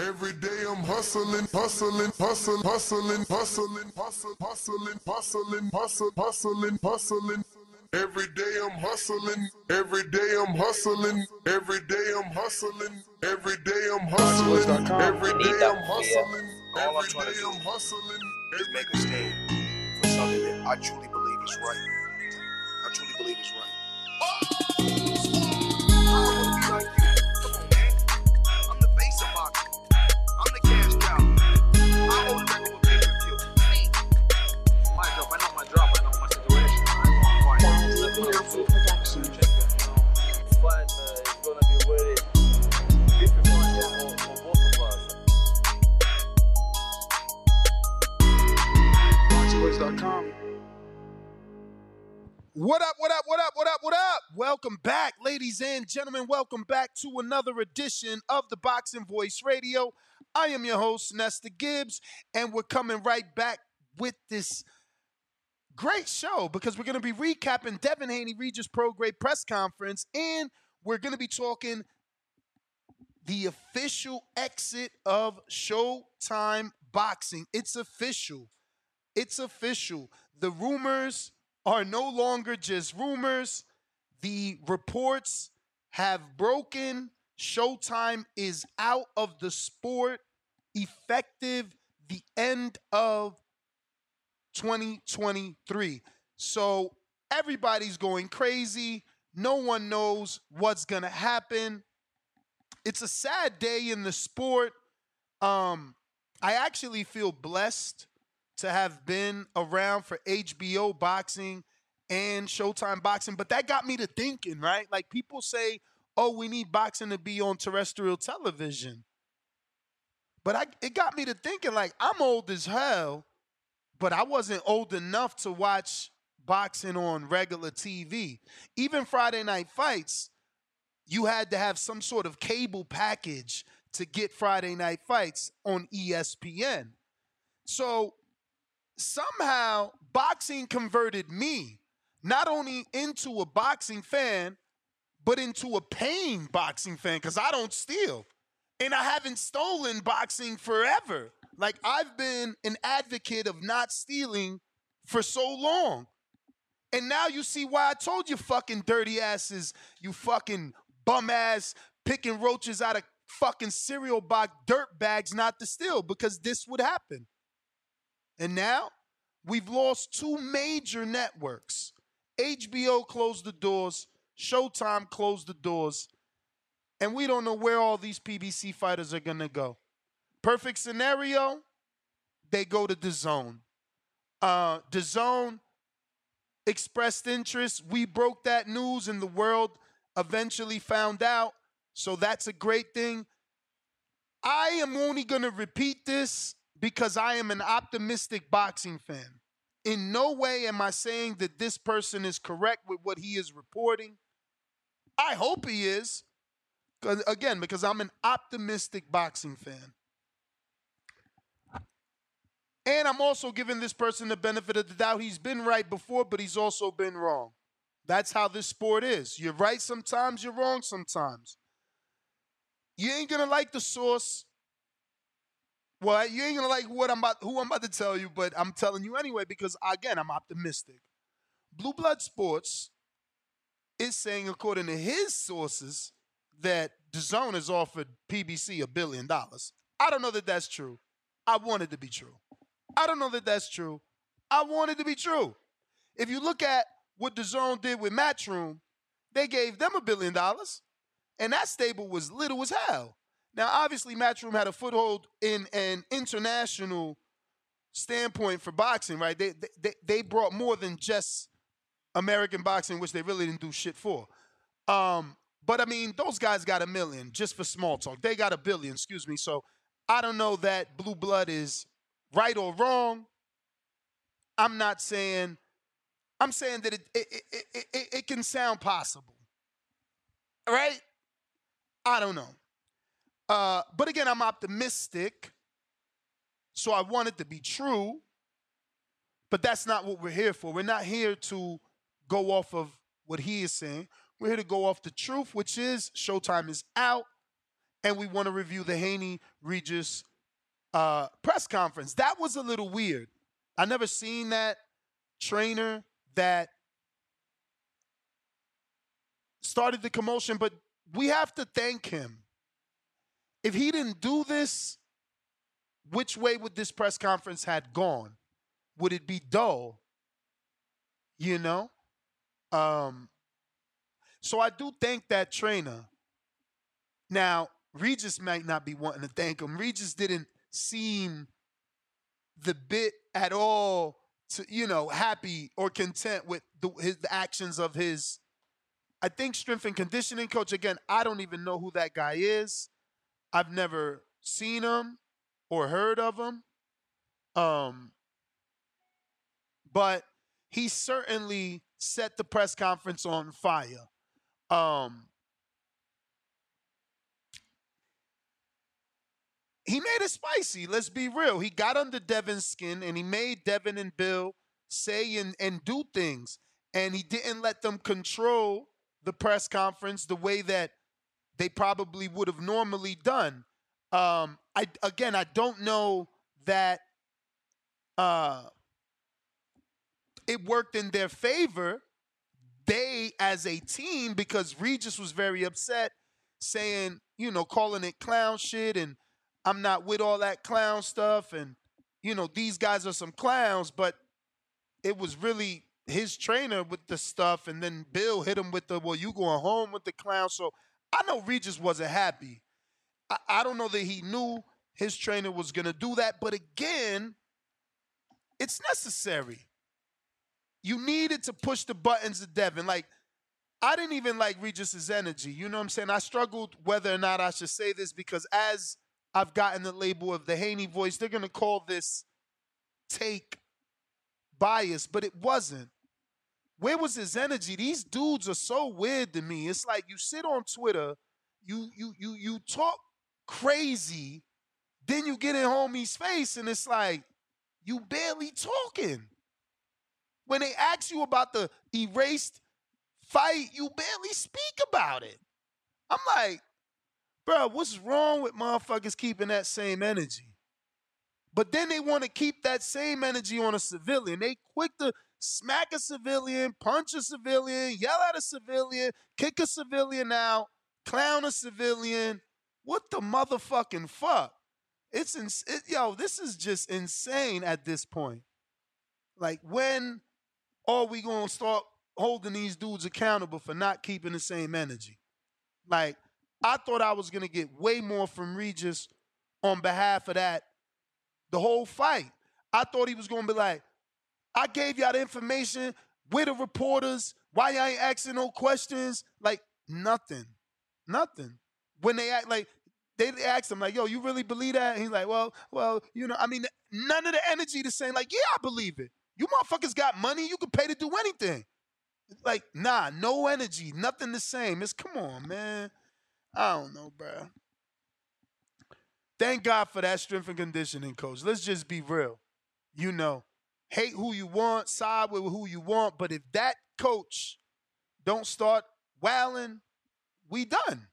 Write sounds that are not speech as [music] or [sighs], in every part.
Every day I'm hustling, hustling, hustling, hustling, hustling, hustling, hustling, hustling, hustling, hustling, hustling. Every day I'm hustling, every day I'm hustling, every day I'm hustling, every day I'm hustling, every day I'm hustling, All I'm trying to do I'm hustling. is make a stand for something that I truly believe is right. I truly believe is right. What up, what up, what up, what up, what up? Welcome back, ladies and gentlemen. Welcome back to another edition of the Boxing Voice Radio. I am your host, Nesta Gibbs, and we're coming right back with this great show because we're going to be recapping Devin Haney Regis Prograis press conference, and we're going to be talking the official exit of Showtime Boxing. It's official. It's official. The rumors are no longer just rumors. The reports have broken. Showtime is out of the sport effective the end of 2023. So everybody's going crazy. No one knows what's going to happen. It's a sad day in the sport. Um, I actually feel blessed to have been around for HBO boxing and Showtime boxing, but that got me to thinking, right? Like people say, "Oh, we need boxing to be on terrestrial television." But I it got me to thinking like I'm old as hell, but I wasn't old enough to watch boxing on regular TV. Even Friday night fights, you had to have some sort of cable package to get Friday night fights on ESPN. So somehow boxing converted me not only into a boxing fan, but into a paying boxing fan because I don't steal. And I haven't stolen boxing forever. Like I've been an advocate of not stealing for so long. And now you see why I told you fucking dirty asses, you fucking bum ass picking roaches out of fucking cereal box dirt bags not to steal because this would happen. And now we've lost two major networks. HBO closed the doors, Showtime closed the doors, and we don't know where all these PBC fighters are gonna go. Perfect scenario, they go to DAZN. Uh DAZN expressed interest. We broke that news and the world eventually found out. So that's a great thing. I am only going to repeat this because I am an optimistic boxing fan. In no way am I saying that this person is correct with what he is reporting. I hope he is. Again, because I'm an optimistic boxing fan. And I'm also giving this person the benefit of the doubt. He's been right before, but he's also been wrong. That's how this sport is. You're right sometimes, you're wrong sometimes. You ain't gonna like the source. Well, you ain't gonna like what I'm about, who I'm about to tell you, but I'm telling you anyway because again, I'm optimistic. Blue Blood Sports is saying, according to his sources, that DAZN has offered PBC a billion dollars. I don't know that that's true. I want it to be true. I don't know that that's true. I want it to be true. If you look at what DAZN did with Matchroom, they gave them a billion dollars, and that stable was little as hell. Now, obviously, Matchroom had a foothold in an international standpoint for boxing, right? They, they, they brought more than just American boxing, which they really didn't do shit for. Um, but I mean, those guys got a million just for small talk. They got a billion, excuse me. So I don't know that Blue Blood is right or wrong. I'm not saying I'm saying that it it, it, it, it, it can sound possible. Right? I don't know. Uh, but again, I'm optimistic. So I want it to be true. But that's not what we're here for. We're not here to go off of what he is saying. We're here to go off the truth, which is Showtime is out, and we want to review the Haney Regis uh, press conference. That was a little weird. I never seen that trainer that started the commotion, but we have to thank him. If he didn't do this, which way would this press conference had gone? Would it be dull? You know? Um so I do thank that trainer. Now, Regis might not be wanting to thank him. Regis didn't seem the bit at all to you know happy or content with the, his the actions of his I think strength and conditioning coach again I don't even know who that guy is I've never seen him or heard of him um but he certainly set the press conference on fire um he made it spicy. Let's be real. He got under Devin's skin and he made Devin and Bill say and, and do things. And he didn't let them control the press conference the way that they probably would have normally done. Um, I again, I don't know that uh, it worked in their favor. They, as a team, because Regis was very upset, saying, you know, calling it clown shit and I'm not with all that clown stuff. And, you know, these guys are some clowns, but it was really his trainer with the stuff. And then Bill hit him with the, well, you going home with the clown. So I know Regis wasn't happy. I, I don't know that he knew his trainer was going to do that. But again, it's necessary. You needed to push the buttons of Devin. Like, I didn't even like Regis's energy. You know what I'm saying? I struggled whether or not I should say this because as I've gotten the label of the Haney voice. They're going to call this take bias, but it wasn't. Where was his energy? These dudes are so weird to me. It's like you sit on Twitter, you you you you talk crazy, then you get in homie's face, and it's like you barely talking. When they ask you about the erased fight, you barely speak about it. I'm like, bro, what's wrong with motherfuckers keeping that same energy? But then they want to keep that same energy on a civilian. They quick to smack a civilian, punch a civilian, yell at a civilian, kick a civilian out, clown a civilian. What the motherfucking fuck? It's ins- it, yo, this is just insane at this point. Like when are we gonna start holding these dudes accountable for not keeping the same energy? Like I thought I was going to get way more from Regis on behalf of that the whole fight. I thought he was going to be like, I gave y'all the information. Where the reporters? Why y'all ain't asking no questions? Like, nothing. Nothing. When they act like, they asked him, like, yo, you really believe that? And he's like, well, well, you know, I mean, none of the energy to saying, like, yeah, I believe it. You motherfuckers got money. You can pay to do anything. Like, nah, no energy. Nothing the same. It's, come on, man. I don't know, bro. Thank God for that strength and conditioning coach. Let's just be real. You know, hate who you want, side with who you want, but if that coach don't start wailing, we done.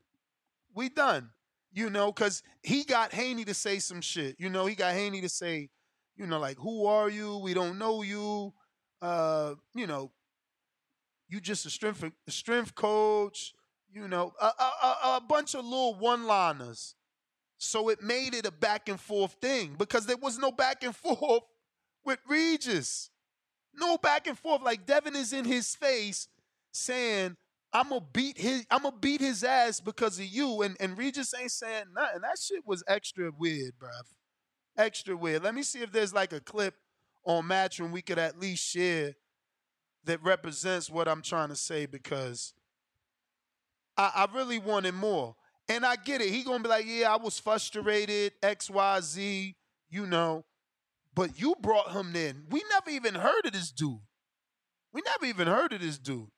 We done. You know, because he got Haney to say some shit. You know, he got Haney to say, you know, like, who are you? We don't know you. Uh, you know, you just a strength a strength coach you know, a, a, a bunch of little one-liners. So it made it a back and forth thing because there was no back and [laughs] forth with Regis. No back and forth. Like Devin is in his face saying, I'm gonna beat his I'm gonna beat his ass because of you. And and Regis ain't saying nothing. That shit was extra weird, bruv. Extra weird. Let me see if there's like a clip on match Matchroom we could at least share that represents what I'm trying to say because I, I really wanted more. And I get it. He gonna be like, yeah, I was frustrated, X, Y, Z, you know. But you brought him in. We never even heard of this dude. We never even heard of this dude.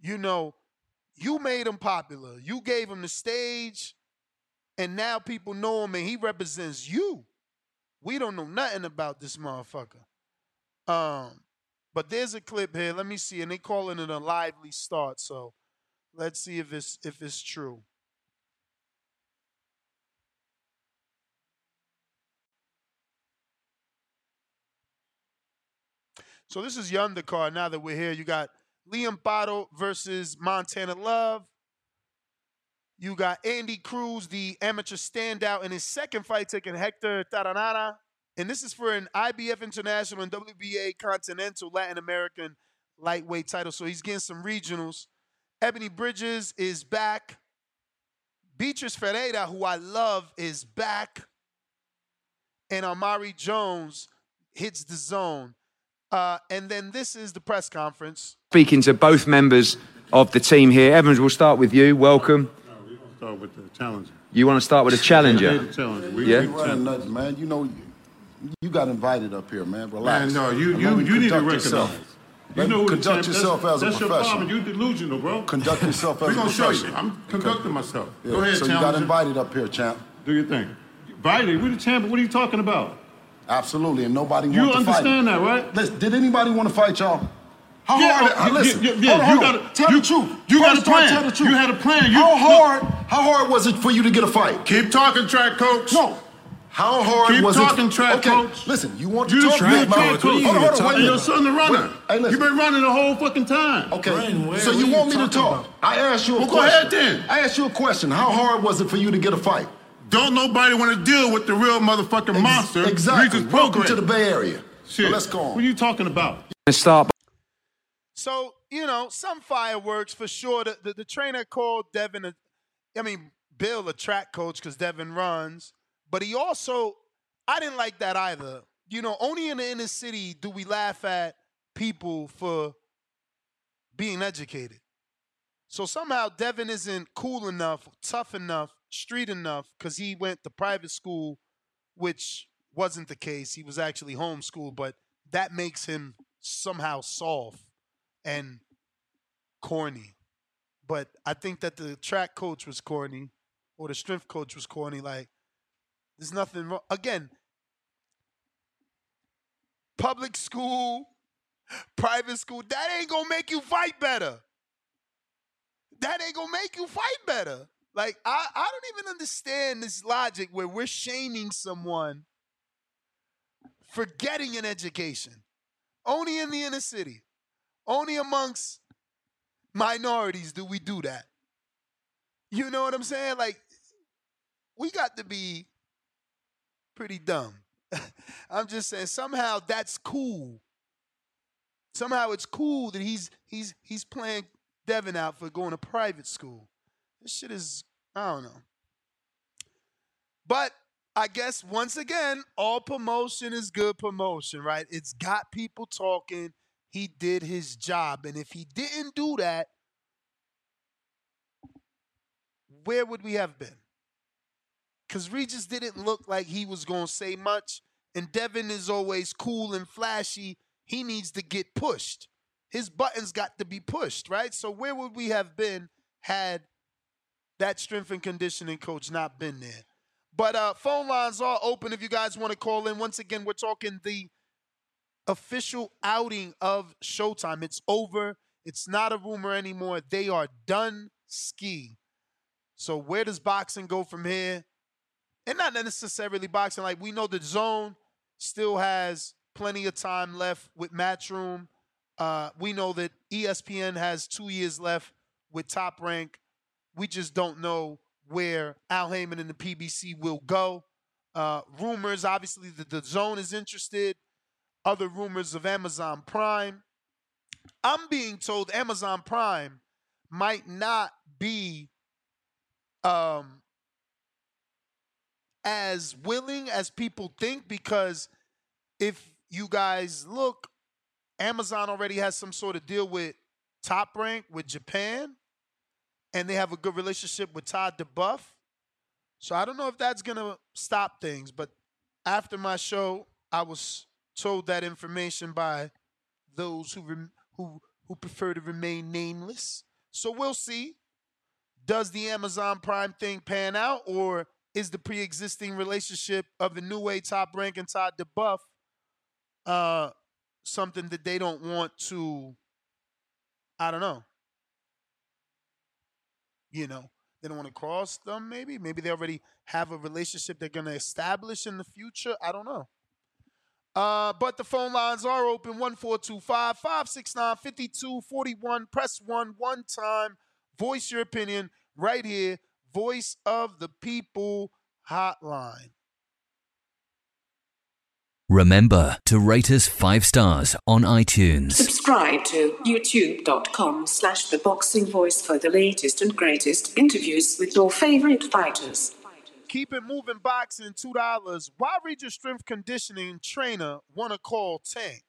You know, you made him popular. You gave him the stage, and now people know him and he represents you. We don't know nothing about this motherfucker. Um, but there's a clip here. Let me see, and they calling it a lively start. So let's see if it's if it's true. So this is your undercard. Now that we're here, you got Liam Paro versus Montana Love. You got Andy Cruz, the amateur standout, in his second fight, taking Hector Tanajara. And this is for an IBF International and WBA Continental Latin American lightweight title. So he's getting some regionals. Ebony Bridges is back. Beatrice Ferreira, who I love, is back. And Amari Jones hits DAZN. Uh, and then this is the press conference. Speaking to both members of the team here. Evans, we'll start with you. Welcome. Start with the challenger. You want to start with a challenger? The challenger. We, Yeah? we You running nuts, man. You know, you got invited up here, man. Relax. Man, no, you And you, you need to conduct recognize. yourself. You know conduct champ- yourself that's, as a That's your professional. problem. You delusional, bro. Conduct yourself as a professional. We're gonna show you. I'm conducting myself. Yeah, Go ahead, So you got invited up here, champ. Do your thing. Invited? We're the champion. What are you talking about? Absolutely, and nobody You wants to fight. You understand that, right? Listen, did anybody want to fight y'all? How Yeah, hard? uh, yeah, listen, yeah, yeah, hold on, you hold on. gotta- tell you- the truth. you got First a off, plan. Tell the truth. You had a plan. You- how look- hard? How hard was it for you to get a fight? Keep talking, track coach. No. How hard Keep was talking, it? track okay, coach. listen. You want You to the talk? track Hold on, coach. hold on, hold on, wait a And your minute. son the runner. Wait, hey, listen. You've been running the whole fucking time. Okay, where- so you want me to talk? about? I asked you a Well, go ahead then. I asked you a question. How hard was it for you to get a fight? Don't nobody want to deal with the real motherfucking Ex- monster. Exactly. Regis Welcome Prograis. to the Bay Area. Shit. So let's go on. What are you talking about? Let's start. So, you know, some fireworks for sure. The, the, the trainer called Devin, a, I mean, Bill, a track coach because Devin runs. But he also, I didn't like that either. You know, only in the inner city do we laugh at people for being educated. So somehow Devin isn't cool enough, tough enough, street enough because he went to private school, which wasn't the case. He was actually homeschooled, but that makes him somehow soft and corny. But I think that the track coach was corny or the strength coach was corny. Like, there's nothing wrong. Again, public school, private school, that ain't gonna make you fight better. That ain't gonna make you fight better. Like, I, I don't even understand this logic where we're shaming someone for getting an education. Only in the inner city. Only amongst minorities do we do that. You know what I'm saying? Like, we got to be pretty dumb. [laughs] I'm just saying somehow that's cool. Somehow it's cool that he's he's he's playing Devin out for going to private school. This shit is I don't know. But I guess once again, all promotion is good promotion, right? It's got people talking. He did his job. And if he didn't do that, where would we have been? Because Regis didn't look like he was going to say much. And Devin is always cool and flashy. He needs to get pushed. His buttons got to be pushed, right? So where would we have been had that strength and conditioning coach not been there? But uh, phone lines are open if you guys want to call in. Once again, we're talking the official outing of Showtime. It's over. It's not a rumor anymore. They are done ski. So where does boxing go from here? And not necessarily boxing. Like we know DAZN still has plenty of time left with Matchroom. Uh, we know that ESPN has two years left with Top Rank. We just don't know where Al Haymon and the PBC will go. Uh, rumors, obviously, that DAZN is interested. Other rumors of Amazon Prime. I'm being told Amazon Prime might not be um, as willing as people think because if you guys look, Amazon already has some sort of deal with Top Rank with Japan, and they have a good relationship with Todd duBoef. So I don't know if that's gonna stop things, but after my show, I was told that information by those who rem- who who prefer to remain nameless. So we'll see. Does the Amazon Prime thing pan out, or is the pre-existing relationship of the new way top rank and Todd duBoef uh, something that they don't want to? I don't know. You know, they don't want to cross them. Maybe, maybe they already have a relationship they're going to establish in the future. I don't know. Uh, but the phone lines are open 1425 569 5241. Press one one time. Voice your opinion right here. Voice of the People Hotline. Remember to rate us five stars on iTunes. Subscribe to youtube.com slash the boxing voice for the latest and greatest interviews with your favorite fighters. Keep it moving boxing, $2. Why Regis Strength Conditioning trainer want to call Tank?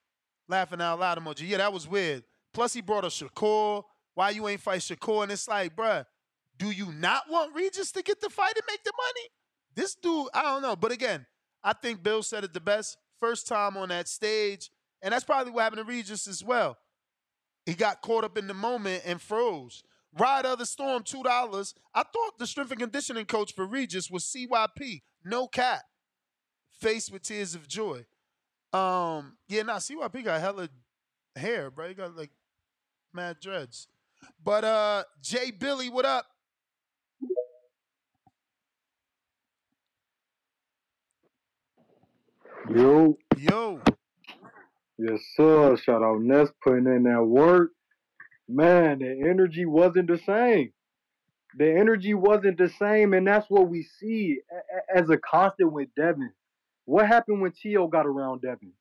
Laughing out loud emoji. Yeah, that was weird. Plus, he brought a Shakur. Why you ain't fight Shakur? And it's like, bruh, do you not want Regis to get the fight and make the money? This dude, I don't know. But again, I think Bill said it the best. First time on that stage. And that's probably what happened to Regis as well. He got caught up in the moment and froze. Ride of the Storm, $2. I thought the strength and conditioning coach for Regis was CYP. No cat. Faced with tears of joy. Um, yeah, nah, CYP got hella hair, bro. He got like mad dreads. But uh Jay Billy, what up? Yo. Yo. Yes, sir. Shout out Ness putting in that work. Man, the energy wasn't the same. The energy wasn't the same, and that's what we see a- a- as a constant with Devin. What happened when Tio got around Devin?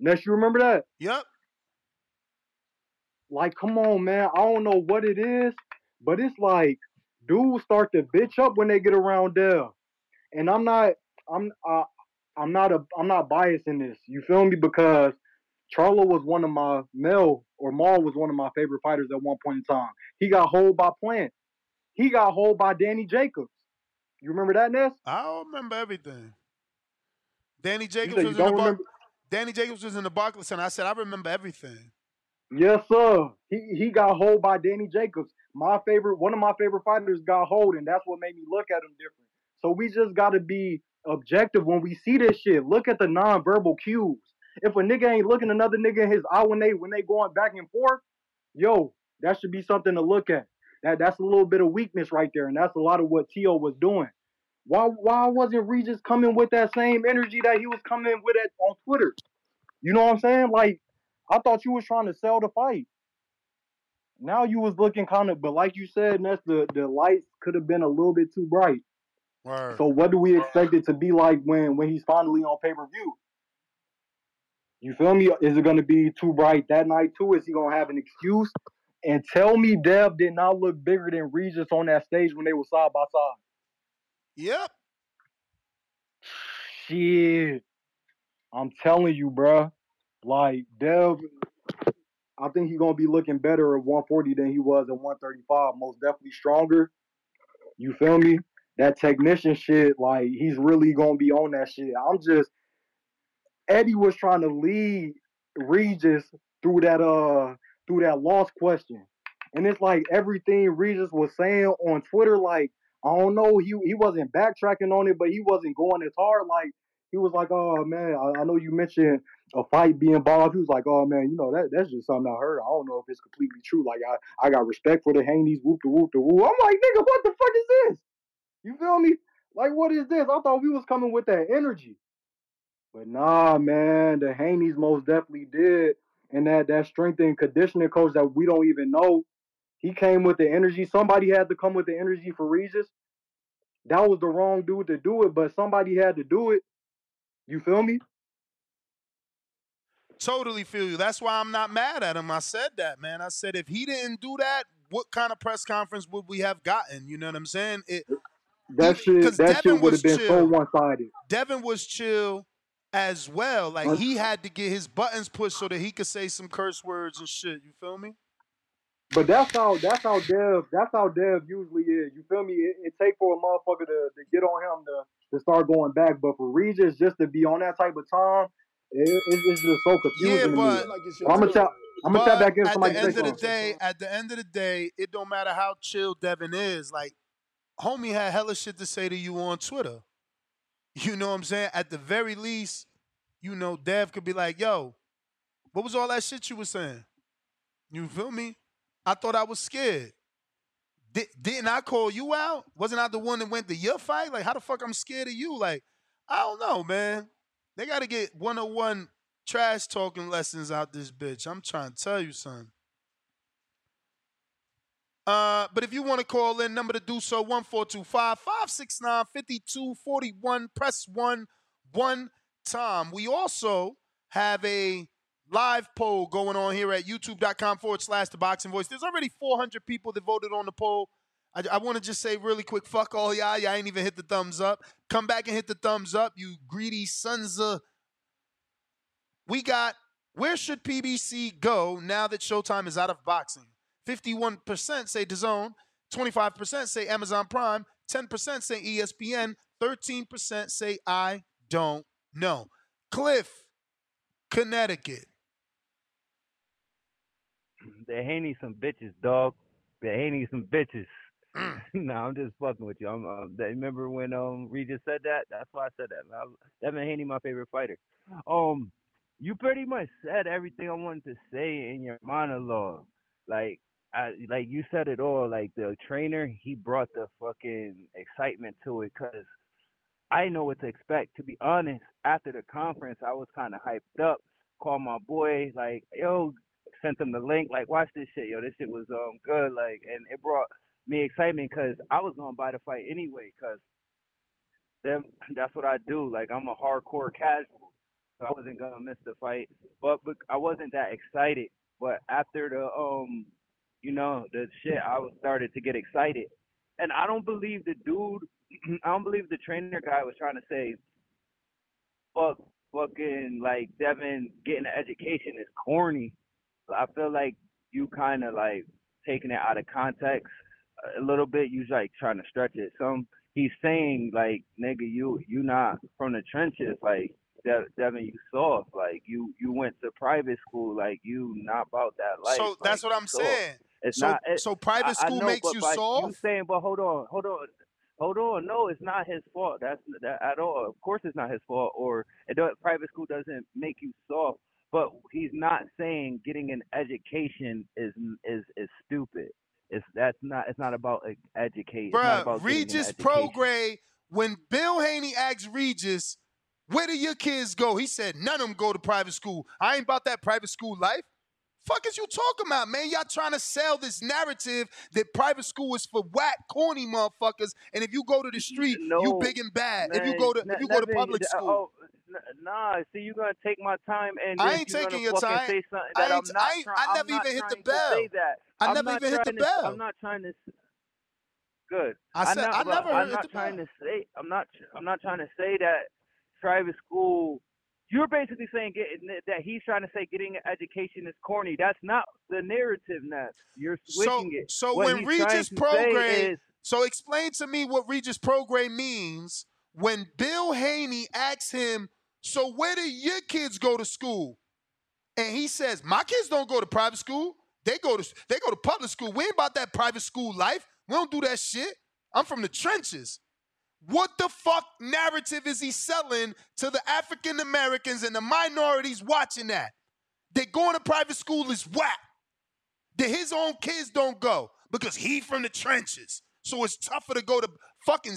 Ness, you remember that? Yep. Like, come on, man. I don't know what it is, but it's like dudes start to bitch up when they get around Dev. And I'm not, I'm, uh, I'm not a, I'm not biased in this. You feel me? Because Charlo was one of my Mel or Maul was one of my favorite fighters at one point in time. He got hold by Plant. He got hold by Danny Jacobs. You remember that, Ness? I don't remember everything. Danny Jacobs was in the Bar- Danny Jacobs was in the Barclays Center. I said I remember everything. Yes, sir. He he got hold by Danny Jacobs. My favorite, one of my favorite fighters got hold, and that's what made me look at him different. So we just got to be objective when we see this shit. Look at the nonverbal cues. If a nigga ain't looking another nigga in his eye when they when they going back and forth, yo, that should be something to look at. That that's a little bit of weakness right there, and that's a lot of what Tio was doing. Why why wasn't Regis coming with that same energy that he was coming with it on Twitter? You know what I'm saying? Like, I thought you was trying to sell the fight. Now you was looking kind of, but like you said, that's the the lights could have been a little bit too bright. Word. So what do we expect it to be like when when he's finally on pay per view? You feel me? Is it gonna be too bright that night too? Is he gonna have an excuse? And tell me, Dev did not look bigger than Regis on that stage when they were side by side. Yep. [sighs] Shit, I'm telling you, bruh. Like Dev, I think he's gonna be looking better at 140 than he was at 135. Most definitely stronger. You feel me? That technician shit, like he's really gonna be on that shit. I'm just Eddie was trying to lead Regis through that uh through that lost question. And it's like everything Regis was saying on Twitter, like, I don't know, he he wasn't backtracking on it, but he wasn't going as hard. Like he was like, Oh man, I, I know you mentioned a fight being involved. He was like, Oh man, you know, that that's just something I heard. I don't know if it's completely true. Like I, I got respect for the Haney's whoop the whoop the whoop. I'm like, nigga, what the fuck is this? You feel me? Like, what is this? I thought we was coming with that energy. But nah, man, the Haney's most definitely did. And that that strength and conditioning coach that we don't even know, he came with the energy. Somebody had to come with the energy for Regis. That was the wrong dude to do it, but somebody had to do it. You feel me? Totally feel you. That's why I'm not mad at him. I said that, man. I said if he didn't do that, what kind of press conference would we have gotten? You know what I'm saying? It, That shit, 'cause that Devin shit would have been so chill. one sided. Devin was chill as well. Like Un- he had to get his buttons pushed so that he could say some curse words and shit. You feel me? But that's how that's how Dev that's how Dev usually is. You feel me? It, it take for a motherfucker to, to get on him to, to start going back. But for Regis just to be on that type of time, it, it, it's just so confusing to me. but- I'm gonna tell I'm gonna tap But back in. at the end of the day, at the end of the day, it don't matter how chill Devin is. Like, homie had hella shit to say to you on Twitter. You know what I'm saying? At the very least, you know, Dev could be like, yo, what was all that shit you was saying? You feel me? I thought I was scared. Di- didn't I call you out? Wasn't I the one that went to your fight? Like, how the fuck I'm scared of you? Like, I don't know, man. They got to get 101 trash talking lessons out this bitch. I'm trying to tell you something. Uh, but if you want to call in, number to do so 1425 569 5241. Press one one time. We also have a live poll going on here at youtube.com forward slash the boxing voice. There's already 400 people that voted on the poll. I, I want to just say really quick, fuck all y'all. Y'all ain't even hit the thumbs up. Come back and hit the thumbs up, you greedy sons of. We got where should PBC go now that Showtime is out of boxing? 51% say DAZN, 25% say Amazon Prime, 10% say ESPN, 13% say I don't know. Cliff, Connecticut. They Haney some bitches, dog. They Haney some bitches. Mm. [laughs] nah, I'm just fucking with you. I'm, that, remember when um Regis said that? That's why I said that. Man. I, Devin Haney, my favorite fighter. Um, you pretty much said everything I wanted to say in your monologue. Like, I like you said it all. Like the trainer, he brought the fucking excitement to it because I know what to expect. To be honest, after the conference, I was kind of hyped up. Called my boy, like, yo, sent him the link, like, watch this shit, yo, this shit was um good, like, and it brought me excitement because I was gonna buy the fight anyway, cause them that's what I do. Like, I'm a hardcore casual, so I wasn't gonna miss the fight, but, but I wasn't that excited. But after the um, you know, the shit, I was started to get excited, and I don't believe the dude. [clears throat] I don't believe the trainer guy was trying to say, fuck, fucking like Devin getting an education is corny. I feel like you kind of like taking it out of context a little bit. You like trying to stretch it. Some he's saying like, nigga, you you not from the trenches. Like De- Devin, you soft. Like you you went to private school. Like you not about that life. So that's like, what I'm soft. saying. It's So- not. It, so private I- I school know, makes you soft. You saying, but hold on, hold on. Hold on, no, it's not his fault. That's that at all. Of course, it's not his fault. Or it private school doesn't make you soft. But he's not saying getting an education is is is stupid. It's that's not. It's not about e- not Bruh, Regis education. Prograis, when Bill Haney asked Regis, where do your kids go? He said, none of them go to private school. I ain't about that private school life. Fuck is you talking about, man? Y'all trying to sell this narrative that private school is for whack, corny motherfuckers, and if you go to the street, you big and bad. if you go to if you go to public school, Oh, nah. See, you're gonna take my time, and I ain't taking your time. Say something I that I'm not I ain't- try- I I'm never not even hit the trying to say bell. that. I never even hit the to- bell. I'm not trying to. Good. I said, know, I never I'm not the trying bell. to say. I'm not. I'm not trying to say that private school. You're basically saying getting that he's trying to say getting an education is corny. That's not the narrative. Now you're so switching it. so What when Regis Prograis, is- so explain to me what Regis Prograis means when Bill Haney asks him, so where do your kids go to school? And he says, my kids don't go to private school. They go to they go to public school. We ain't about that private school life. We don't do that shit. I'm from the trenches. What the fuck narrative is he selling to the African Americans and the minorities watching that? That going to private school is whack. That his own kids don't go because he from the trenches. So it's tougher to go to fucking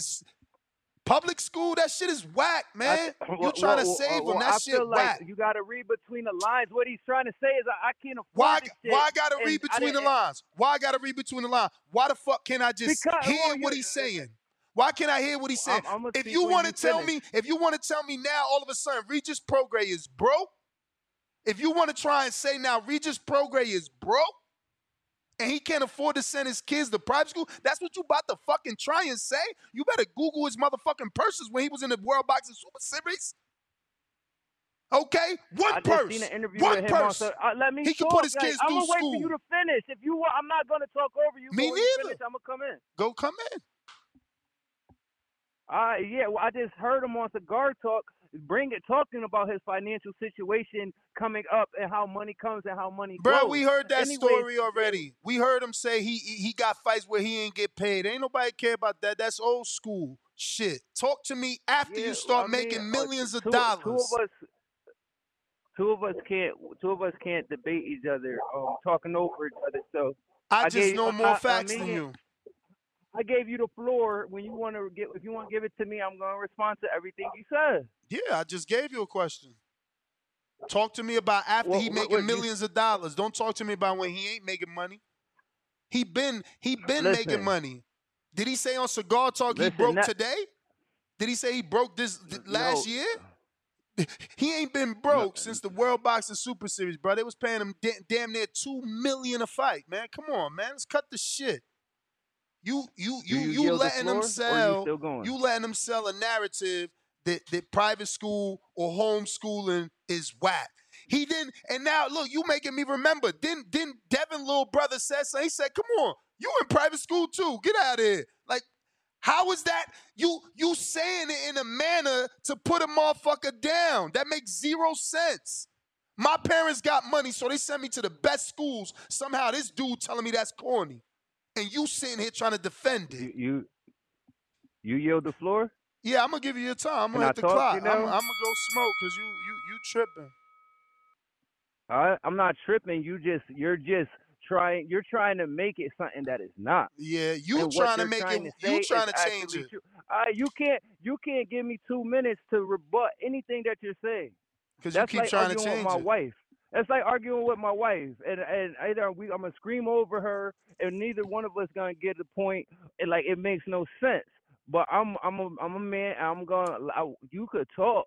public school. That shit is whack, man. I- well, trying to save well, him. That I shit feel whack. you got to read between the lines. What he's trying to say is, I, I can't afford Why, this shit. why I gotta read between the lines? Why I gotta read between the lines? Why the fuck can't I just Because- hear well, what he's saying? Why can't I hear what he's saying? I'm- I'ma if you want to tell finish. me, if you want to tell me now, all of a sudden Regis Prograis is broke. If you want to try and say now Regis Prograis is broke, and he can't afford to send his kids to private school, that's what you about to fucking try and say. You better Google his motherfucking purses when he was in the World Boxing Super Series. Okay, one I purse. seen an interview one with him on. purse. So, uh, let me he can put his like, kids I'm through gonna wait for you to finish. If you want, I'm not gonna talk over you. Me when you neither. Finish, I'm gonna come in. Go come in. Uh, yeah, well, I just heard him on Cigar Talk. bring it talking about his financial situation coming up and how money comes and how money Bro, goes. we heard that story already. We heard him say he he got fights where he ain't get paid. Ain't nobody care about that. That's old school shit. Talk to me after Yeah, you start I mean, making uh, millions of two, dollars. Two of us, two of us can't, two of us can't debate each other, um, talking over each other. So I just gave, know more I- I facts than you. I gave you the floor. When you want to get, if you want to give it to me, I'm going to respond to everything you said. Yeah, I just gave you a question. Talk to me about after Well, he making what you- millions of dollars. Don't talk to me about when he ain't making money. He been he been making money. Did he say on Cigar Talk he broke that- today? Did he say he broke this th- last No. year? Uh, he ain't been broke since the World Boxing Super Series, bro. They was paying him da- damn near two million a fight, man. Come on, man. Let's cut the shit. You you you you you, the letting floor, them sell going? you letting them sell a narrative that that private school or homeschooling is whack. He didn't, and now look, you making me remember. Didn't didn't Devin little brother said so? He said, "Come on, you in private school too? Get out of here!" Like, how is that? You you saying it in a manner to put a motherfucker down? That makes zero sense. My parents got money, so they sent me to the best schools. Somehow this dude telling me that's corny, and you sitting here trying to defend it. You, you, you yield the floor. Yeah, I'm gonna give you your time. I'm gonna I hit the talk, clock. you I'm. I'm gonna go smoke because you you you tripping. I, I'm not tripping. You just, you're just trying. You're trying to make it something that is not. Yeah, you And trying to make trying it. to You trying to change it true. Uh, you can't. You can't give me two minutes to rebut anything that you're saying. because you keep like trying to change my it. wife. That's like arguing with my wife, and and either we, I'm gonna scream over her, and neither one of us gonna get the point. And like it makes no sense. But I'm I'm a I'm a man. I'm gonna. I, you could talk,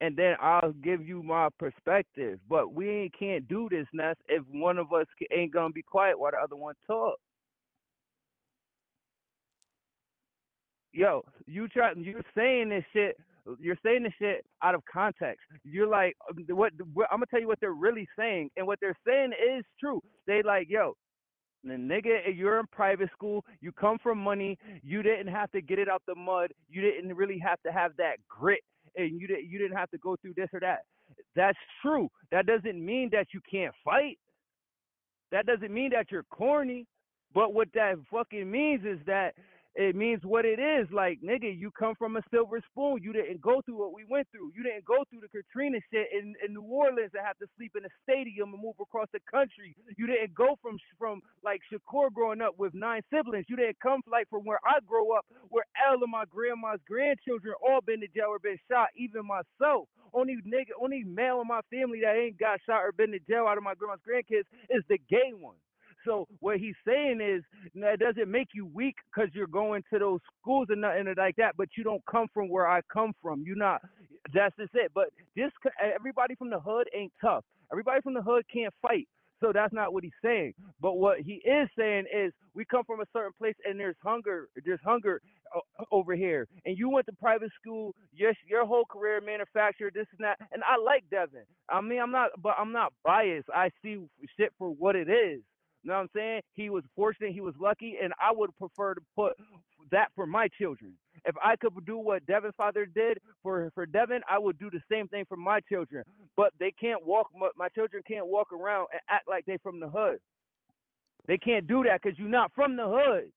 and then I'll give you my perspective. But we ain't can't do this, Ness, if one of us ain't gonna be quiet while the other one talk. Yo, you try. You're saying this shit. You're saying this shit out of context. You're like, um, what, what? I'm gonna tell you what they're really saying, and what they're saying is true. They like, yo, the nigga, you're in private school. You come from money. You didn't have to get it out the mud. You didn't really have to have that grit, and you didn't. You didn't have to go through this or that. That's true. That doesn't mean that you can't fight. That doesn't mean that you're corny. But what that fucking means is that it means what it is. Like, nigga, you come from a silver spoon. You didn't go through what we went through. You didn't go through the Katrina shit in, in New Orleans and have to sleep in a stadium and move across the country. You didn't go from from like Shakur growing up with nine siblings. You didn't come like from where I grow up, where all of my grandma's grandchildren all been to jail or been shot, even myself. Only nigga, only male in my family that ain't got shot or been to jail out of my grandma's grandkids is the gay one. So what he's saying is that doesn't make you weak because you're going to those schools and nothing like that, but you don't come from where I come from. You're not. That's just it. But this everybody from the hood ain't tough. Everybody from the hood can't fight. So that's not what he's saying. But what he is saying is we come from a certain place and there's hunger. There's hunger uh, over here. And you went to private school. Yes, your whole career manufacturer, this and that. And I like Devin. I mean, I'm not, but I'm not biased. I see shit for what it is. Know what I'm saying? He was fortunate, he was lucky, and I would prefer to put that for my children. If I could do what Devin's father did for for Devin, I would do the same thing for my children. But they can't walk. My, my children can't walk around and act like they from the hood. They can't do that because you're not from the hood.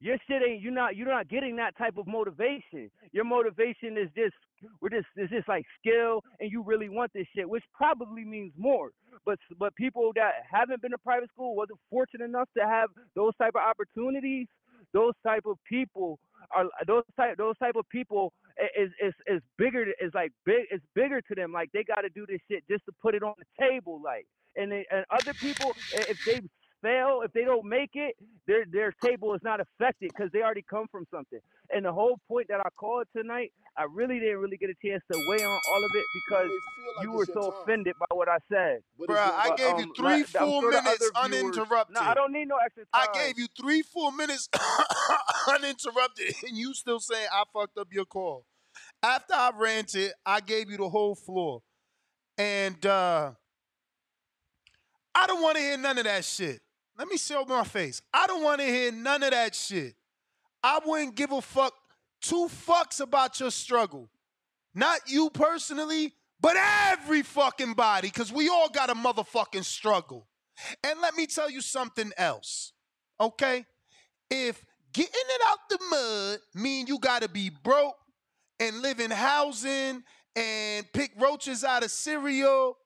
Your shit ain't you're not you're not getting that type of motivation. Your motivation is just we're just it's just like skill and you really want this shit, which probably means more. But but people that haven't been to private school wasn't fortunate enough to have those type of opportunities. Those type of people are those type those type of people is is is bigger is like big it's bigger to them. Like they got to do this shit just to put it on the table. Like and they, and other people if they fail if they don't make it their their table is not affected because they already come from something. And the whole point that I called tonight, I really didn't really get a chance to weigh on all of it because you were so offended by what I said. Bruh, I gave um, you three I'm full sure minutes viewers- uninterrupted. No, I don't need no extra time. I gave you three full minutes [coughs] uninterrupted, and you still saying I fucked up your call. After I ranted, I gave you the whole floor. And uh I don't want to hear none of that shit. Let me show my face. I don't want to hear none of that shit. I wouldn't give a fuck two fucks about your struggle. Not you personally, but every fucking body, because we all got a motherfucking struggle. And let me tell you something else, okay? If getting it out the mud mean you gotta be broke and live in housing and pick roaches out of cereal,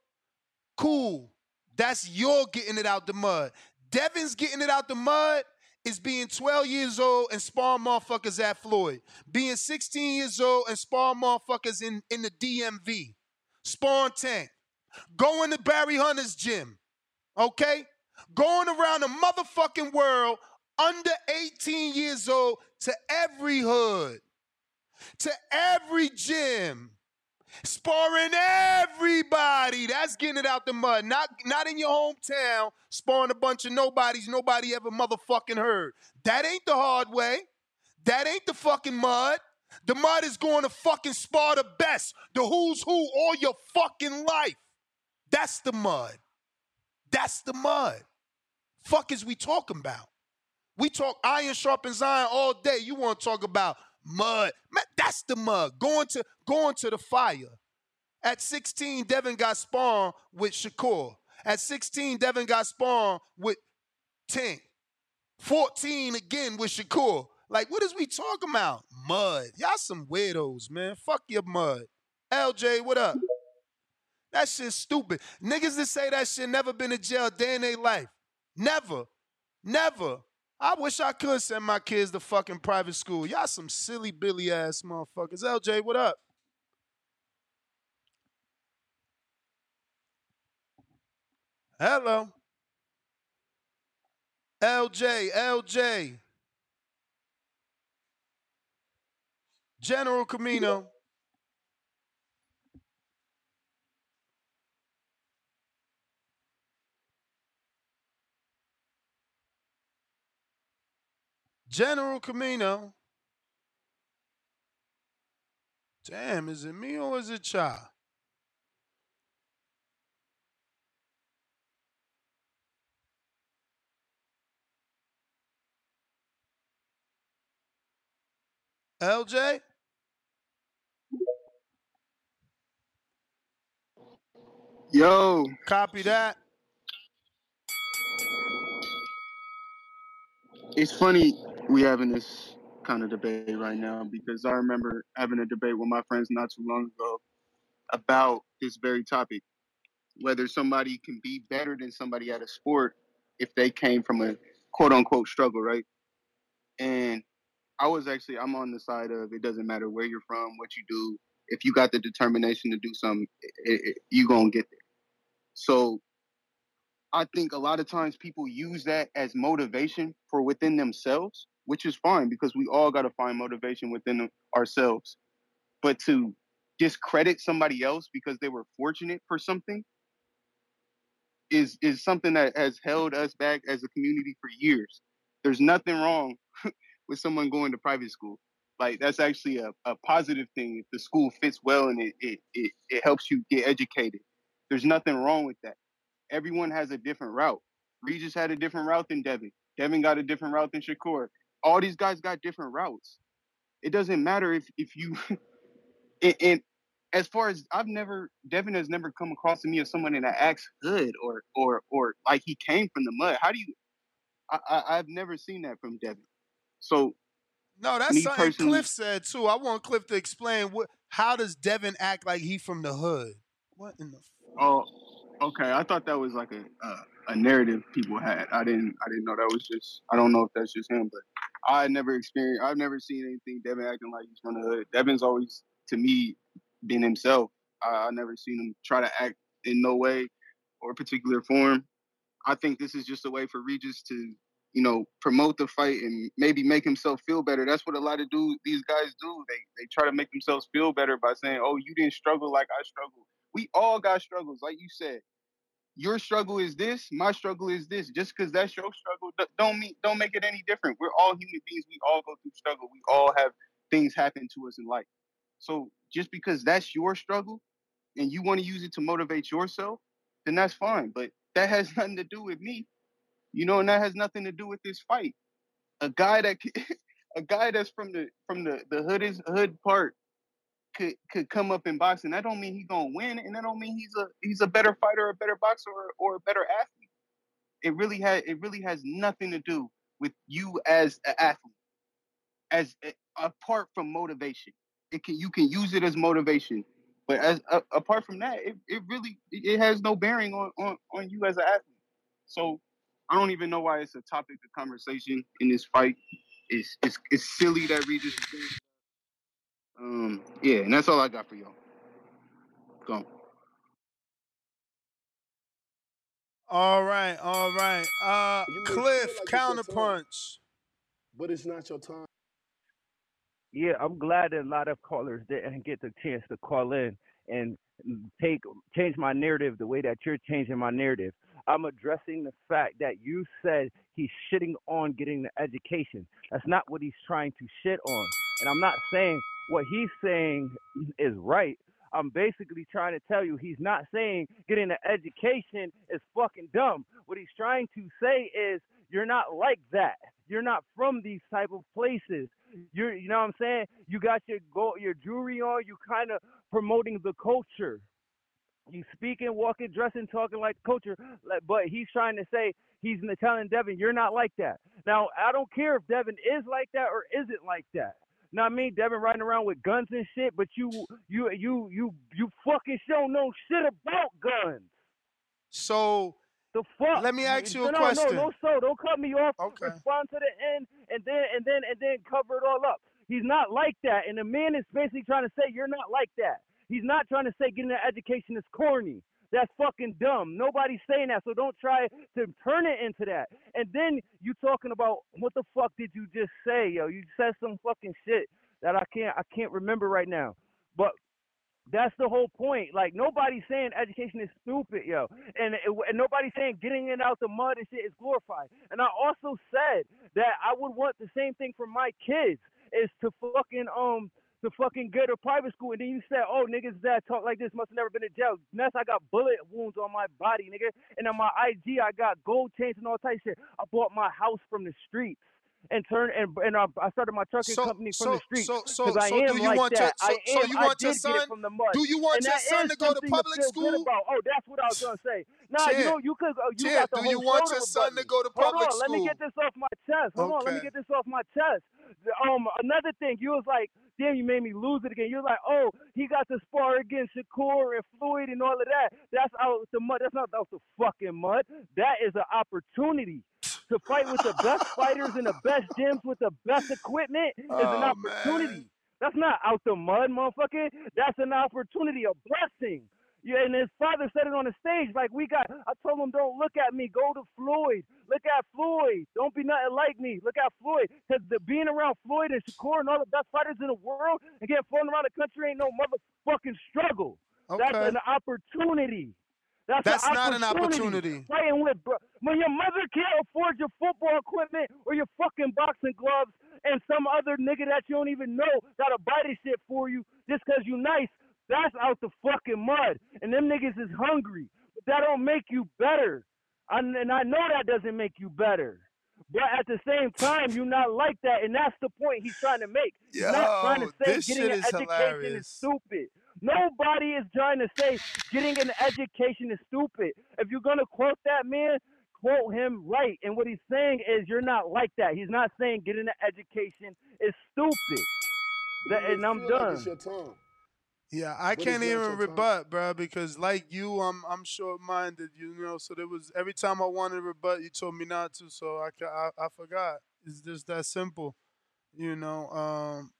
cool. That's your getting it out the mud. Devin's getting it out the mud is being 12 years old and spawn motherfuckers at Floyd. Being 16 years old and spawn motherfuckers in, in the DMV. Spawn tank. Going to Barry Hunter's gym. Okay? Going around the motherfucking world under 18 years old to every hood, to every gym, sparring everybody. That's getting it out the mud. Not, not in your hometown, sparring a bunch of nobodies nobody ever motherfucking heard. That ain't the hard way. That ain't the fucking mud. The mud is going to fucking spar the best, the who's who all your fucking life. That's the mud. That's the mud. Fuck is we talking about? We talk iron sharpens iron all day. You want to talk about mud? Man, that's the mud. Going to going to the fire. At 16, Devin got spawned with Shakur. At 16, Devin got spawned with Tank. 14 again with Shakur. Like, what is we talking about? Mud. Y'all some weirdos, man. Fuck your mud. LJ, what up? That shit's stupid. Niggas that say that shit never been in jail day in their life. Never. Never. I wish I could send my kids to fucking private school. Y'all some silly billy ass motherfuckers. LJ, what up? Hello. LJ, LJ. General Camino. General Camino. Damn, is it me or is it Cha? LJ? Yo. Copy that. It's funny we having this kind of debate right now because I remember having a debate with my friends not too long ago about this very topic. Whether somebody can be better than somebody at a sport if they came from a quote unquote struggle, right? And I was actually I'm on the side of it doesn't matter where you're from, what you do. If you got the determination to do something, it, it, you gonna get there. So I think a lot of times people use that as motivation for within themselves, which is fine because we all got to find motivation within ourselves. But to discredit somebody else because they were fortunate for something is is something that has held us back as a community for years. There's nothing wrong [laughs] with someone going to private school. Like that's actually a, a positive thing if the school fits well and it, it, it, it helps you get educated. There's nothing wrong with that. Everyone has a different route. Regis had a different route than Devin. Devin got a different route than Shakur. All these guys got different routes. It doesn't matter if if you [laughs] and, and as far as I've never Devin has never come across to me as someone in an axe hood or or or like he came from the mud. How do you I, I I've never seen that from Devin. So No, that's me something personally Cliff said too. I want Cliff to explain what how does Devin act like he from the hood? What in the Oh, okay. I thought that was like a uh, a narrative people had. I didn't I didn't know that was just. I don't know if that's just him, but I never experienced. I've never seen anything Devin acting like he's from the hood. Devin's always to me been himself. I, I never seen him try to act in no way or particular form. I think this is just a way for Regis to, you know, promote the fight and maybe make himself feel better. That's what a lot of do these guys do. They they try to make themselves feel better by saying, "Oh, you didn't struggle like I struggled." We all got struggles, like you said. Your struggle is this, my struggle is this. Just because that's your struggle, don't mean don't make it any different. We're all human beings. We all go through struggle. We all have things happen to us in life. So just because that's your struggle and you want to use it to motivate yourself, then that's fine. But that has [laughs] nothing to do with me, you know, and that has nothing to do with this fight. A guy that, [laughs] a guy that's from the from the the hood is hood part could could come up in boxing, that don't mean he's gonna win, and that don't mean he's a he's a better fighter, a better boxer, or, or a better athlete. It really has it really has nothing to do with you as an athlete, as apart from motivation. It can you can use it as motivation, but as a, apart from that, it, it really it has no bearing on, on on you as an athlete. So I don't even know why it's a topic of conversation in this fight. It's it's it's silly that Regis is doing. Um, yeah, and that's all I got for y'all. Go. All right, all right. Uh, You may feel Cliff, like it's your time, counterpunch. but it's not your time. Yeah, I'm glad that a lot of callers didn't get the chance to call in and take change my narrative the way that you're changing my narrative. I'm addressing the fact that you said he's shitting on getting the education. That's not what he's trying to shit on. And I'm not saying what he's saying is right. I'm basically trying to tell you he's not saying getting an education is fucking dumb. What he's trying to say is you're not like that. You're not from these type of places. You're you know what I'm saying? You got your go your jewelry on, you kind of promoting the culture. You speaking, walking, dressing, talking like culture, but he's trying to say he's telling Devin you're not like that. Now I don't care if Devin is like that or isn't like that. Now I mean Devin riding around with guns and shit, but you you you you you fucking show no shit about guns. So the fuck? Let me ask you a no, question. No, no, so don't cut me off. Okay. Respond to the end, and then and then and then cover it all up. He's not like that, and the man is basically trying to say you're not like that. He's not trying to say getting an education is corny. That's fucking dumb. Nobody's saying that, so don't try to turn it into that. And then you talking about what the fuck did you just say, yo? You said some fucking shit that I can't I can't remember right now. But that's the whole point. Like nobody's saying education is stupid, yo, and, and nobody's saying getting it out the mud and shit is glorified. And I also said that I would want the same thing for my kids is to fucking um to fucking go to private school. And then you said, oh niggas that talk like this must have never been in jail. Ness, I got bullet wounds on my body, nigga, and on my IG I got gold chains and all type shit. I bought my house from the streets. And turn and and I started my trucking So- company so- from the streets so- so- because I so am do you like want your- that. I so- so am. you I want your did get it son- from the mud. do you want And your son to go to public school? about. Oh, that's what I was gonna say. Nah, you know you could. Uh, you got the do you want your son to go to public Hold on, let me get this off my chest. Hold on, let me get this off my chest. Um, another thing, you was like, damn, you made me lose it again. You was like, oh, he got to spar against Shakur and Floyd and all of that. That's out the mud. That's not out the fucking mud. That is an opportunity. To fight with the best [laughs] fighters in the best gyms with the best equipment is an Oh, opportunity. That's not out the mud, motherfucker. That's an opportunity, a blessing. Yeah, and his father said it on the stage. Like we got, I told him, don't look at me. Go to Floyd. Look at Floyd. Don't be nothing like me. Look at Floyd. Because the being around Floyd and Shakur and all the best fighters in the world and getting flown around the country ain't no motherfucking struggle. That's an opportunity. That's, That's not an opportunity. Playing with bro- when your mother can't afford your football equipment or your fucking boxing gloves, and some other nigga that you don't even know gotta buy this shit for you just because you nice. That's out the fucking mud, and them niggas is hungry. But that don't make you better. I, and I know that doesn't make you better. But at the same time, you're not like that, and that's the point he's trying to make. He's not trying to say this getting shit an is education hilarious. is stupid. Nobody is trying to say getting an education is stupid. If you're gonna quote that man, quote him right. And what he's saying is you're not like that. He's not saying getting an education is stupid. That, and I'm feel like done. it's your time. Yeah, I But it's can't even your time. rebut, bro, because like you, I'm I'm short minded, you know. So there was every time I wanted to rebut, you told me not to, so I I, I forgot. It's just that simple, you know. Um,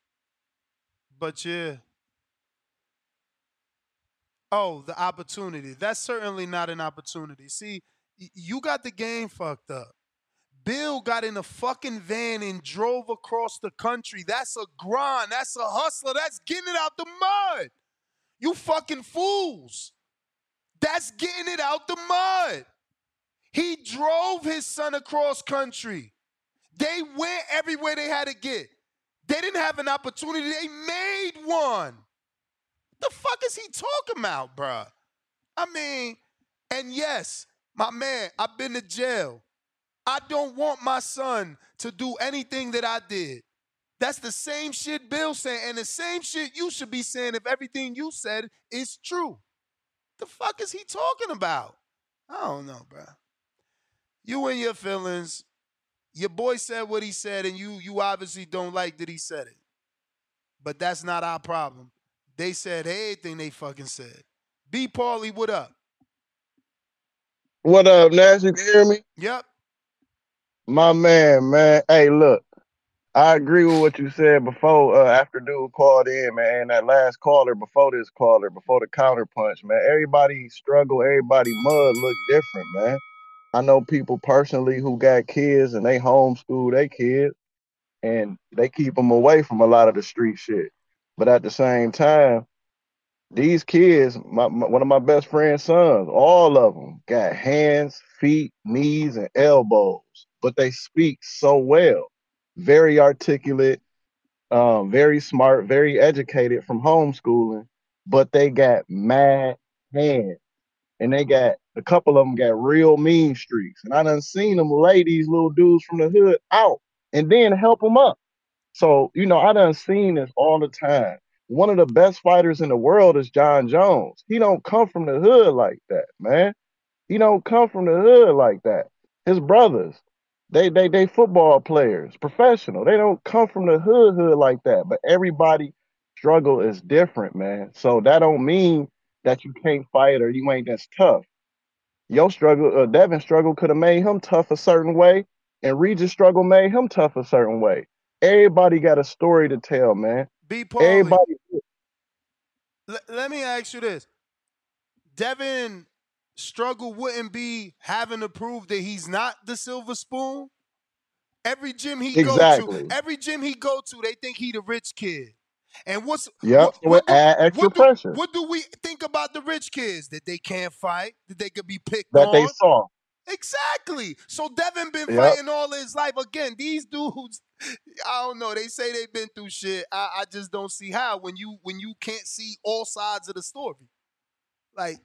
but yeah. Oh, the opportunity. That's certainly not an opportunity. See, you got the game fucked up. Bill got in a fucking van and drove across the country. That's a grind. That's a hustler. That's getting it out the mud. You fucking fools. That's getting it out the mud. He drove his son across country. They went everywhere they had to get. They didn't have an opportunity. They made one. What the fuck is he talking about, bruh? I mean, and yes, my man, I've been to jail. I don't want my son to do anything that I did. That's the same shit Bill saying, and the same shit you should be saying if everything you said is true. The fuck is he talking about? I don't know, bro. You and your feelings. Your boy said what he said, and you you obviously don't like that he said it. But that's not our problem. They said everything they fucking said. B. Paulie, what up? What up, Ness? You can hear me? Yep. My man, man. Hey, look, I agree with what you said before. Uh, after dude called in, man, and that last caller before this caller, before the counter punch, man. Everybody struggle, everybody mud look different, man. I know people personally who got kids and they homeschool their kids, and they keep them away from a lot of the street shit. But at the same time, these kids, my, my, one of my best friend's sons, all of them got hands, feet, knees, and elbows, but they speak so well, very articulate, um, very smart, very educated from homeschooling, but they got mad hands, and they got a couple of them got real mean streaks, and I done seen them lay these little dudes from the hood out and then help them up. So you know, I done seen this all the time one of the best fighters in the world is Jon Jones. He don't come from the hood like that, man. He don't come from the hood like that. His brothers, they they they football players, professional. They don't come from the hood hood like that. But everybody struggle is different, man. So that don't mean that you can't fight or you ain't as tough. Your struggle, uh, Devin struggle could have made him tough a certain way, and Regis struggle made him tough a certain way. Everybody got a story to tell, man. B. Paulie, Everybody l- let me ask you this. Devin struggle wouldn't be having to prove that he's not the silver spoon. Every gym he Exactly. go to, every gym he go to, they think he the rich kid. And what's Yep. what, what do, add extra what do, pressure what do we think about the rich kids? That they can't fight, that they could be picked that they saw. Exactly. So Devin been Yep. fighting all his life. Again, these dudes, [laughs] I don't know. They say they've been through shit. I, I just don't see how when you when you can't see all sides of the story. Like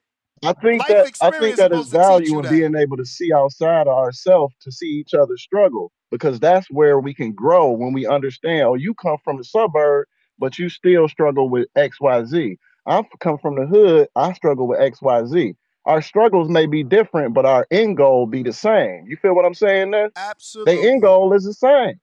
I think that I think that is value in that. being able to see outside of ourselves to see each other struggle because that's where we can grow when we understand. Oh, you come from the suburb, but you still struggle with X, Y, Z. I come from the hood. I struggle with X, Y, Z. Our struggles may be different, but our end goal be the same. You feel what I'm saying? There, Absolutely. the end goal is the same.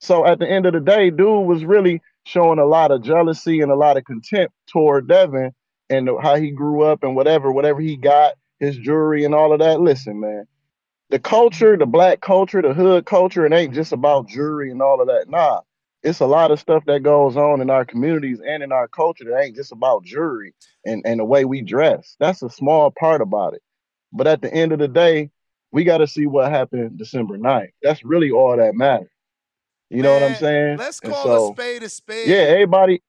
So at the end of the day, dude was really showing a lot of jealousy and a lot of contempt toward Devin and how he grew up and whatever, whatever he got, his jewelry and all of that. Listen, man, the culture, the black culture, the hood culture, it ain't just about jewelry and all of that. Nah, it's a lot of stuff that goes on in our communities and in our culture that ain't just about jewelry and, and the way we dress. That's a small part about it. But at the end of the day, we got to see what happened December 9th. That's really all that matters. You know what I'm saying? let's call so, a spade a spade. yeah, everybody,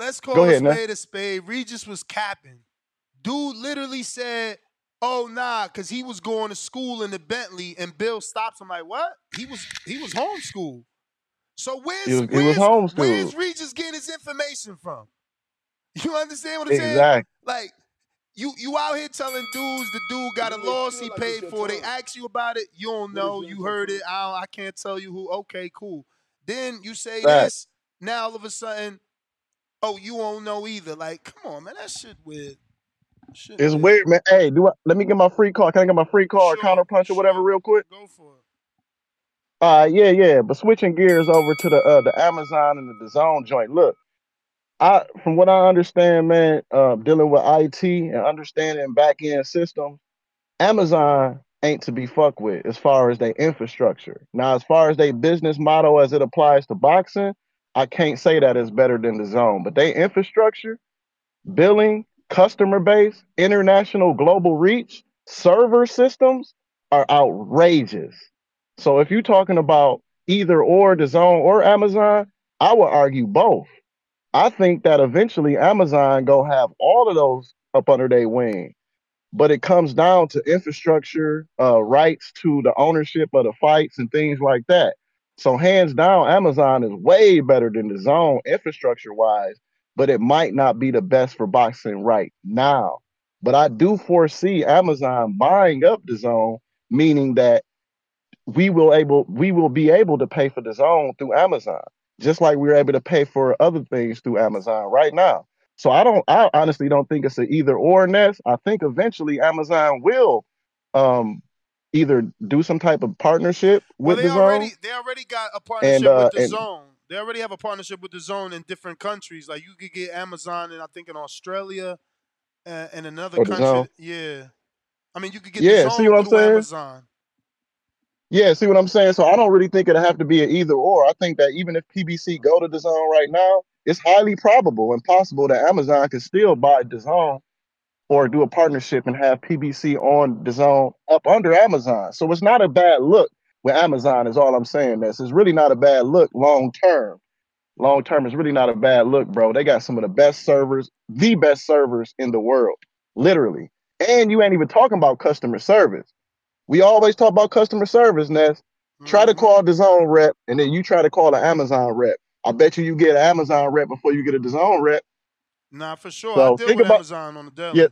Let's call a man. spade a spade. Regis was capping. Dude literally said, "Oh nah," because he was going to school in the Bentley, and Bill stops him like, "What? He was he was homeschooled. So where's he was, he was where's homeschooled. where's Regis getting his information from? [laughs] You understand what I'm saying? Like you you out here telling dudes the dude got a loss he paid for. They ask you about it, you don't know. You heard it. I don't, I can't tell you who. Okay, cool. Then you say Facts. this. Now all of a sudden, oh, you won't know either. Like, come on, man, that shit weird. Shit It's weird, man. Hey, do I, let me get my free call. Can I get my free call or counter punch or whatever real quick? Go for it. Uh yeah, yeah. But switching gears over to the uh the Amazon and DAZN joint. Look, I from what I understand, man, uh, dealing with IT and understanding back end systems, Amazon ain't to be fucked with as far as their infrastructure. Now, as far as their business model as it applies to boxing, I can't say that it's better than DAZN. But their infrastructure, billing, customer base, international global reach, server systems are outrageous. So if you're talking about either or DAZN or Amazon, I would argue both. I think that eventually Amazon go have all of those up under their wing. But it comes down to infrastructure, uh, rights to the ownership of the fights and things like that. So hands down, Amazon is way better than DAZN infrastructure wise, but it might not be the best for boxing right now. But I do foresee Amazon buying up DAZN, meaning that we will able we will be able to pay for DAZN through Amazon, just like we're able to pay for other things through Amazon right now. So I don't I honestly don't think it's an either or Ness. I think eventually Amazon will um either do some type of partnership Well, with they the already zone they already got a partnership and uh with the and zone. They already have a partnership with DAZN in different countries. Like you could get Amazon, and I think in Australia uh, and another country. Yeah, I mean you could get Yeah, the see zone what I'm saying? Amazon. Yeah, see what I'm saying? So I don't really think it'll have to be an either or. I think that even if PBC go to DAZN right now, it's highly probable and possible that Amazon could still buy DAZN or do a partnership and have PBC on DAZN up under Amazon. So it's not a bad look with Amazon, is all I'm saying. This it's really not a bad look long term. Long term is really not a bad look, bro. They got some of the best servers, the best servers in the world, literally. And you ain't even talking about customer service. We always talk about customer service, Ness. Try to call DAZN rep, and then you try to call an Amazon rep. I bet you you get an Amazon rep before you get a zone rep. Nah, for sure. I So deal think with about Amazon on the daily. yeah,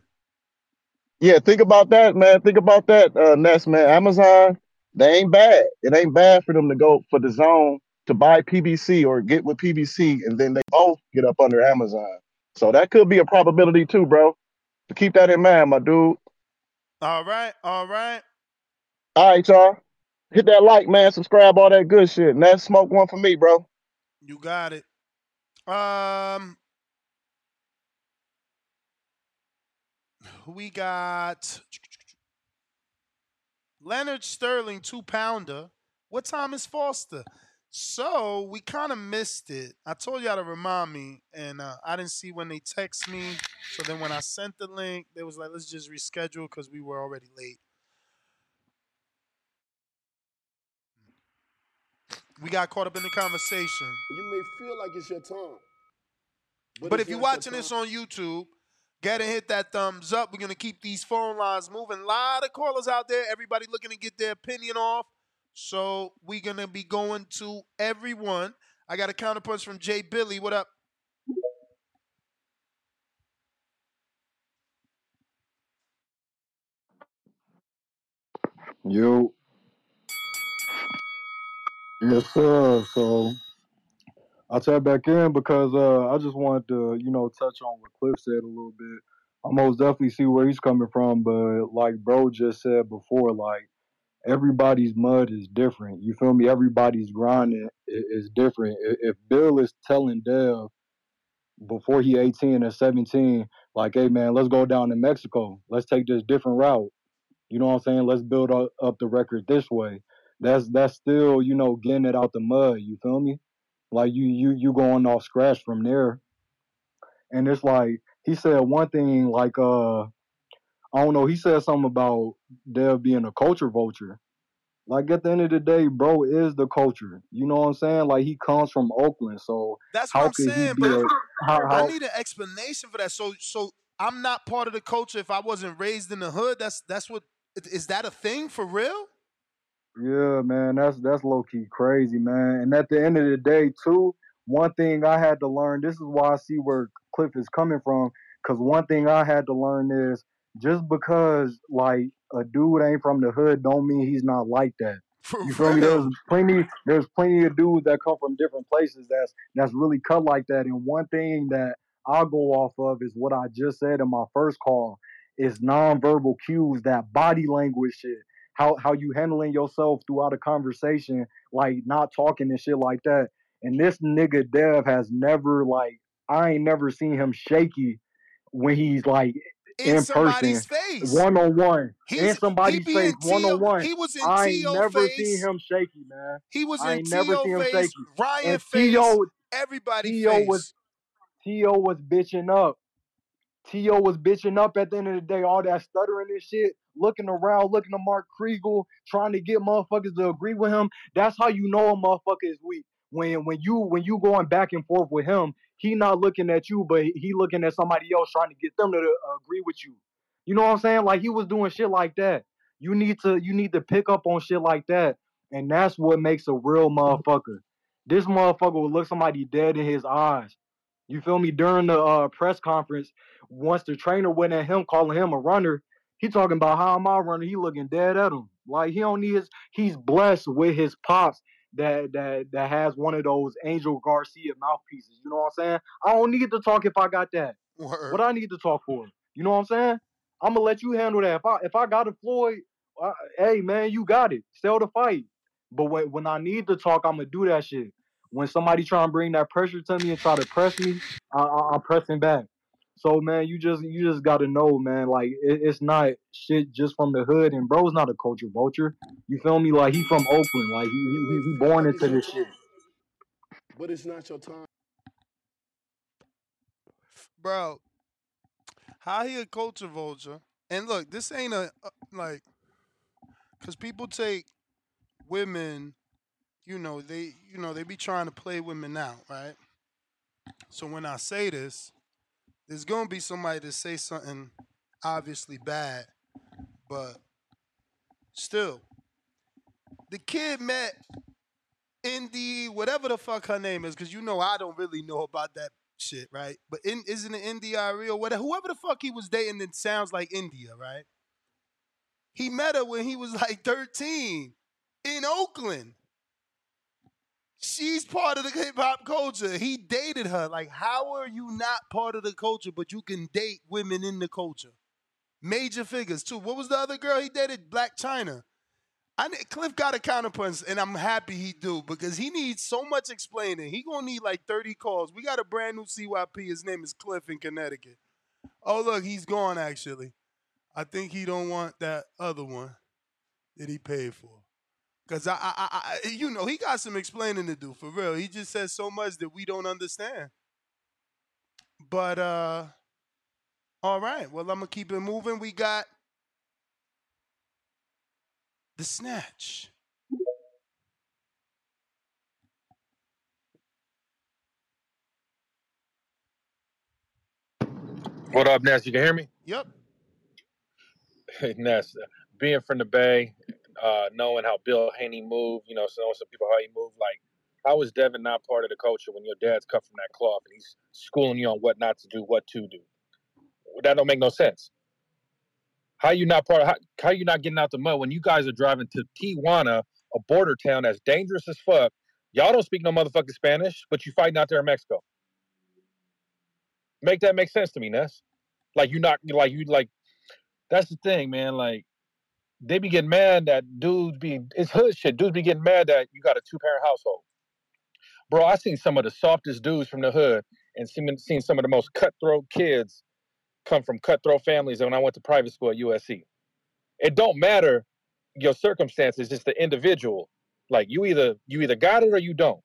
yeah. Think about that, man. Think about that, uh, Ness, man. Amazon, they ain't bad. It ain't bad for them to go for DAZN to buy PBC or get with PBC, and then they both get up under Amazon. So that could be a probability too, bro. So keep that in mind, my dude. All right, all right. All right, y'all. Hit that like, man. Subscribe, all that good shit. And that smoke one for me, bro. You got it. Um, we got Leonard Sterling, two pounder. What time is Foster? So we kind of missed it. I told y'all to remind me, and uh, I didn't see when they text me. So then when I sent the link, they was like, "Let's just reschedule" because we were already late. We got caught up in the conversation. You may feel like it's your time. But, it's if you're watching this on YouTube, get and hit that thumbs up. We're gonna keep these phone lines moving. A lot of callers out there. Everybody looking to get their opinion off. So we're gonna be going to everyone. I got a counterpunch from Jay Billy. What up? Yo. Yes, sir. So I tap back in because uh, I just wanted to, you know, touch on what Cliff said a little bit. I most definitely see where he's coming from, but like bro just said before, like everybody's mud is different. You feel me? Everybody's grinding is different. If Bill is telling Dev before he 18 or 17, like, hey man, let's go down to Mexico. Let's take this different route. You know what I'm saying? Let's build up the record this way. That's that's still, you know, getting it out the mud. You feel me? Like you you you going off scratch from there. And it's like he said one thing like uh I don't know, he said something about there being a culture vulture. Like at the end of the day, bro is the culture. You know what I'm saying? Like he comes from Oakland, so That's what how I'm saying, but a how, I need an explanation for that. So so I'm not part of the culture if I wasn't raised in the hood. That's that's what is that a thing for real? Yeah, man, that's that's low key crazy, man. And at the end of the day, too, one thing I had to learn. This is why I see where Cliff is coming from. Cause one thing I had to learn is just because like a dude ain't from the hood, don't mean he's not like that. [laughs] You feel me? There's plenty. There's plenty of dudes that come from different places that's that's really cut like that. And one thing that I'll go off of is what I just said in my first call is nonverbal cues, that body language shit. How how you handling yourself throughout a conversation, like not talking and shit like that. And this nigga Dev has never like I ain't never seen him shaky when he's like In in person, face. one on one, in He's he somebody's face, one on one. He was in I ain't T.O. never face. seen him shaky, man. He was I in ain't never seen him face, shaky. Ryan And face, T.O. everybody T.O. was face. T.O. was bitching up. T.O. was bitching up at the end of the day, all that stuttering and shit, looking around, looking to Mark Kriegel, trying to get motherfuckers to agree with him. That's how you know a motherfucker is weak. When when you when you going back and forth with him, he not looking at you, but he looking at somebody else trying to get them to uh, agree with you. You know what I'm saying? Like he was doing shit like that. You need to you need to pick up on shit like that, and that's what makes a real motherfucker. This motherfucker will look somebody dead in his eyes. You feel me? During the uh, press conference, once the trainer went at him, calling him a runner, he talking about how am I running? He looking dead at him. Like he don't need his. He's blessed with his pops that that that has one of those Angel Garcia mouthpieces. You know what I'm saying? I don't need to talk if I got that. Word. What I need to talk for? You know what I'm saying? I'm gonna let you handle that. If I if I got a Floyd, uh, hey man, you got it. Sell the fight. But when when I need to talk, I'm gonna do that shit. When somebody try and bring that pressure to me and try to press me, I, I, I'm pressing back. So man, you just you just gotta know, man. Like it, it's not shit just from the hood, and bro's not a culture vulture. You feel me? Like he from Oakland, like he he, he- born into this shit. But it's not your time. bro. How he a culture vulture? And look, this ain't a uh, like, cause people take women, you know, they you know they be trying to play women out, right? So when I say this, there's gonna be somebody to say something obviously bad, but still, the kid met Indy, whatever the fuck her name is, because you know I don't really know about that shit, right? But in, isn't it India or whatever? Whoever the fuck he was dating that sounds like India, right? He met her when he was like 13 in Oakland. She's part of the hip hop culture. He dated her. Like, how are you not part of the culture, but you can date women in the culture? Major figures too. What was the other girl he dated? Blac Chyna. I Cliff got a counterpunch, and I'm happy he do because he needs so much explaining. He gonna need like 30 calls. We got a brand new CYP. His name is Cliff in Connecticut. Oh look, he's gone actually. I think he don't want that other one that he paid for. Cause I, I, I, you know, he got some explaining to do for real. He just says so much that we don't understand. But uh, all right. Well, I'm gonna keep it moving. We got the snatch. What up, Ness? You can hear me? Yep. Hey, Ness, being from the Bay, uh, knowing how Bill Haney moved, you know, knowing some people how he moved, like, how is Devin not part of the culture when your dad's cut from that cloth and he's schooling you on what not to do, what to do? That don't make no sense. How you not part of, how, how you not getting out the mud when you guys are driving to Tijuana, a border town that's dangerous as fuck? Y'all don't speak no motherfucking Spanish, but you fighting out there in Mexico. Make that make sense to me, Ness. Like you not like you like that's the thing, man. Like they be getting mad that dudes be it's hood shit. Dudes be getting mad that you got a two parent household. Bro, I seen some of the softest dudes from the hood and seen seen some of the most cutthroat kids come from cutthroat families when I went to private school at USC. It don't matter your circumstances, it's the individual. Like you either you either got it or you don't.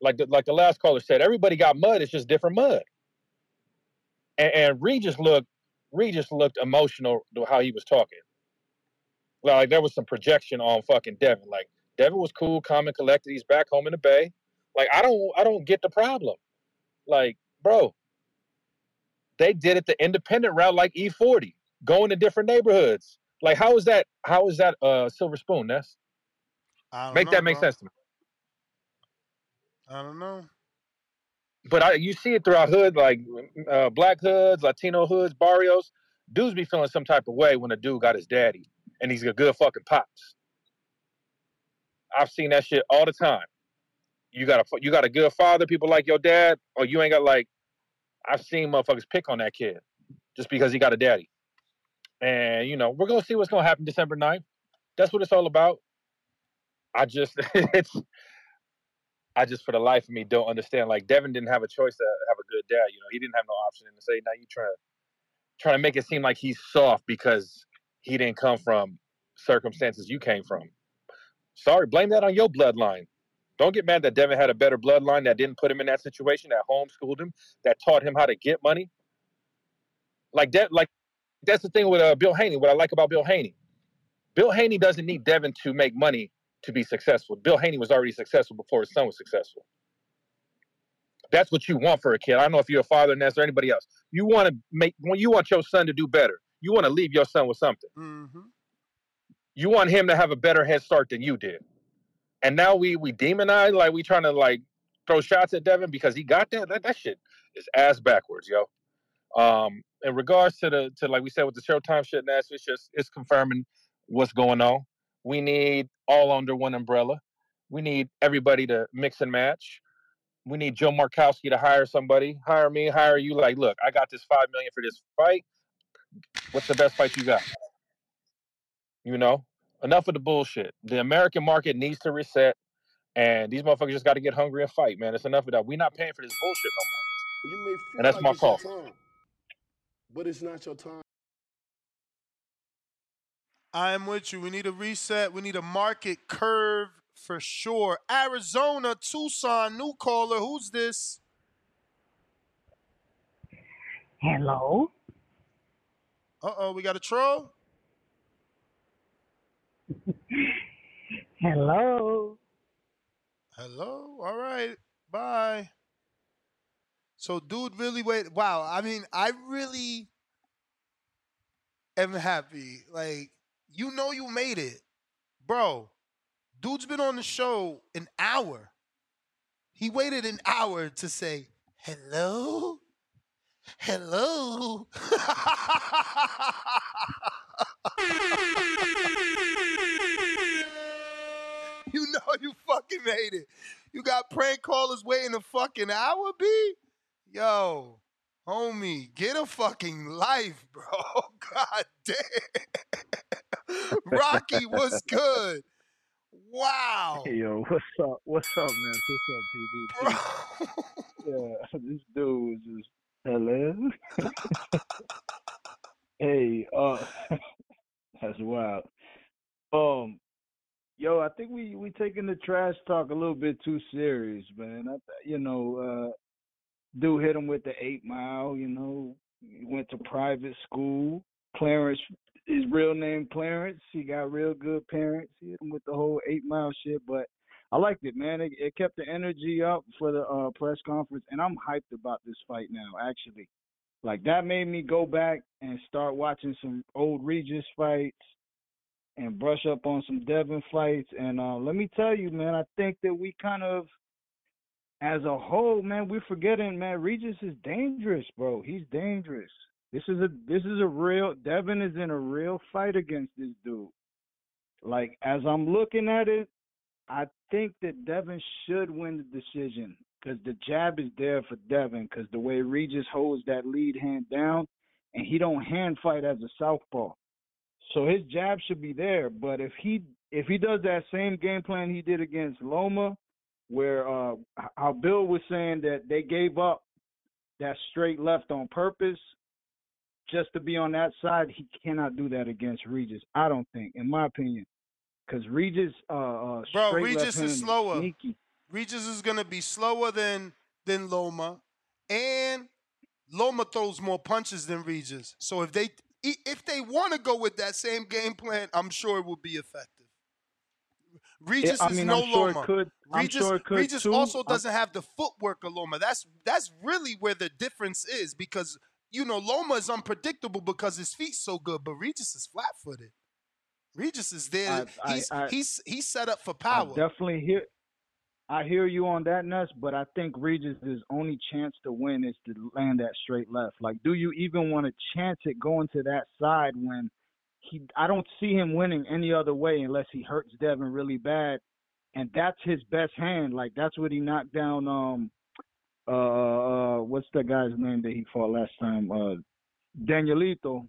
Like the, like the last caller said, everybody got mud. It's just different mud. And, and Regis looked Regis looked emotional how he was talking. Like there was some projection on fucking Devin. Like Devin was cool, calm and collected. He's back home in the Bay. Like I don't I don't get the problem. Like bro, they did it the independent route like E40, going to different neighborhoods. Like how is that? How is that uh silver spoon? Don't Make know, that make bro. sense to me. I don't know. But I, you see it throughout hood, like uh, black hoods, Latino hoods, barrios. Dudes be feeling some type of way when a dude got his daddy and he's a good fucking pops. I've seen that shit all the time. You got a you got a good father, people like your dad, or you ain't got like. I've seen motherfuckers pick on that kid just because he got a daddy. And you know we're gonna see what's gonna happen December 9th. That's what it's all about. I just [laughs] it's I just for the life of me don't understand. Like Devin didn't have a choice to have a good dad. You know, he didn't have no option and to say now you trying to trying to make it seem like he's soft because he didn't come from circumstances you came from. Sorry, blame that on your bloodline. Don't get mad that Devin had a better bloodline that didn't put him in that situation, that homeschooled him, that taught him how to get money. Like that, like that's the thing with uh, Bill Haney. What I like about Bill Haney, Bill Haney doesn't need Devin to make money to be successful. Bill Haney was already successful before his son was successful. That's what you want for a kid. I don't know if you're a father, Ness, or anybody else. You want to make you want your son to do better. You want to leave your son with something. Mm-hmm. You want him to have a better head start than you did. And now we we demonize like we trying to like throw shots at Devin because he got that. That, that shit is ass backwards, yo. Um, in regards to the to like we said with the Showtime shit, Ness, it's just it's confirming what's going on. We need all under one umbrella. We need everybody to mix and match. We need Joe Markowski to hire somebody. Hire me, hire you. Like, look, I got this five million for this fight. What's the best fight you got? You know, enough of the bullshit. The American market needs to reset, and these motherfuckers just got to get hungry and fight, man. It's enough of that. We're not paying for this bullshit no more. You may feel And that's like my it's your fault. time, but it's not your time. I'm with you. We need a reset. We need a market curve for sure. Arizona, Tucson, new caller. Who's this? Hello. Uh oh, we got a troll. Hello. Hello. All right. Bye. So, dude, really wait. Wow. I mean, I really am happy. Like, you know, you made it, bro. Dude's been on the show an hour. He waited an hour to say hello. Hello. you know you fucking made it. You got prank callers waiting a fucking hour, B? Yo, homie, get a fucking life, [laughs] bro. God damn. Rocky was good. Wow. Hey, yo, what's up? What's up, man? What's up, PBT? [laughs] yeah, [laughs] this dude was just hello. hey, uh, [laughs] that's wild. Um, yo, I think we we taking the trash talk a little bit too serious, man. I, you know, uh, dude hit him with the eight mile. You know, he went to private school. Clarence, his real name Clarence. He got real good parents. He hit him with the whole eight mile shit, but I liked it, man. It, it kept the energy up for the uh, press conference, and I'm hyped about this fight now. Actually, like that made me go back and start watching some old Regis fights and brush up on some Devin fights. And uh, let me tell you, man, I think that we kind of, as a whole, man, we're forgetting, man, Regis is dangerous, bro. He's dangerous. This is a this is a real Devin is in a real fight against this dude. Like as I'm looking at it, I think that Devin should win the decision because the jab is there for Devin because the way Regis holds that lead hand down, and he don't hand fight as a southpaw, so his jab should be there. But if he if he does that same game plan he did against Loma, where uh how Bill was saying that they gave up that straight left on purpose just to be on that side, he cannot do that against Regis. I don't think, in my opinion, because Regis, uh, uh Bro, Regis is slower. sneaky. Regis is gonna be slower than than Loma, and Loma throws more punches than Regis. So if they if they want to go with that same game plan, I'm sure it will be effective. Regis I is no I'm sure Loma. could- I'm Regis, sure Regis too. also I'm- doesn't have the footwork of Loma. That's that's really where the difference is because you know Loma is unpredictable because his feet's so good, but Regis is flat footed. Regis is there. I- I- he's I- he's he's set up for I power. definitely hear. I hear you on that, Nuts, but I think Regis' only chance to win is to land that straight left. Like, do you even want to chance it going to that side when he? I don't see him winning any other way unless he hurts Devin really bad, and that's his best hand. Like, that's what he knocked down. Um, uh, uh what's that guy's name that he fought last time? Uh, Danielito.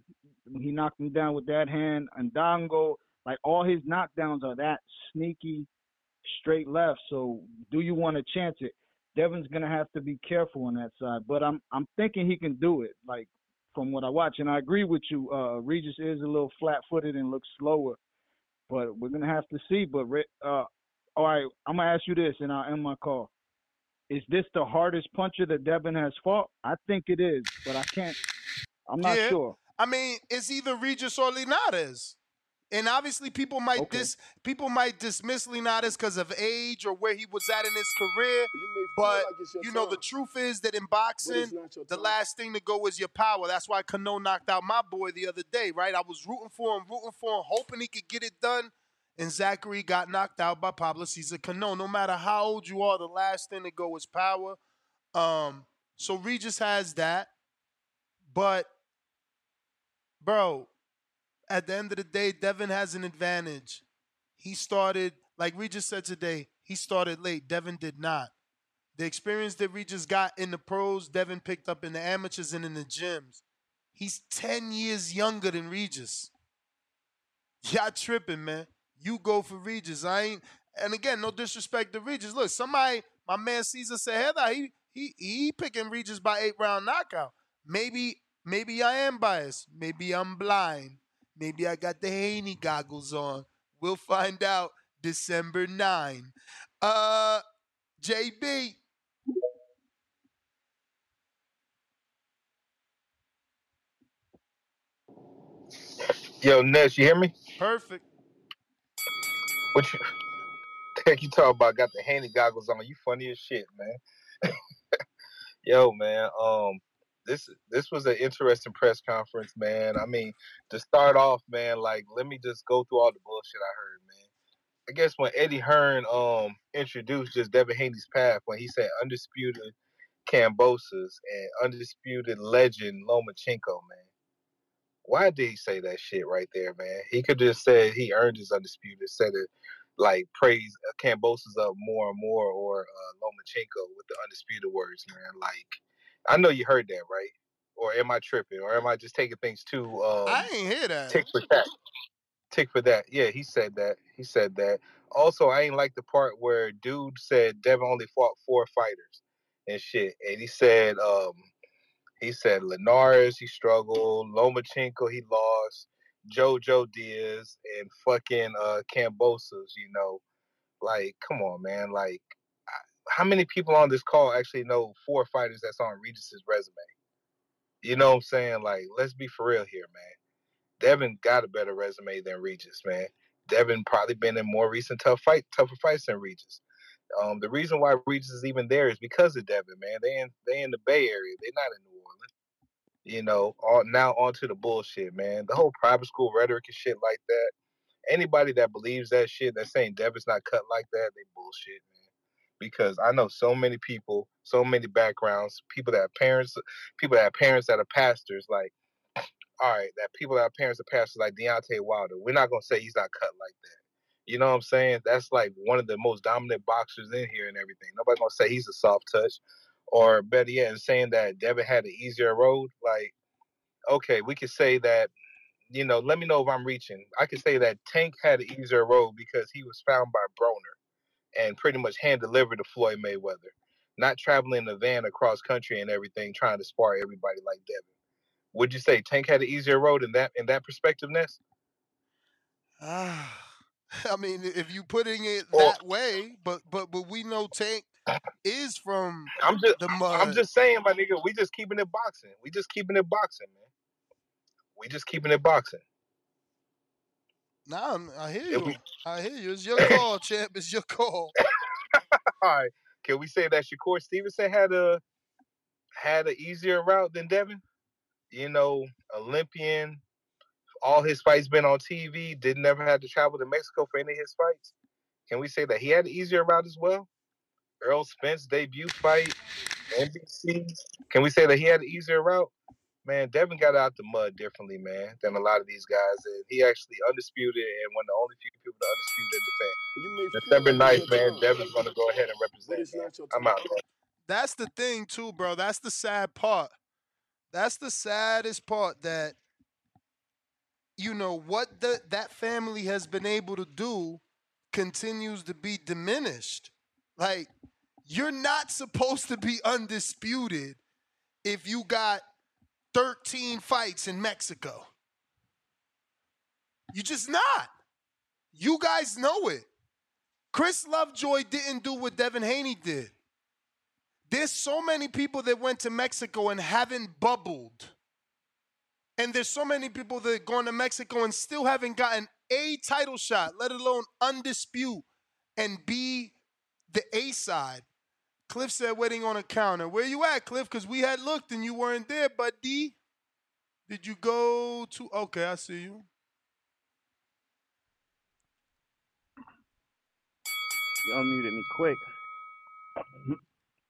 He knocked him down with that hand. And Dango, like all his knockdowns are that sneaky, straight left. So do you want to chance it? Devin's gonna have to be careful on that side. But I'm I'm thinking he can do it. Like from what I watch, and I agree with you. Uh, Regis is a little flat-footed and looks slower, but we're gonna have to see. But uh, all right, I'm gonna ask you this, and I'll end my call. Is this the hardest puncher that Devin has fought? I think it is, but I can't. I'm not Yeah. sure. I mean, it's either Regis or Linares. And obviously people might dis people might dismiss Linares because of age or where he was at in his career. But you know, the truth is that in boxing, the last thing to go is your power. That's why Cano knocked out my boy the other day, right? I was rooting for him, rooting for him, hoping he could get it done. And Zachary got knocked out by Pablo Cesar Cano. No matter how old you are, the last thing to go is power. Um, so Regis has that. But bro, at the end of the day, Devin has an advantage. he started, like Regis said today, he started late. Devin did not. The experience that Regis got in the pros, Devin picked up in the amateurs and in the gyms. He's 10 years younger than Regis. Y'all tripping, man. You go for Regis. I ain't, and again, no disrespect to Regis. Look, somebody, my man Caesar Saheda, he he he picking Regis by eight round knockout. Maybe maybe I am biased. Maybe I'm blind. Maybe I got the Haney goggles on. We'll find out December 9. Uh JB. Yo, Ness, you hear me? Perfect. What you [laughs] the heck you talking about? Got the Haney goggles on. You funny as shit, man. [laughs] Yo, man. Um, this this was an interesting press conference, man. I mean, to start off, man, like let me just go through all the bullshit I heard, man. I guess when Eddie Hearn um introduced just Devin Haney's path when he said undisputed Kambosos and undisputed legend Lomachenko, man. Why did he say that shit right there, man? He could just said he earned his undisputed, said it like praise uh, Kambosos up more and more, or uh, Lomachenko with the undisputed words, man. Like, I know you heard that, right? Or am I tripping? Or am I just taking things too um, I ain't hear that. tick for tat? Tick for that. Yeah, he said that. He said that. Also, I ain't like the part where dude said Devin only fought four fighters and shit, and he said um he said Linares, he struggled. Lomachenko, he lost. Jojo Diaz and fucking uh Kambosos, you know. Like, come on, man. Like, how many people on this call actually know four fighters that's on Regis's resume? You know what I'm saying? Like, let's be for real here, man. Devin got a better resume than Regis, man. Devin probably been in more recent tough fight, tougher fights than Regis. Um, the reason why Regis is even there is because of Devin, man. They in they in the Bay Area. They're not in New Orleans. You know, all, now onto the bullshit, man. The whole private school rhetoric and shit like that. Anybody that believes that shit, that's saying Devin's not cut like that, they bullshit, man. Because I know so many people, so many backgrounds, people that have parents, people that have parents that are pastors, like, [clears throat] all right, that people that have parents are pastors like Deontay Wilder. We're not gonna say he's not cut like that. You know what I'm saying? That's like one of the most dominant boxers in here and everything. Nobody gonna say he's a soft touch. Or better yet, in saying that Devin had an easier road, like, okay, we could say that, you know, let me know if I'm reaching. I could say that Tank had an easier road because he was found by Broner and pretty much hand delivered to Floyd Mayweather. Not traveling in a van across country and everything, trying to spar everybody like Devin. Would you say Tank had an easier road in that in that perspective, Ness? Ah, [laughs] I mean, if you putting it that way, but but but we know Tank [coughs] is from I'm just the I'm just saying, my nigga, we just keeping it boxing. We just keeping it boxing, man. We just keeping it boxing. Nah, I'm- I hear you. we I hear you. It's your [coughs] call, champ. It's your call. all right, can we say that Shakur Stevenson had a had an easier route than Devin? You know, Olympian, all his fights been on TV, didn't never have to travel to Mexico for any of his fights. Can we say that he had an easier route as well? Errol Spence debut fight, NBC. Can we say that he had an easier route? Man, Devin got out the mud differently, man, than a lot of these guys. And he actually undisputed and one of the only few people to undisputed defend. You may feel December it's 9th, your man, time, Devin's gonna go ahead and represent, it's man. I'm out, man. That's the thing too, bro. That's the sad part. That's the saddest part that you know what the that family has been able to do continues to be diminished. Like you're not supposed to be undisputed if you got 13 fights in Mexico. You just not. You guys know it. Chris Lovejoy didn't do what Devin Haney did. There's so many people that went to Mexico and haven't bubbled. And there's so many people that are going to Mexico and still haven't gotten a title shot, let alone undispute and be the A side. Cliff said waiting on a counter. Where you at, Cliff? Because we had looked and you weren't there, buddy. Did you go to okay, I see you. You unmuted me quick.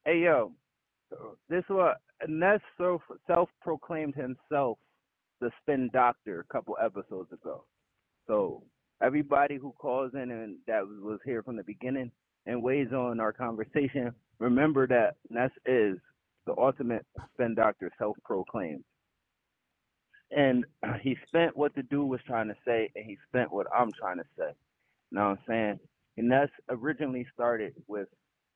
Hey yo, this what Ness self proclaimed himself the spin doctor a couple episodes ago. So everybody who calls in and that was here from the beginning and weighs on our conversation, remember that Ness is the ultimate spin doctor self-proclaimed. And [clears throat] he spent what the dude was trying to say, and he spent what I'm trying to say. You know what I'm saying? And that's originally started with,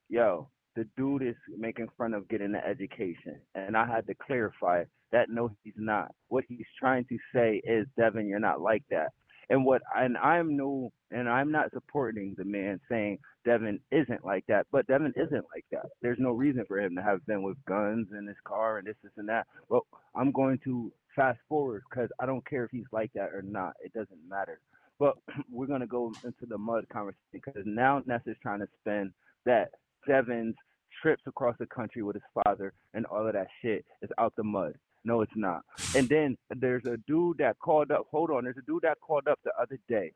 yo, the dude is making fun of getting an education. And I had to clarify that no, he's not. What he's trying to say is, Devin, you're not like that. And what and I'm no and I'm not supporting the man saying Devin isn't like that, but Devin isn't like that. There's no reason for him to have been with guns in his car and this, this, and that. Well, I'm going to fast forward because I don't care if he's like that or not. It doesn't matter. But [clears throat] we're gonna go into the mud conversation because now Ness is trying to spin that Devin's trips across the country with his father and all of that shit is out the mud. No, it's not. And then there's a dude that called up. Hold on, there's a dude that called up the other day,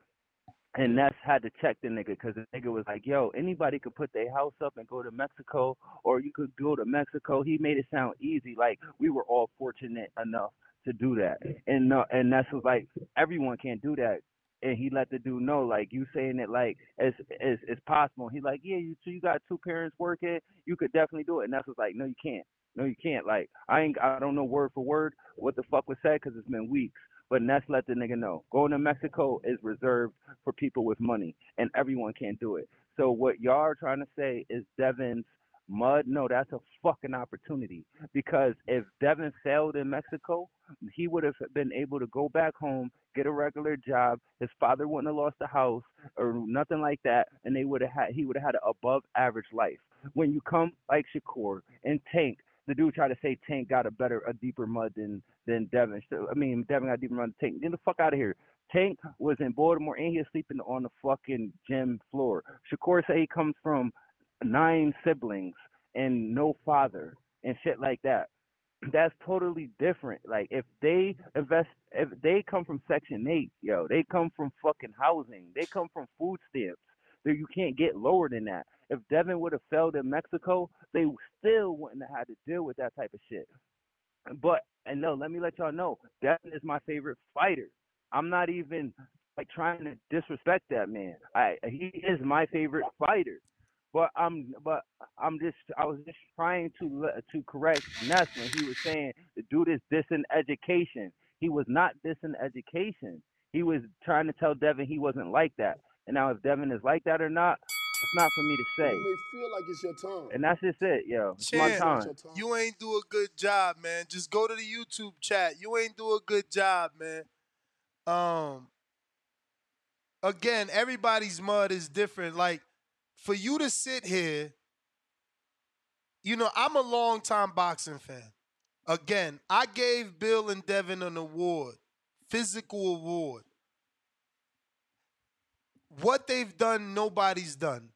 and Ness had to check the nigga because the nigga was like, "Yo, anybody could put their house up and go to Mexico, or you could go to Mexico." He made it sound easy, like we were all fortunate enough to do that. And uh, and Ness was like, "Everyone can't do that." And he let the dude know, like you saying it like as as as possible. He like, yeah, you so you got two parents working, you could definitely do it. And Ness was like, no, you can't. No, you can't. Like, I ain't, I don't know word for word what the fuck was said because it's been weeks. But Ness let the nigga know. Going to Mexico is reserved for people with money, and everyone can't do it. So what y'all are trying to say is Devin's mud? No, that's a fucking opportunity. Because if Devin failed in Mexico, he would have been able to go back home, get a regular job. His father wouldn't have lost the house or nothing like that, and they would have had he would have had an above average life. When you come like Shakur and Tank the dude tried to say Tank got a better, a deeper mud than than Devin. So, I mean, Devin got a deeper mud than Tank. Get the fuck out of here. Tank was in Baltimore and he was sleeping on the fucking gym floor. Shakur say he comes from nine siblings and no father and shit like that. That's totally different. Like if they invest, if they come from Section Eight, yo, they come from fucking housing. They come from food stamps. You can't get lower than that. If Devin would have failed in Mexico, they still wouldn't have had to deal with that type of shit. But and no, let me let y'all know, Devin is my favorite fighter. I'm not even like trying to disrespect that man. I he is my favorite fighter. But I'm but I'm just I was just trying to to correct Ness when he was saying the dude is dissing education. He was not dissing education. He was trying to tell Devin he wasn't like that. And now if Devin is like that or not, it's not for me to say. It may feel like it's your time. And that's just it, yo. It's my Champ, time. you ain't do a good job, man. Just go to the YouTube chat. You ain't do a good job, man. Um again, everybody's mud is different. Like for you to sit here, you know, I'm a long time boxing fan. Again, I gave Bill and Devin an award, physical award. What they've done, nobody's done.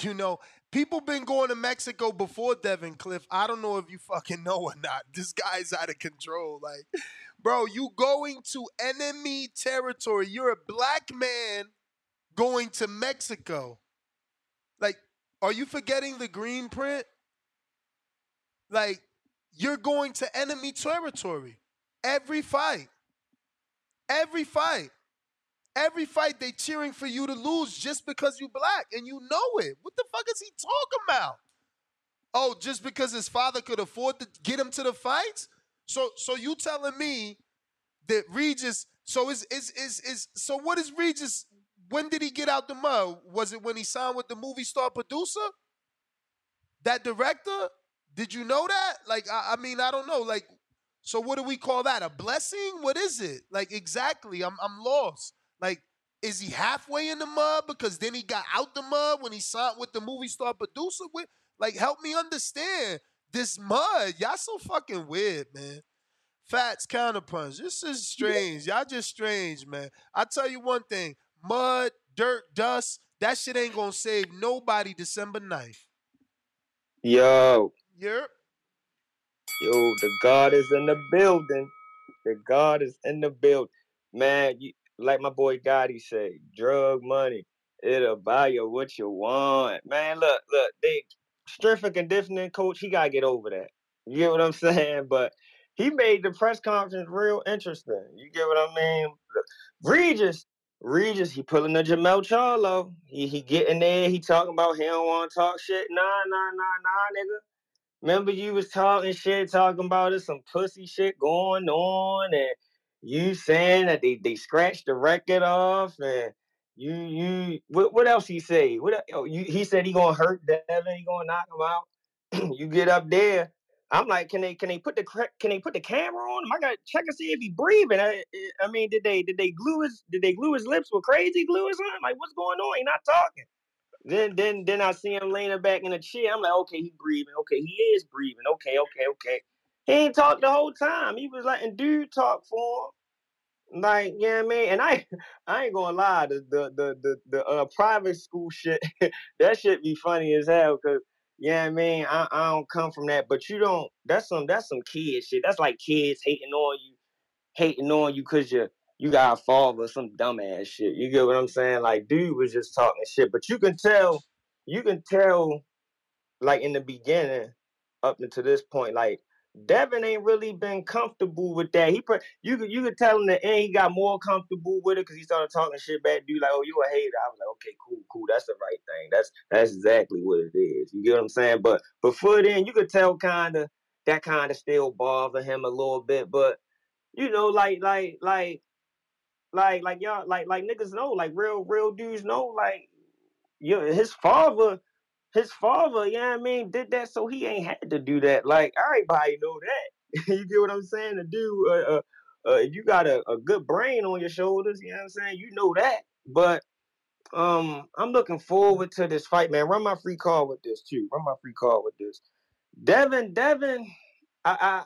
You know, people been going to Mexico before Devin Cliff. I don't know if you fucking know or not. [laughs] This guy's out of control. Like, bro, you going to enemy territory. You're a black man going to Mexico. Like, are you forgetting the green print? Like, you're going to enemy territory every fight. Every fight. Every fight they cheering for you to lose just because you black and you know it. What the fuck is he talking about? Oh, just because his father could afford to get him to the fights? So so you telling me that Regis so is is is is so what is Regis when did he get out the mud? Was it when he signed with the movie star producer? That director? Did you know that? Like I, I mean, I don't know. Like, so what do we call that? A blessing? What is it? Like exactly. I'm I'm lost. Like, is he halfway in the mud because then he got out the mud when he signed with the movie star producer? With like, help me understand this mud. Y'all so fucking weird, man. Fats counterpunch. This is strange. Y'all just strange, man. I tell you one thing: mud, dirt, dust. That shit ain't gonna save nobody December 9th. Yo, Yep. yo, the God is in the building. The God is in the building. Man, you, like my boy Gotti say, drug money. It'll buy you what you want. Man, look, look, they strength and conditioning coach, he gotta get over that. You get what I'm [laughs] saying? But he made the press conference real interesting. You get what I mean? Regis, Regis, he pulling the Jermell Charlo. He he getting there. He talking about he don't want to talk shit. Nah, nah, nah, nah, nigga. Remember you was talking shit, talking about it, some pussy shit going on, and you saying that they they scratched the record off, and you you what what else he say? What oh, you, he said he gonna hurt Devin, he gonna knock him out. [clears throat] you get up there. I'm like, can they can they put the can they put the camera on him? I gotta check and see if he breathing. I, I mean, did they did they glue his did they glue his lips with crazy glue or something? Like, what's going on? He not talking. Then then then I see him laying back in the chair. I'm like, okay, he breathing. Okay, he is breathing. Okay, okay, okay. He ain't talked the whole time. He was letting dude talk for him. Like, yeah, I mean, and I [laughs] I ain't gonna lie, the the the the, the uh, private school shit, [laughs] that shit be funny as hell, cause yeah, I mean, I, I don't come from that, but you don't. That's some that's some kid shit. That's like kids hating on you, hating on you cause you you got a father, some dumbass shit. You get what I'm saying? Like, dude was just talking shit, but you can tell, you can tell, like in the beginning, up until this point, like Devin ain't really been comfortable with that. He pre- you could you could tell in the end he got more comfortable with it because he started talking shit back. Dude, like, oh, you a hater. I was like, okay, cool, cool. That's the right thing. That's that's exactly what it is. You get what I'm saying? But before then, you could tell kind of that kind of still bother him a little bit. But you know, like like like like like y'all like like niggas know like real real dudes know like yeah his father his father yeah I mean did that so he ain't had to do that. Like everybody know that. [laughs] You get what I'm saying? To do uh, uh, uh you got a, a good brain on your shoulders you know what I'm saying? You know that. But um I'm looking forward to this fight man. Run my free call with this too. Run my free call with this. Devin Devin I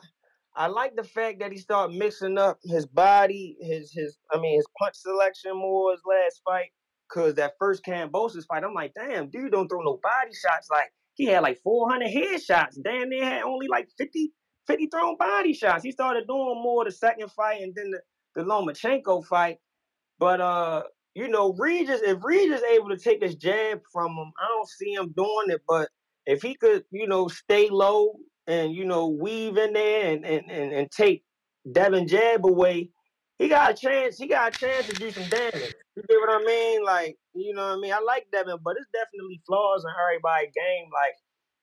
I I like the fact that he started mixing up his body, his his I mean his punch selection more his last fight. Cause that first Kambosos fight, I'm like, damn, dude don't throw no body shots. Like he had like 400 headshots. Damn, near had only like 50, 50 thrown body shots. He started doing more the second fight and then the, the Lomachenko fight. But uh, you know, Regis, if Regis able to take his jab from him, I don't see him doing it. But if he could, you know, stay low and you know weave in there and and and, and take Devin jab away, he got a chance. He got a chance to do some damage. You get what I mean? Like, you know what I mean? I like Devin, but it's definitely flaws in everybody's game. Like,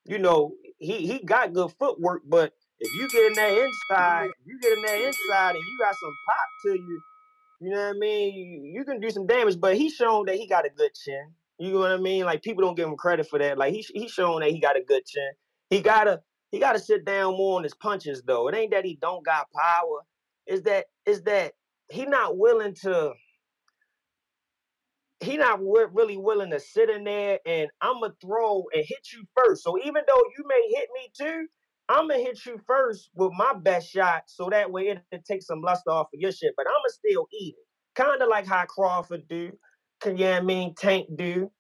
you know, he he got good footwork, but if you get in there inside, you get in there inside and you got some pop to you, you know what I mean? You, you can do some damage, but he's shown that he got a good chin. You know what I mean? Like people don't give him credit for that. Like he he's shown that he got a good chin. He gotta he gotta sit down more on his punches though. It ain't that he don't got power. Is that is that he not willing to he not really willing to sit in there and I'm gonna throw and hit you first. So even though you may hit me too, I'm gonna hit you first with my best shot, so that way it, it takes some luster off of your shit. But I'm gonna still eat it, kind of like how Crawford do, can you know what I mean? Tank do.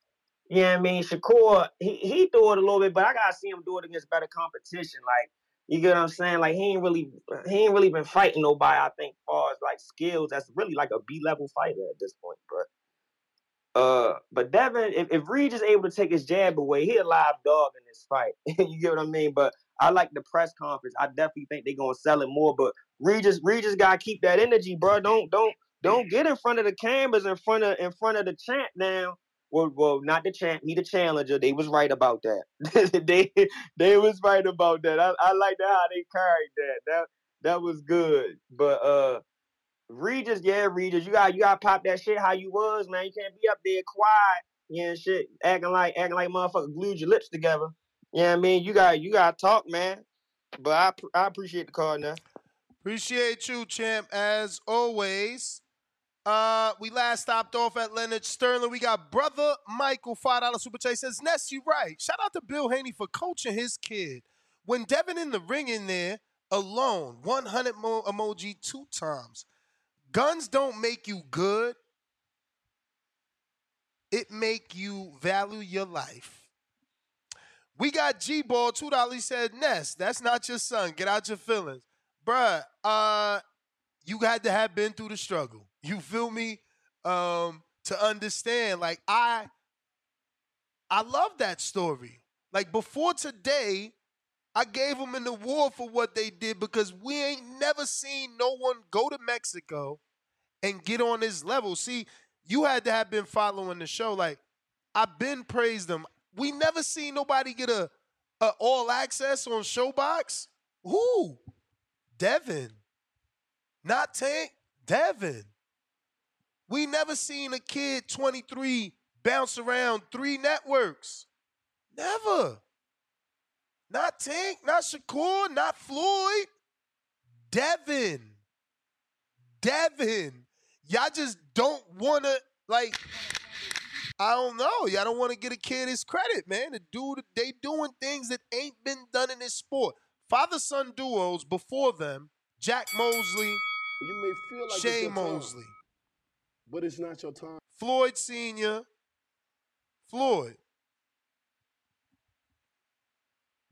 You know what I mean? Shakur, he he do it a little bit, but I gotta see him do it against better competition. Like, you get what I'm saying? Like he ain't really he ain't really been fighting nobody, I think, far as like skills. That's really like a B level fighter at this point. But uh, but Devin, if, if Reed is able to take his jab away, he a live dog in this fight. [laughs] you get what I mean? But I like the press conference. I definitely think they're gonna sell it more. But Regis, Regis gotta keep that energy, bro. Don't don't don't get in front of the cameras in front of in front of the champ now. Well, well, not the champ, he the challenger. They was right about that. [laughs] they they was right about that. I, I like that how they carried that. That that was good. But uh Regis, yeah, Regis, you got you got pop that shit how you was, man. You can't be up there quiet, know, shit, acting like acting like motherfucker glued your lips together. You know I mean? You got you got to talk, man. But I I appreciate the call now. Appreciate you, champ, as always. Uh, we last stopped off at Leonard Sterling. We got brother Michael, five dollar super chat says, Ness, you right. Shout out to Bill Haney for coaching his kid. When Devin in the ring in there alone, 100 mo- emoji two times. Guns don't make you good. It make you value your life. We got G Ball, two dollars. He said, Ness, that's not your son. Get out your feelings. Bruh, uh, you had to have been through the struggle. You feel me? Um, to understand. Like I I love that story. Like before today, I gave them an award for what they did because we ain't never seen no one go to Mexico and get on this level. See, you had to have been following the show. Like, I've been praised them. We never seen nobody get a, a all access on Showbox. Who? Devin. Not Tank. Devin. We never seen a kid 23 bounce around three networks. Never. Not Tank, not Shakur, not Floyd. Devin. Devin. Y'all just don't want to, like, I don't know. Y'all don't want to get a kid his credit, man. The dude, they doing things that ain't been done in this sport. Father son duos before them, Jack Mosley, You may feel like time, Mosley, but it's not your time. Floyd Sr., Floyd.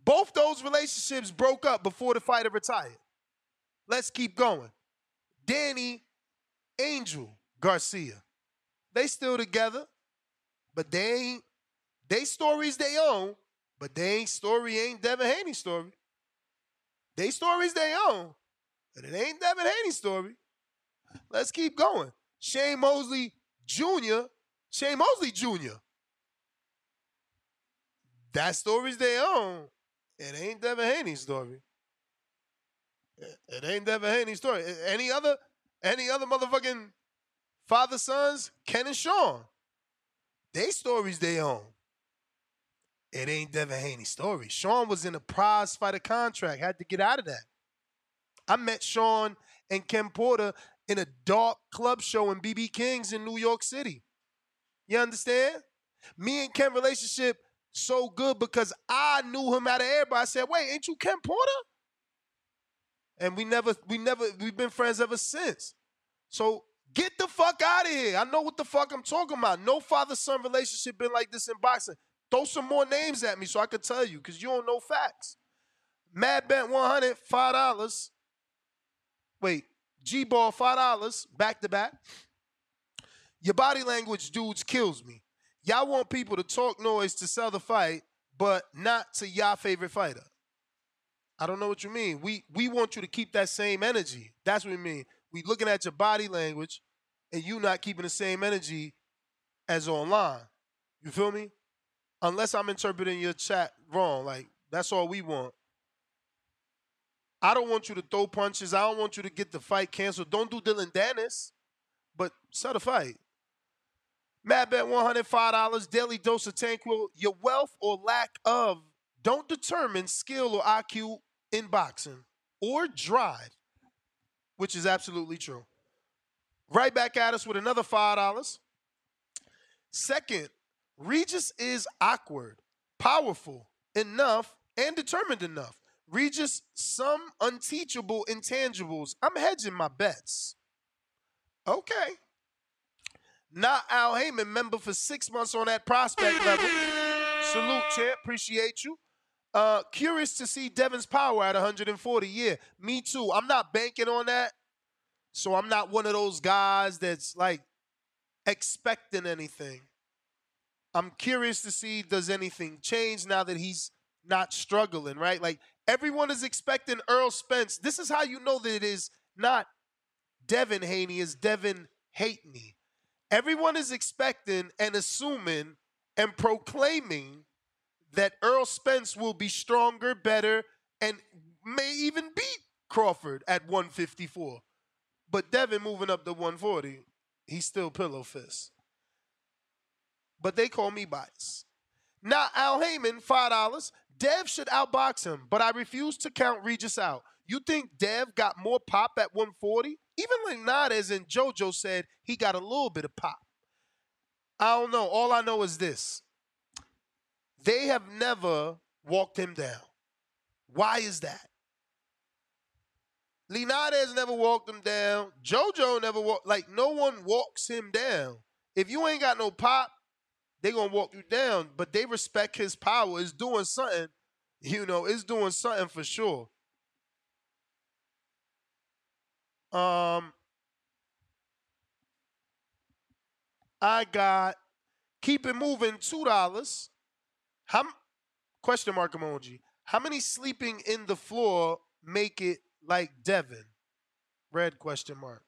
Both those relationships broke up before the fighter retired. Let's keep going. Danny Angel Garcia. They still together, but they ain't they stories they own, but they ain't story ain't Devin Haney's story. They stories they own, but it ain't Devin Haney's story. Let's keep going. Shane Mosley Jr. Shane Mosley Jr. That story's their own. It ain't Devin Haney's story. It- ain't Devin Haney's story. Any other, any other motherfucking father sons, Ken and Shawn. They stories they own. It ain't Devin Haney's story. Shawn was in a prize fighter contract, had to get out of that. I met Shawn and Ken Porter in a dark club show in BB King's in New York City. You understand? Me and Ken relationship so good because I knew him out of everybody. I said, wait, ain't you Ken Porter? And we never, we never, we've been friends ever since. So get the fuck out of here. I know what the fuck I'm talking about. No father-son relationship been like this in boxing. Throw some more names at me so I could tell you, because you don't know facts. Mad Bent 100, $5. Wait, G-Ball, $5, back to back. Your body language, dudes, kills me. Y'all want people to talk noise to sell the fight, but not to y'all favorite fighter. I don't know what you mean. We we want you to keep that same energy. That's what we mean. We looking at your body language, and you not keeping the same energy as online. You feel me? Unless I'm interpreting your chat wrong. Like that's all we want. I don't want you to throw punches. I don't want you to get the fight canceled. Don't do Dillon Danis, but sell the fight. Mad Bet $105, daily dose of Tanquil. Your wealth or lack of don't determine skill or IQ in boxing or drive, which is absolutely true. Right back at us with another $5. Second, Regis is awkward, powerful enough, and determined enough. Regis, some unteachable intangibles. I'm hedging my bets. Okay. Not Al Haymon, member for six months on that prospect level. Salute, champ. Appreciate you. Uh, curious to see Devin's power at 140. Yeah, me too. I'm not banking on that. So I'm not one of those guys that's like expecting anything. I'm curious to see does anything change now that he's not struggling, right? Like everyone is expecting Errol Spence. This is how you know that it is not Devin Haney, it's Devin Hatney. Everyone is expecting and assuming and proclaiming that Errol Spence will be stronger, better, and may even beat Crawford at 154. But Devin moving up to 140, he's still pillow fist. But they call me bias. Now, Al Haymon, $5. Dev should outbox him, but I refuse to count Regis out. You think Dev got more pop at 140? Even Linares and JoJo said he got a little bit of pop. I don't know. All I know is this. They have never walked him down. Why is that? Linares never walked him down. JoJo never walked. Like, no one walks him down. If you ain't got no pop, they to walk you down. But they respect his power. It's doing something. You know, it's doing something for sure. Um, I got keep it moving two dollars. How question mark emoji? How many sleeping in the floor make it like Devin? Red question mark.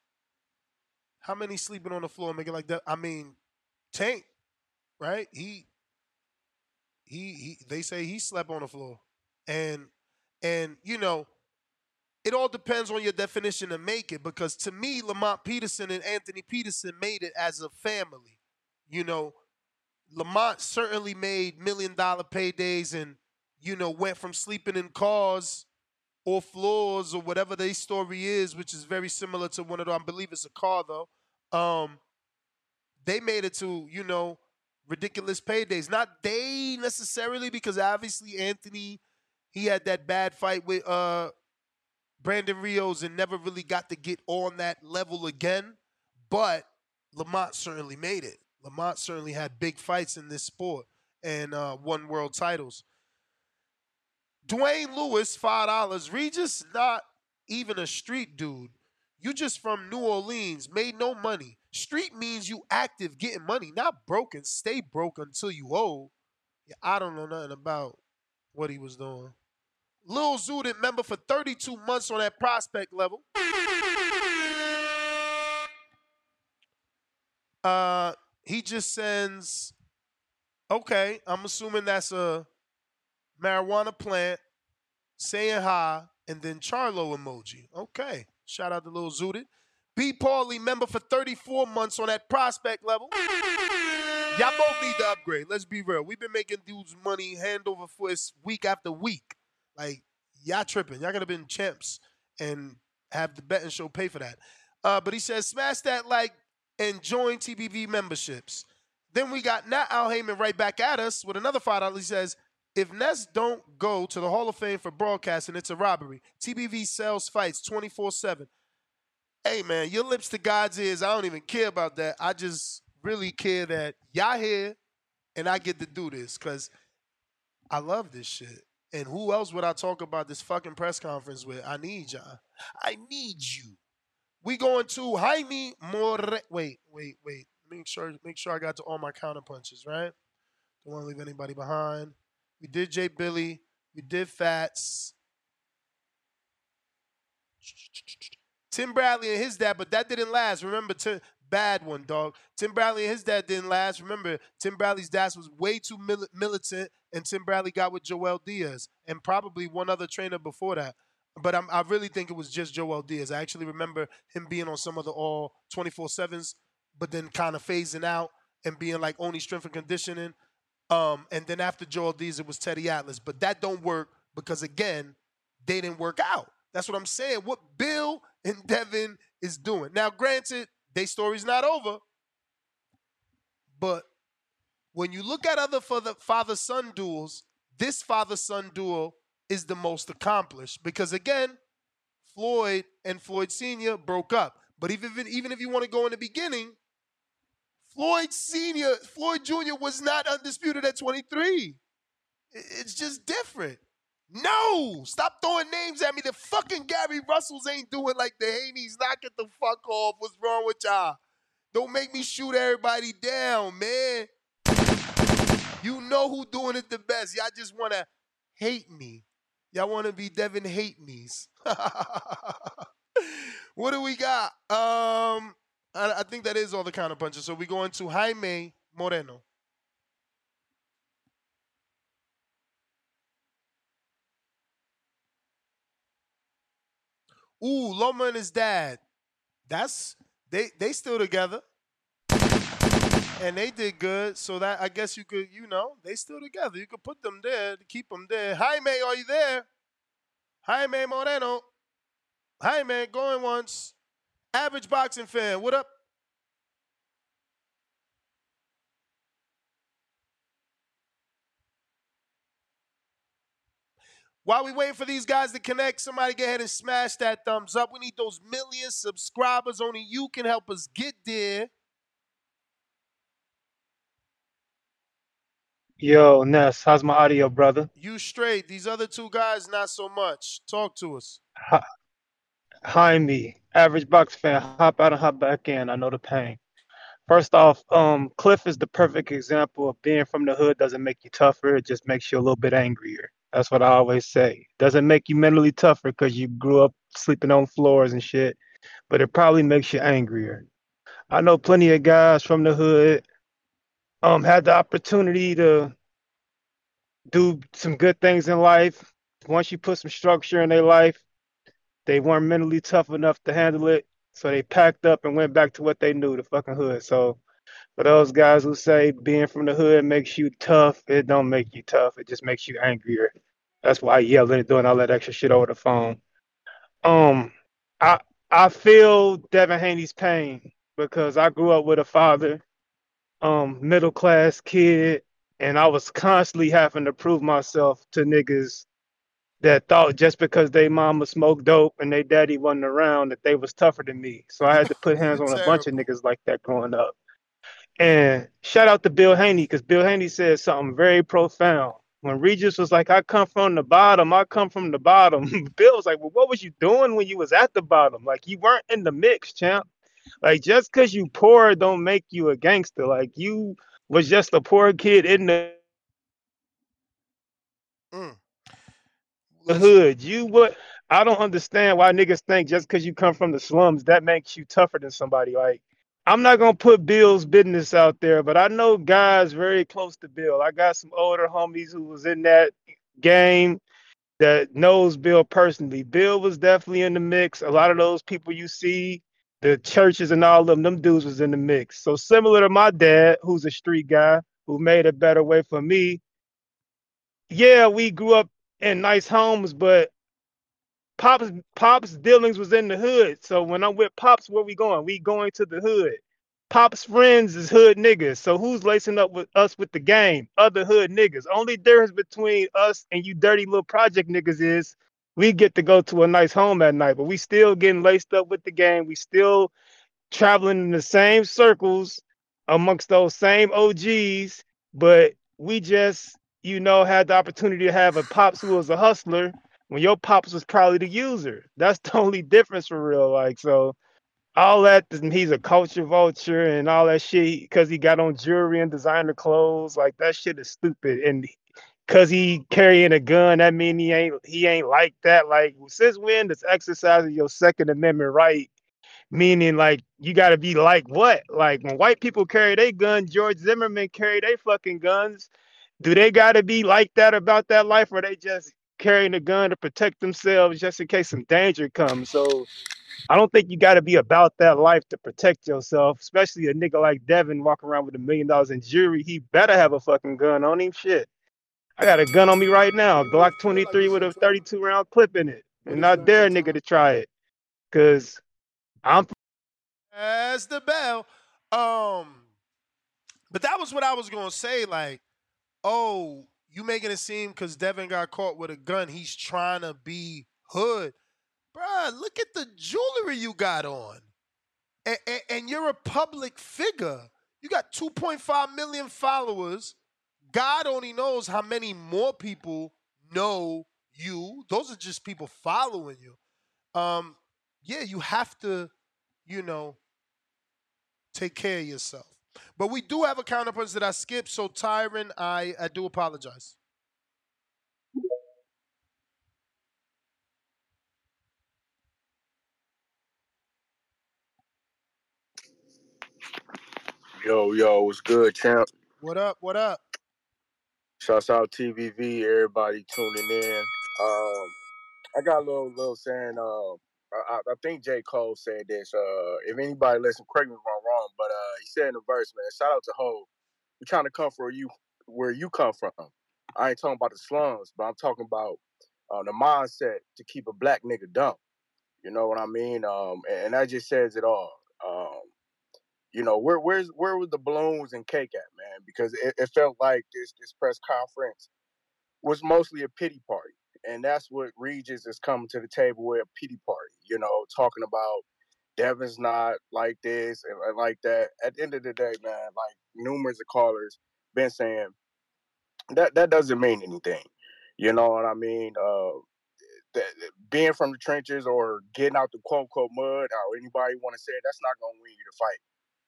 How many sleeping on the floor make it like that? I mean, Tank, right? He he he they say he slept on the floor. And and you know, it all depends on your definition of make it because to me, Lamont Peterson and Anthony Peterson made it as a family. You know, Lamont certainly made million dollar paydays and, you know, went from sleeping in cars or floors or whatever their story is, which is very similar to one of them. I believe it's a car though. Um, they made it to, you know, ridiculous paydays. Not they necessarily, because obviously Anthony, he had that bad fight with uh Brandon Rios and never really got to get on that level again. But Lamont certainly made it. Lamont certainly had big fights in this sport and uh, won world titles. Dwayne Lewis, five dollars. Regis, not even a street dude. You just from New Orleans, made no money. Street means you active, getting money, not broken. Stay broke until you old. Yeah, I don't know nothing about what he was doing. Lil Zudit member for 32 months on that prospect level. Uh, he just sends. Okay, I'm assuming that's a marijuana plant saying hi, and then Charlo emoji. Okay, shout out to Lil Zudit. B. Paulie member for 34 months on that prospect level. Y'all both need to upgrade. Let's be real. We've been making dudes money hand over fist week after week. Like, y'all tripping. Y'all gotta been champs and have the betting show pay for that. Uh, but he says, smash that like and join TBV memberships. Then we got Nat Al Haymon right back at us with another five dollars. He says, if Ness don't go to the Hall of Fame for broadcasting, it's a robbery. TBV sells fights 24-7. Hey man, your lips to God's ears. I don't even care about that. I just really care that y'all here and I get to do this because I love this shit. And who else would I talk about this fucking press conference with? I need y'all. I need you. We going to Jaime More. Wait, wait, wait. Make sure, make sure I got to all my counter punches, right? Don't want to leave anybody behind. We did Jay Billy. We did Fats. Tim Bradley and his dad, but that didn't last. Remember, bad one, dog. Tim Bradley and his dad didn't last. Remember, Tim Bradley's dad was way too mil- militant, and Tim Bradley got with Joel Diaz and probably one other trainer before that. But I'm, I really think it was just Joel Diaz. I actually remember him being on some of the all 24 7s, but then kind of phasing out and being like only strength and conditioning. Um, and then after Joel Diaz, it was Teddy Atlas. But that don't work because, again, they didn't work out. That's what I'm saying. What Bill and Devin is doing. Now, granted, their story's not over. But when you look at other father son duels, this father son duel is the most accomplished because again, Floyd and Floyd Sr. broke up. But even even if you want to go in the beginning, Floyd Sr., Floyd Jr. was not undisputed at 23. It's just different. No! Stop throwing names at me. The fucking Gary Russells ain't doing like the Haney's. Knock it the fuck off. What's wrong with y'all? Don't make me shoot everybody down, man. You know who doing it the best. Y'all just want to hate me. Y'all want to be Devin hate me's. [laughs] what do we got? Um, I, I, think that is all the counter punches. So we go into Jaime Moreno. Ooh, Loma and his dad. That's they they still together. And they did good, so that I guess you could, you know, they still together. You could put them there to keep them there. Hi, Jaime, are you there? Hi, Jaime Moreno. Hi, Jaime, going once. Average boxing fan, what up? While we waiting for these guys to connect, somebody go ahead and smash that thumbs up. We need those million subscribers. Only you can help us get there. Yo, Ness, how's my audio, brother? You straight. These other two guys, not so much. Talk to us. Hi, me. average box fan, hop out and hop back in. I know the pain. First off, um, Cliff is the perfect example of being from the hood doesn't make you tougher, it just makes you a little bit angrier. That's what I always say. Doesn't make you mentally tougher because you grew up sleeping on floors and shit, but it probably makes you angrier. I know plenty of guys from the hood. Um, had the opportunity to do some good things in life. Once you put some structure in their life, they weren't mentally tough enough to handle it, so they packed up and went back to what they knew, the fucking hood. So for those guys who say being from the hood makes you tough, it don't make you tough. It just makes you angrier. That's why yelling and doing all that extra shit over the phone. Um, I I feel Devin Haney's pain because I grew up with a father, um, middle class kid, and I was constantly having to prove myself to niggas that thought just because they mama smoked dope and they daddy wasn't around that they was tougher than me. So I had to put [laughs] hands on a bunch of niggas like that growing up. And shout out to Bill Haney because Bill Haney said something very profound. When Regis was like, "I come from the bottom, I come from the bottom," [laughs] Bill was like, "Well, what was you doing when you was at the bottom? Like you weren't in the mix, champ. Like just because you poor don't make you a gangster. Like you was just a poor kid in the mm. the hood. You what? I don't understand why niggas think just because you come from the slums that makes you tougher than somebody. Like I'm not gonna put Bill's business out there, but I know guys very close to Bill. I got some older homies who was in that game that knows Bill personally. Bill was definitely in the mix. A lot of those people you see, the churches and all of them, them dudes was in the mix. So similar to my dad, who's a street guy who made a better way for me. Yeah, we grew up in nice homes, but Pops Pops dealings was in the hood. So when I'm with Pops, where we going? We going to the hood. Pops friends is hood niggas. So who's lacing up with us with the game? Other hood niggas. Only difference between us and you dirty little project niggas is we get to go to a nice home at night, but we still getting laced up with the game. We still traveling in the same circles amongst those same OGs, but we just, you know, had the opportunity to have a pops who was a hustler when your pops was probably the user. That's the [laughs] only difference for real. Like, so all that, he's a culture vulture and all that shit because he got on jewelry and designer clothes. Like, that shit is stupid. And because he carrying a gun, that mean he ain't he ain't like that. Like, since when does exercising your Second Amendment right meaning like you got to be like what? Like when white people carry their gun, George Zimmerman carry their fucking guns. Do they got to be like that about that life, or they just carrying a gun to protect themselves just in case some danger comes? So I don't think you got to be about that life to protect yourself, especially a nigga like Devin walking around with a million dollars in jewelry. He better have a fucking gun on him. Shit. I got a gun on me right now, Glock 23 with a 32 round clip in it. And I dare a nigga to try it. Cause I'm As the bell. Um, but that was what I was gonna say. Like, oh, you making it seem because Devin got caught with a gun, he's trying to be hood, bruh. Look at the jewelry you got on, and, and, and you're a public figure. You got 2.5 million followers. God only knows how many more people know you. Those are just people following you. Um, yeah, you have to, you know, take care of yourself. But we do have a counterpunch that I skipped, so Tyron, I, I do apologize. Yo, yo, what's good, champ? What up? What up? Shouts out TBV, everybody tuning in. Um, I got a little little saying. Uh, I, I think J Cole said this. Uh, if anybody listen, correct me if I'm wrong, but uh, he said in the verse, man, shout out to Ho. We're trying to come for you where you come from. I ain't talking about the slums, but I'm talking about uh, the mindset to keep a black nigga dumb. You know what I mean? Um, and, and that just says it all. Um, you know, where where's where was the balloons and cake at, man? Because it, it felt like this this press conference was mostly a pity party. And that's what Regis is coming to the table with a pity party, you know, talking about Devin's not like this and like that. At the end of the day, man, like numerous of callers been saying that that doesn't mean anything. You know what I mean? Uh that, being from the trenches or getting out the quote unquote mud or anybody want to say it, that's not gonna win you the fight.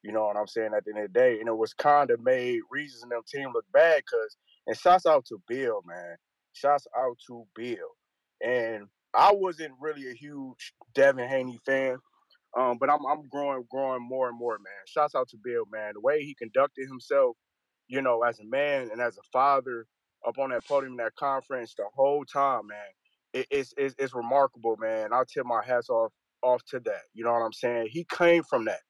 You know what I'm saying? At the end of the day, and it was kind of made Regis and them team look bad because. And shouts out to Bill, man. Shouts out to Bill. And I wasn't really a huge Devin Haney fan, Um, but I'm I'm growing growing more and more, man. Shouts out to Bill, man. The way he conducted himself, you know, as a man and as a father up on that podium in that conference the whole time, man. It, it's, it's it's remarkable, man. I'll tip my hats off off to that. You know what I'm saying? He came from that.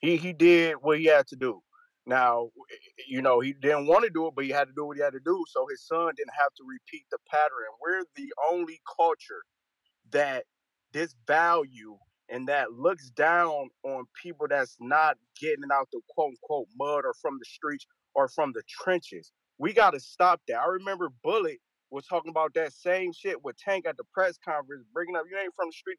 He he did what he had to do. Now, you know, he didn't want to do it, but he had to do what he had to do. So his son didn't have to repeat the pattern. We're the only culture that this value and that looks down on people that's not getting out the quote unquote mud or from the streets or from the trenches. We got to stop that. I remember Bullet was talking about that same shit with Tank at the press conference, bringing up you ain't from the street.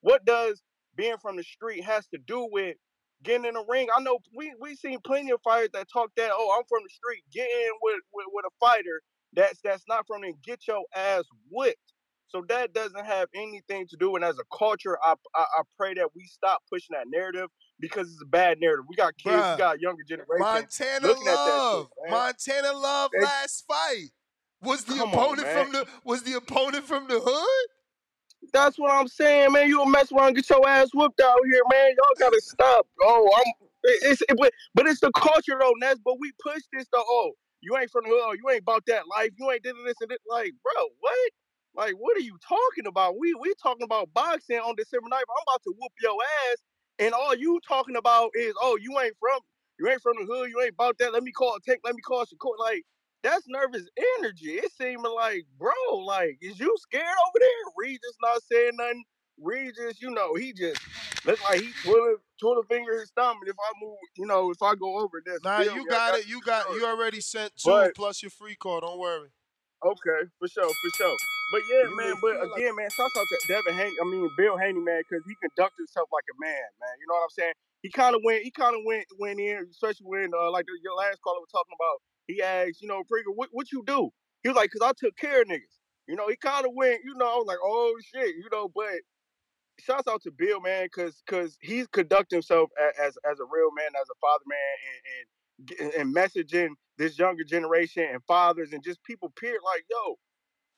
What does being from the street has to do with getting in the ring? I know we we seen plenty of fighters that talk that. Oh, I'm from the street. Get in with with, with a fighter that's that's not from there. Get your ass whipped. So that doesn't have anything to do. And as a culture, I, I, I pray that we stop pushing that narrative because it's a bad narrative. We got kids, Bruh, we got younger generation Montana looking at that Love. shit. Montana Love last fight. Was the Come on, opponent man. from the was the opponent from the hood? That's what I'm saying, man. You will mess around get your ass whooped out here, man. Y'all gotta stop. Oh, I'm. It's it, but, but it's the culture though, Ness. But we push this though. Oh, you ain't from the hood. You ain't about that life. You ain't did this and this. Like, bro, what? Like, what are you talking about? We we talking about boxing on December 9th. I'm about to whoop your ass, and all you talking about is, oh, you ain't from you ain't from the hood. You ain't about that. Let me call take. Let me call Shakur. Like, that's nervous energy. It seeming like, bro, like, is you scared over there? Regis not saying nothing. Regis, you know, he just look like he twirling twirling finger his thumb. And if I move, you know, if I go over this, Nah, you got got it. You got you already sent two But- plus your free call. Don't worry. Okay, for sure, for sure. But yeah, You man. But feel like- again, man, shouts out to Devin Haney. I mean, Bill Haney, man, because he conducted himself like a man, man. You know what I'm saying? He kind of went, he kind of went, went in, especially when, uh, like the, your last caller was talking about. He asked, you know, Prigger, what, what you do? He was like, cause I took care of niggas. You know, he kind of went, you know, I was like, oh shit, you know. But shouts out to Bill, man, cause cause he's conducting himself as as, as a real man, as a father, man, and, and and messaging this younger generation and fathers and just people period like yo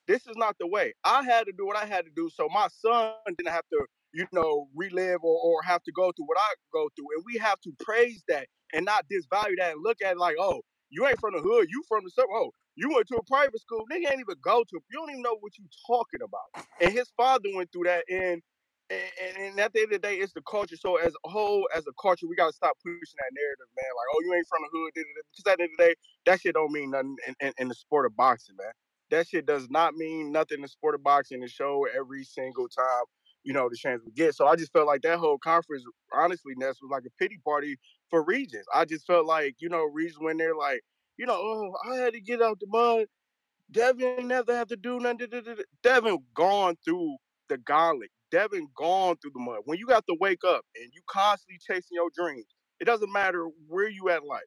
this is not the way i had to do what i had to do so my son didn't have to you know relive or, or have to go through what i go through and we have to praise that and not disvalue that and look at it like oh you ain't from the hood you from the suburb oh you went to a private school nigga ain't even go to you don't even know what you talking about and his father went through that and and, and, at the end of the day, it's the culture. So as a whole, as a culture, we gotta stop pushing that narrative, man. Like, oh, you ain't from the hood, because at the end of the day, that shit don't mean nothing in, in, in the sport of boxing, man. That shit does not mean nothing in the sport of boxing to show every single time, you know, the chance we get. So I just felt like that whole conference, honestly, Ness was like a pity party for Regis. I just felt like, you know, Regis went there like, you know, oh, I had to get out the mud. Devin never have to do nothing. Devin gone through the gauntlet. Devin gone through the mud. When you got to wake up and you constantly chasing your dreams, it doesn't matter where you at life.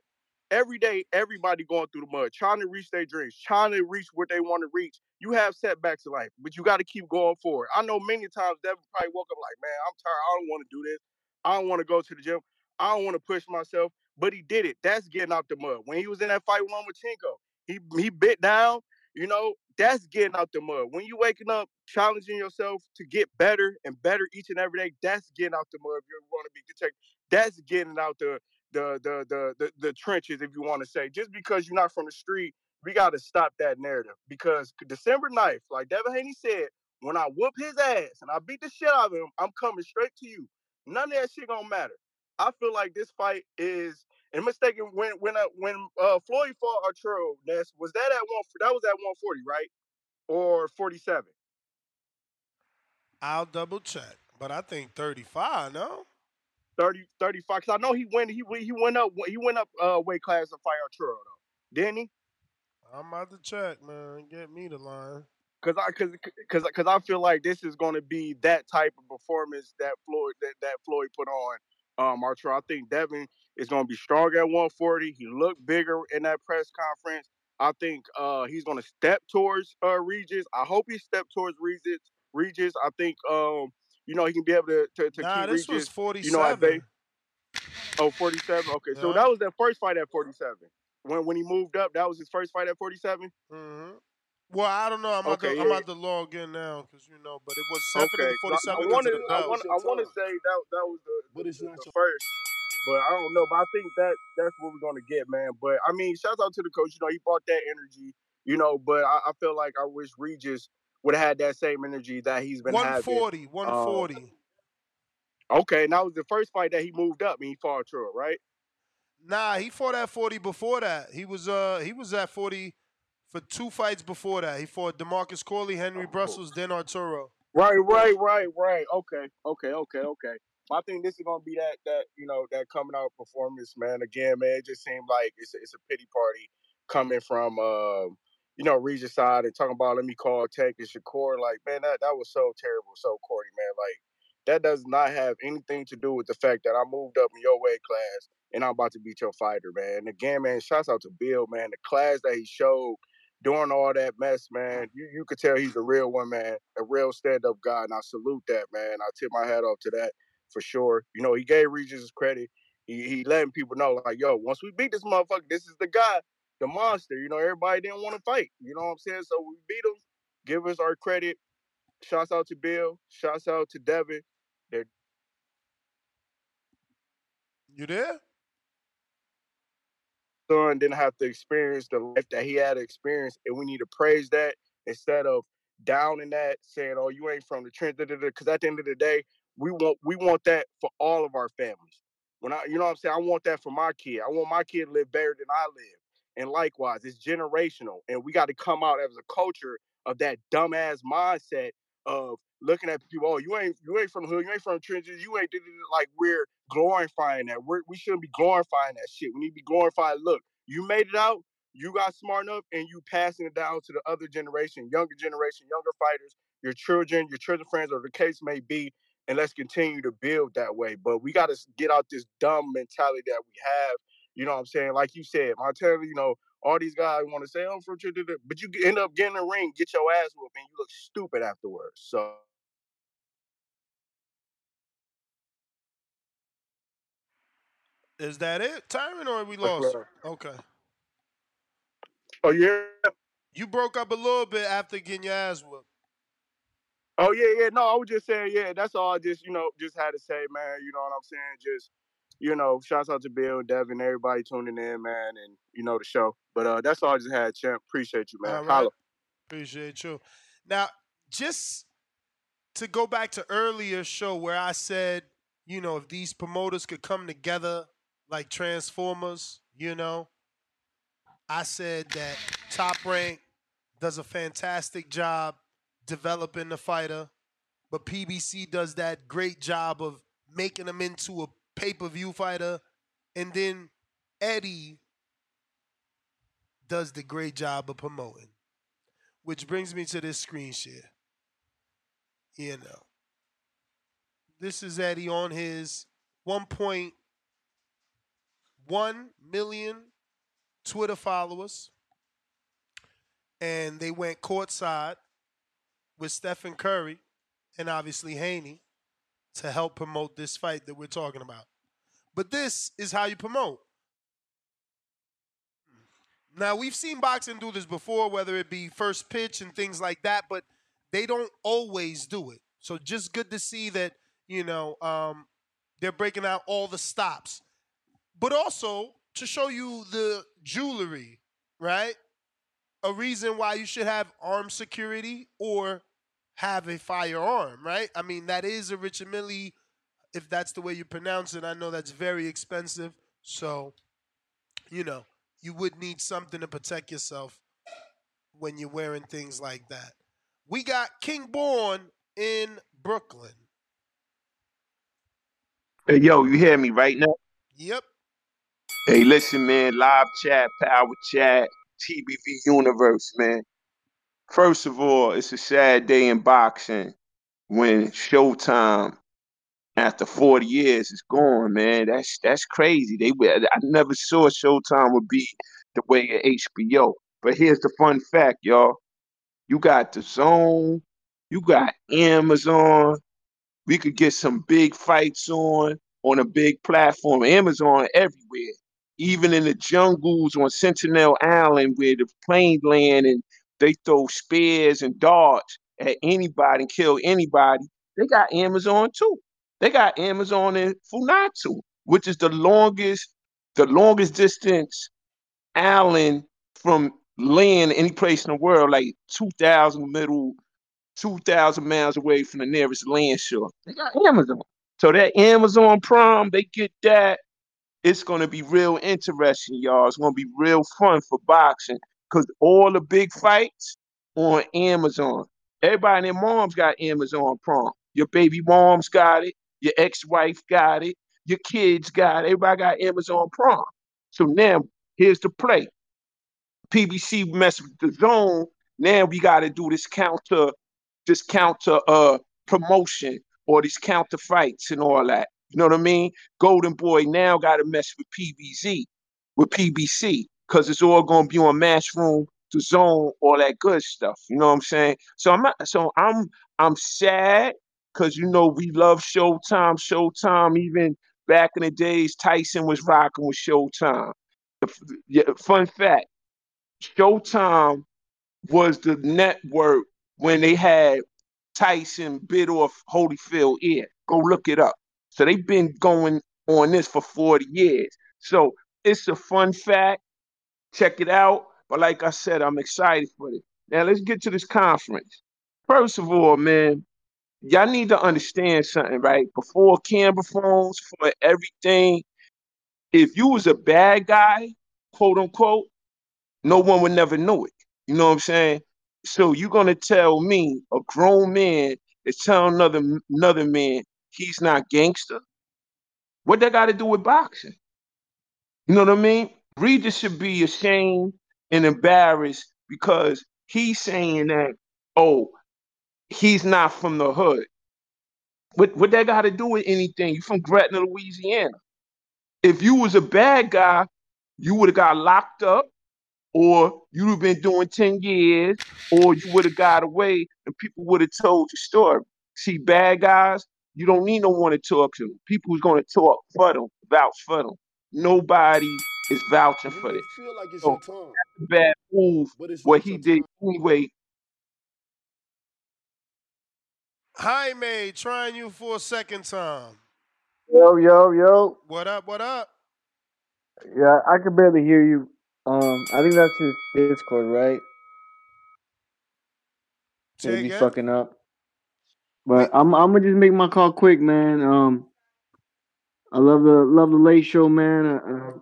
Every day, everybody going through the mud, trying to reach their dreams, trying to reach what they want to reach. You have setbacks in life, but you got to keep going forward. I know many times Devin probably woke up like, man, I'm tired. I don't want to do this. I don't want to go to the gym. I don't want to push myself. But he did it. That's getting out the mud. When he was in that fight with Lomachenko, he he bit down. You know, that's getting out the mud. When you waking up, challenging yourself to get better and better each and every day, that's getting out the mud. If you want to be protected, that's getting out the the the the the, the trenches, if you want to say. Just because you're not from the street, we got to stop that narrative. Because December 9th, like Devin Haney said, when I whoop his ass and I beat the shit out of him, I'm coming straight to you. None of that shit gonna matter. I feel like this fight is and mistaken when when uh, when uh, Floyd fought Arturo Ness was that at one that was at 140 right or 47 I'll double check, but I think 35. No. 30 35 because I know he went he went- he went up he went up uh weight class to fight Arturo though didn't he? I'm about to check, man. Get me the line. Cause I cause cause cause I feel like this is gonna be that type of performance that Floyd that, that Floyd put on um Archer. I think Devin is gonna be strong at 140. He looked bigger in that press conference. I think uh he's gonna step towards uh Regis. I hope he step towards Regis. Regis. I think um you know he can be able to to, to Nah, keep this Regis. was You know at bay. 47. Oh, 47. Okay, so that was that first fight at 47. When when he moved up, that was his first fight at 47. Mm-hmm. Well, I don't know. I'm about Okay, to I'm about to log in now because you know, but it was seven Okay, to I, I seven into wanted, I wanna, say that that was the, But the, it's not the first, but I don't know. But I think that that's what we're gonna get, man. But I mean, shout out to the coach. You know, he brought that energy. You know, but I, I feel like I wish Regis would have had that same energy that he's been having. 140, Um, 140. okay, and that was the first fight that he moved up and he fought True, right? Nah, he fought at 40 before that. He was uh he was at 40 for two fights before that. He fought Demarcus Corley, Henry Bruseles, then Arturo. Right, right, right, right. Okay, okay, okay, okay. I think this is gonna be that that you know that coming out performance, man. Again, man, it just seemed like it's a, it's a pity party coming from um, you know Regis side and talking about let me call Tank and Shakur. Like, man, that that was so terrible, so corny, man. Like that does not have anything to do with the fact that I moved up in your weight class and I'm about to beat your fighter, man. And again, man, shouts out to Bill, man. The class that he showed doing all that mess, man. You you could tell he's a real one, man, a real stand up guy, and I salute that, man. I tip my hat off to that for sure. You know, he gave Regis his credit. He he letting people know, like, yo, once we beat this motherfucker, this is the guy, the monster. You know, everybody didn't want to fight. You know what I'm saying? So we beat them. Give us our credit. Shouts out to Bill. Shouts out to Devin. They're You there? son didn't have to experience the life that he had to experience, and we need to praise that instead of downing that, saying, "Oh, you ain't from the trench." Because at the end of the day, we want we want that for all of our families. When I, you know, what I'm saying, I want that for my kid. I want my kid to live better than I live, and likewise, it's generational, and we got to come out as a culture of that dumbass mindset of looking at people. Oh, you ain't you ain't from the hood. You ain't from trenches. You ain't like we're glorifying that. We're, we shouldn't be glorifying that shit. We need to be glorifying. Look, you made it out. You got smart enough, and you passing it down to the other generation, younger generation, younger fighters, your children, your children friends, or the case may be. And let's continue to build that way. But we got to get out this dumb mentality that we have. You know what I'm saying? Like you said, Montana, you know, all these guys want to say, oh, I'm from Trinidad, but you end up getting in the ring, get your ass whooped, and you look stupid afterwards. So Is that it, Tyron, or we lost? Okay. Oh yeah. You broke up a little bit after getting your ass whooped. Oh yeah, yeah. No, I was just saying, yeah, that's all I just, you know, just had to say, man, you know what I'm saying? Just, you know, shouts out to Bill and Devin, everybody tuning in, man, and you know the show. But uh that's all I just had, champ. Appreciate you, man. All right. Holla. Appreciate you. Now, just to go back to earlier show where I said, you know, if these promoters could come together like Transformers, you know, I said that Top Rank does a fantastic job developing the fighter, but PBC does that great job of making them into a pay-per-view fighter, and then Eddie does the great job of promoting. Which brings me to this screen share. You know, this is Eddie on his 1.1 million Twitter followers. And they went courtside with Stephen Curry and obviously Haney to help promote this fight that we're talking about. But this is how you promote. Now, we've seen boxing do this before, whether it be first pitch and things like that, but they don't always do it. So just good to see that, you know, um, they're breaking out all the stops. But also to show you the jewelry, right? A reason why you should have armed security or have a firearm, right? I mean, that is a Richard Mille, if that's the way you pronounce it. I know that's very expensive. So, you know, you would need something to protect yourself when you're wearing things like that. We got King Born in Brooklyn. Hey, yo, you hear me right now? Yep. Hey, listen, man. Live chat, power chat, TBV universe, man. First of all, it's a sad day in boxing when Showtime, after 40 years, is gone, man. That's that's crazy. They I never saw Showtime would be the way of HBO. But here's the fun fact, y'all. You got the Zone, you got Amazon. We could get some big fights on on a big platform. Amazon everywhere, even in the jungles on Sentinel Island where the plane land and they throw spears and darts at anybody and kill anybody. They got Amazon too. They got Amazon and Funatu, which is the longest, the longest distance island from land any place in the world, like two thousand middle, two thousand miles away from the nearest land shore. They got Amazon. So that Amazon Prime, they get that. It's gonna be real interesting, y'all. It's gonna be real fun for boxing because all the big fights on Amazon. Everybody and their moms got Amazon Prime. Your baby moms got it. Your ex-wife got it. Your kids got it. Everybody got Amazon Prime. So now here's the play. PBC mess with the zone. Now we got to do this counter, this counter uh promotion or these counter fights and all that. You know what I mean? Golden Boy now got to mess with PBZ, with PBC, because it's all gonna be on Matchroom, to Zone, all that good stuff. You know what I'm saying? So I'm not, so I'm I'm sad because you know we love Showtime. Showtime, even back in the days, Tyson was rocking with Showtime. Fun fact: Showtime was the network when they had Tyson bit off Holyfield ear. Go look it up. So they've been going on this for 40 years. So it's a fun fact. Check it out. But like I said, I'm excited for it. Now let's get to this conference. First of all, man, y'all need to understand something, right? Before camera phones, for everything, if you was a bad guy, quote unquote, no one would never know it. You know what I'm saying? So you're gonna tell me a grown man is telling another another man he's not gangster? What that got to do with boxing? You know what I mean? Regis should be ashamed and embarrassed because he's saying that, oh, he's not from the hood. What what that got to do with anything? You from Gretna, Louisiana. If you was a bad guy, you would have got locked up, or you'd have been doing 10 years, or you would have got away and people would have told your story. See, bad guys, you don't need no one to talk to. People who's going to talk for them, vouch for them. Nobody is vouching for it. feel like it's So your time, that's a bad move but it's what he did time. anyway. Jaime, trying you for a second time. Yo, yo, yo. What up? What up? Yeah, I can barely hear you. Um, I think that's his Discord, right? Say It'd fucking up. But I'm I'm gonna just make my call quick, man. Um, I love the love the late show, man. Uh, uh,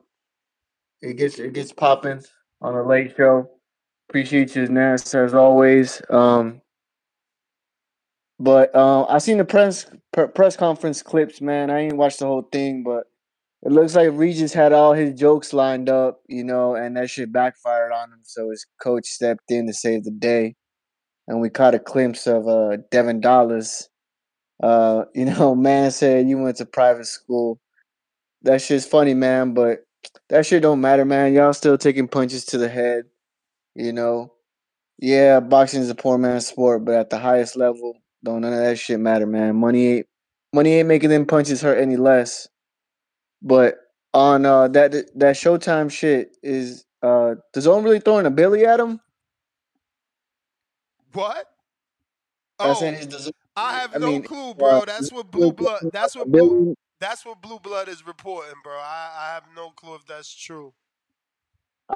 it gets it gets popping on the late show. Appreciate you, Ness, as always. Um, but uh, I seen the press pre- press conference clips, man. I ain't watched the whole thing, but it looks like Regis had all his jokes lined up, you know, and that shit backfired on him. So his coach stepped in to save the day, and we caught a glimpse of uh, Devin Dollars. Uh, [laughs] you know, man said you went to private school. That shit's funny, man, but that shit don't matter, man. Y'all still taking punches to the head, you know. Yeah, boxing is a poor man's sport, but at the highest level, don't none of that shit matter, man. Money ain't money ain't making them punches hurt any less. But on uh that that Showtime shit is uh the zone really throwing a billy at him? What? I Oh, said is the Zone- I have I no mean, clue, uh, bro. That's what blue [laughs] blood. That's what blue. That's what blue blood is reporting, bro. I, I have no clue if that's true.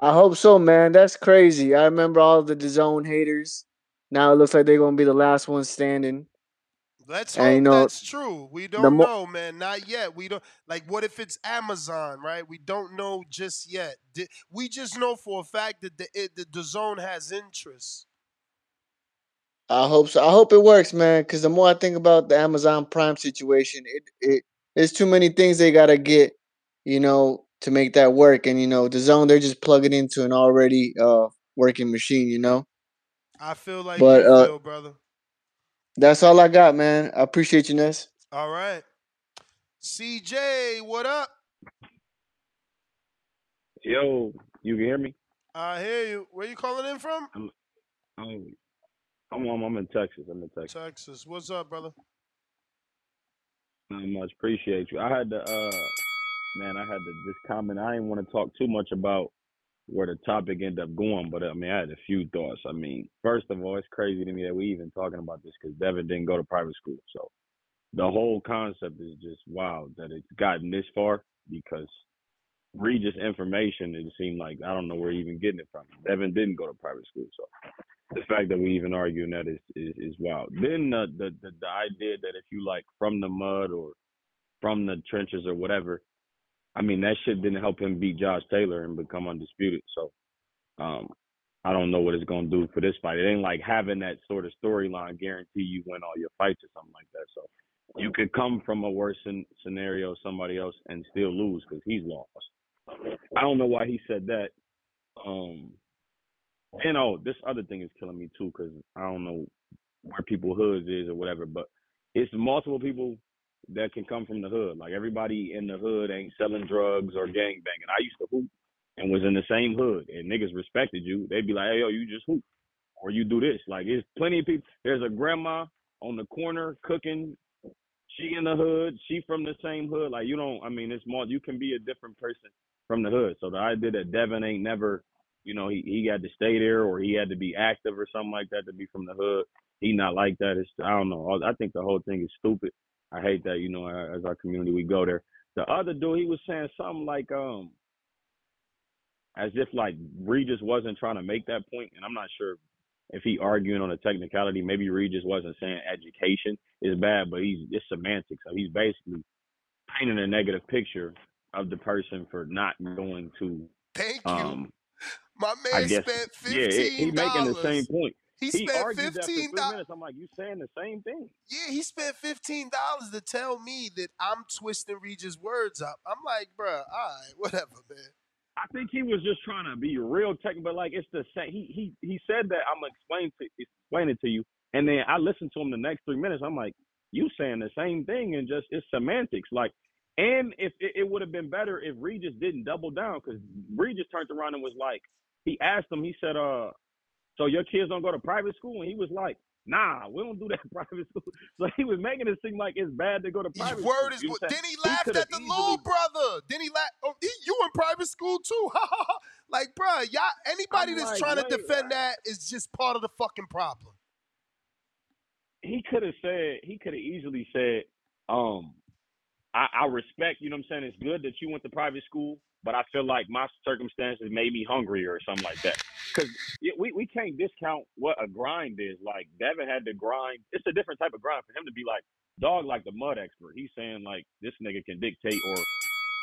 I hope so, man. That's crazy. I remember all the DAZN haters. Now it looks like they're gonna be the last one standing. Let's And you hope know, that's true. We don't mo- know, man. Not yet. We don't like. What if it's Amazon, right? We don't know just yet. We just know for a fact that the it, the, the zone has interest. I hope so. I hope it works, man. Because the more I think about the Amazon Prime situation, it it there's too many things they gotta get, you know, to make that work. And you know, the zone they're just plugging into an already uh working machine, you know. I feel like But you uh, feel, brother. that's all I got, man. I appreciate you, Ness. All right. CJ, what up? Yo, you can hear me? I hear you. Where you calling in from? I'm, I'm, I'm, I'm I'm in Texas. I'm in Texas. Texas. What's up, brother? Much. Appreciate you. I had to, uh, man, I had to just comment. I didn't want to talk too much about where the topic ended up going, but I mean, I had a few thoughts. I mean, first of all, it's crazy to me that we even talking about this because Devin didn't go to private school. So the whole concept is just wild that it's gotten this far because Regis information, it seemed like I don't know where he even getting it from. Devin didn't go to private school, so the fact that we even arguing that is is, is wild. Then the, the the the idea that if you like from the mud or from the trenches or whatever, I mean that shit didn't help him beat Josh Taylor and become undisputed. So um I don't know what it's gonna do for this fight. It ain't like having that sort of storyline guarantee you win all your fights or something like that. So you could come from a worse scenario somebody else and still lose because he's lost. I don't know why he said that. Um, and oh, this other thing is killing me too because I don't know where people hoods is or whatever, but it's multiple people that can come from the hood. Like everybody in the hood ain't selling drugs or gang banging. I used to hoop and was in the same hood, and niggas respected you. They'd be like, "Hey, yo, you just hoop." Or you do this. Like, it's plenty of people. There's a grandma on the corner cooking she in the hood, she from the same hood. Like you don't, I mean, it's more. You can be a different person from the hood. So the idea that Devin ain't never, you know, he he had to stay there or he had to be active or something like that to be from the hood. He not like that. It's I don't know. I think the whole thing is stupid. I hate that. You know, as our community, we go there. The other dude, he was saying something like, um, as if like Regis wasn't trying to make that point, and I'm not sure if he arguing on a technicality, maybe Regis wasn't saying education is bad, but he's it's semantics. So he's basically painting a negative picture of the person for not going to. Thank um, you. My man I guess spent yeah, he, he fifteen making the dollars. same point. He spent that for fifteen three dollars. minutes. I'm like, you saying the same thing? Yeah, he spent fifteen dollars to tell me that I'm twisting Regis' words up. I'm like, bruh, all right, whatever, man. I think he was just trying to be real technical, but like it's the same. He he he said that I'm gonna explain to explain it to you, and then I listened to him the next three minutes. I'm like, you saying the same thing, and just it's semantics. Like, and if it, it would have been better if Regis didn't double down, because Regis turned around and was like, he asked him, he said, uh, so your kids don't go to private school, and he was like. Nah, we don't do that in [laughs] private school. So he was making it seem like it's bad to go to private His school. is. You know what I'm Then he laughed could've at the easily- little brother. Then he laughed. Oh, he, you in private school too? [laughs] like, bruh, y'all. Anybody I'm that's like, trying to wait, defend that is just part of the fucking problem. he could have said he could have easily said, um, I, I respect, you know what I'm saying? It's good that you went to private school, but I feel like my circumstances made me hungrier or something like that. Because we, we can't discount what a grind is. Like Devin had to grind. It's a different type of grind for him to be like dog like the mud expert. He's saying like this nigga can dictate or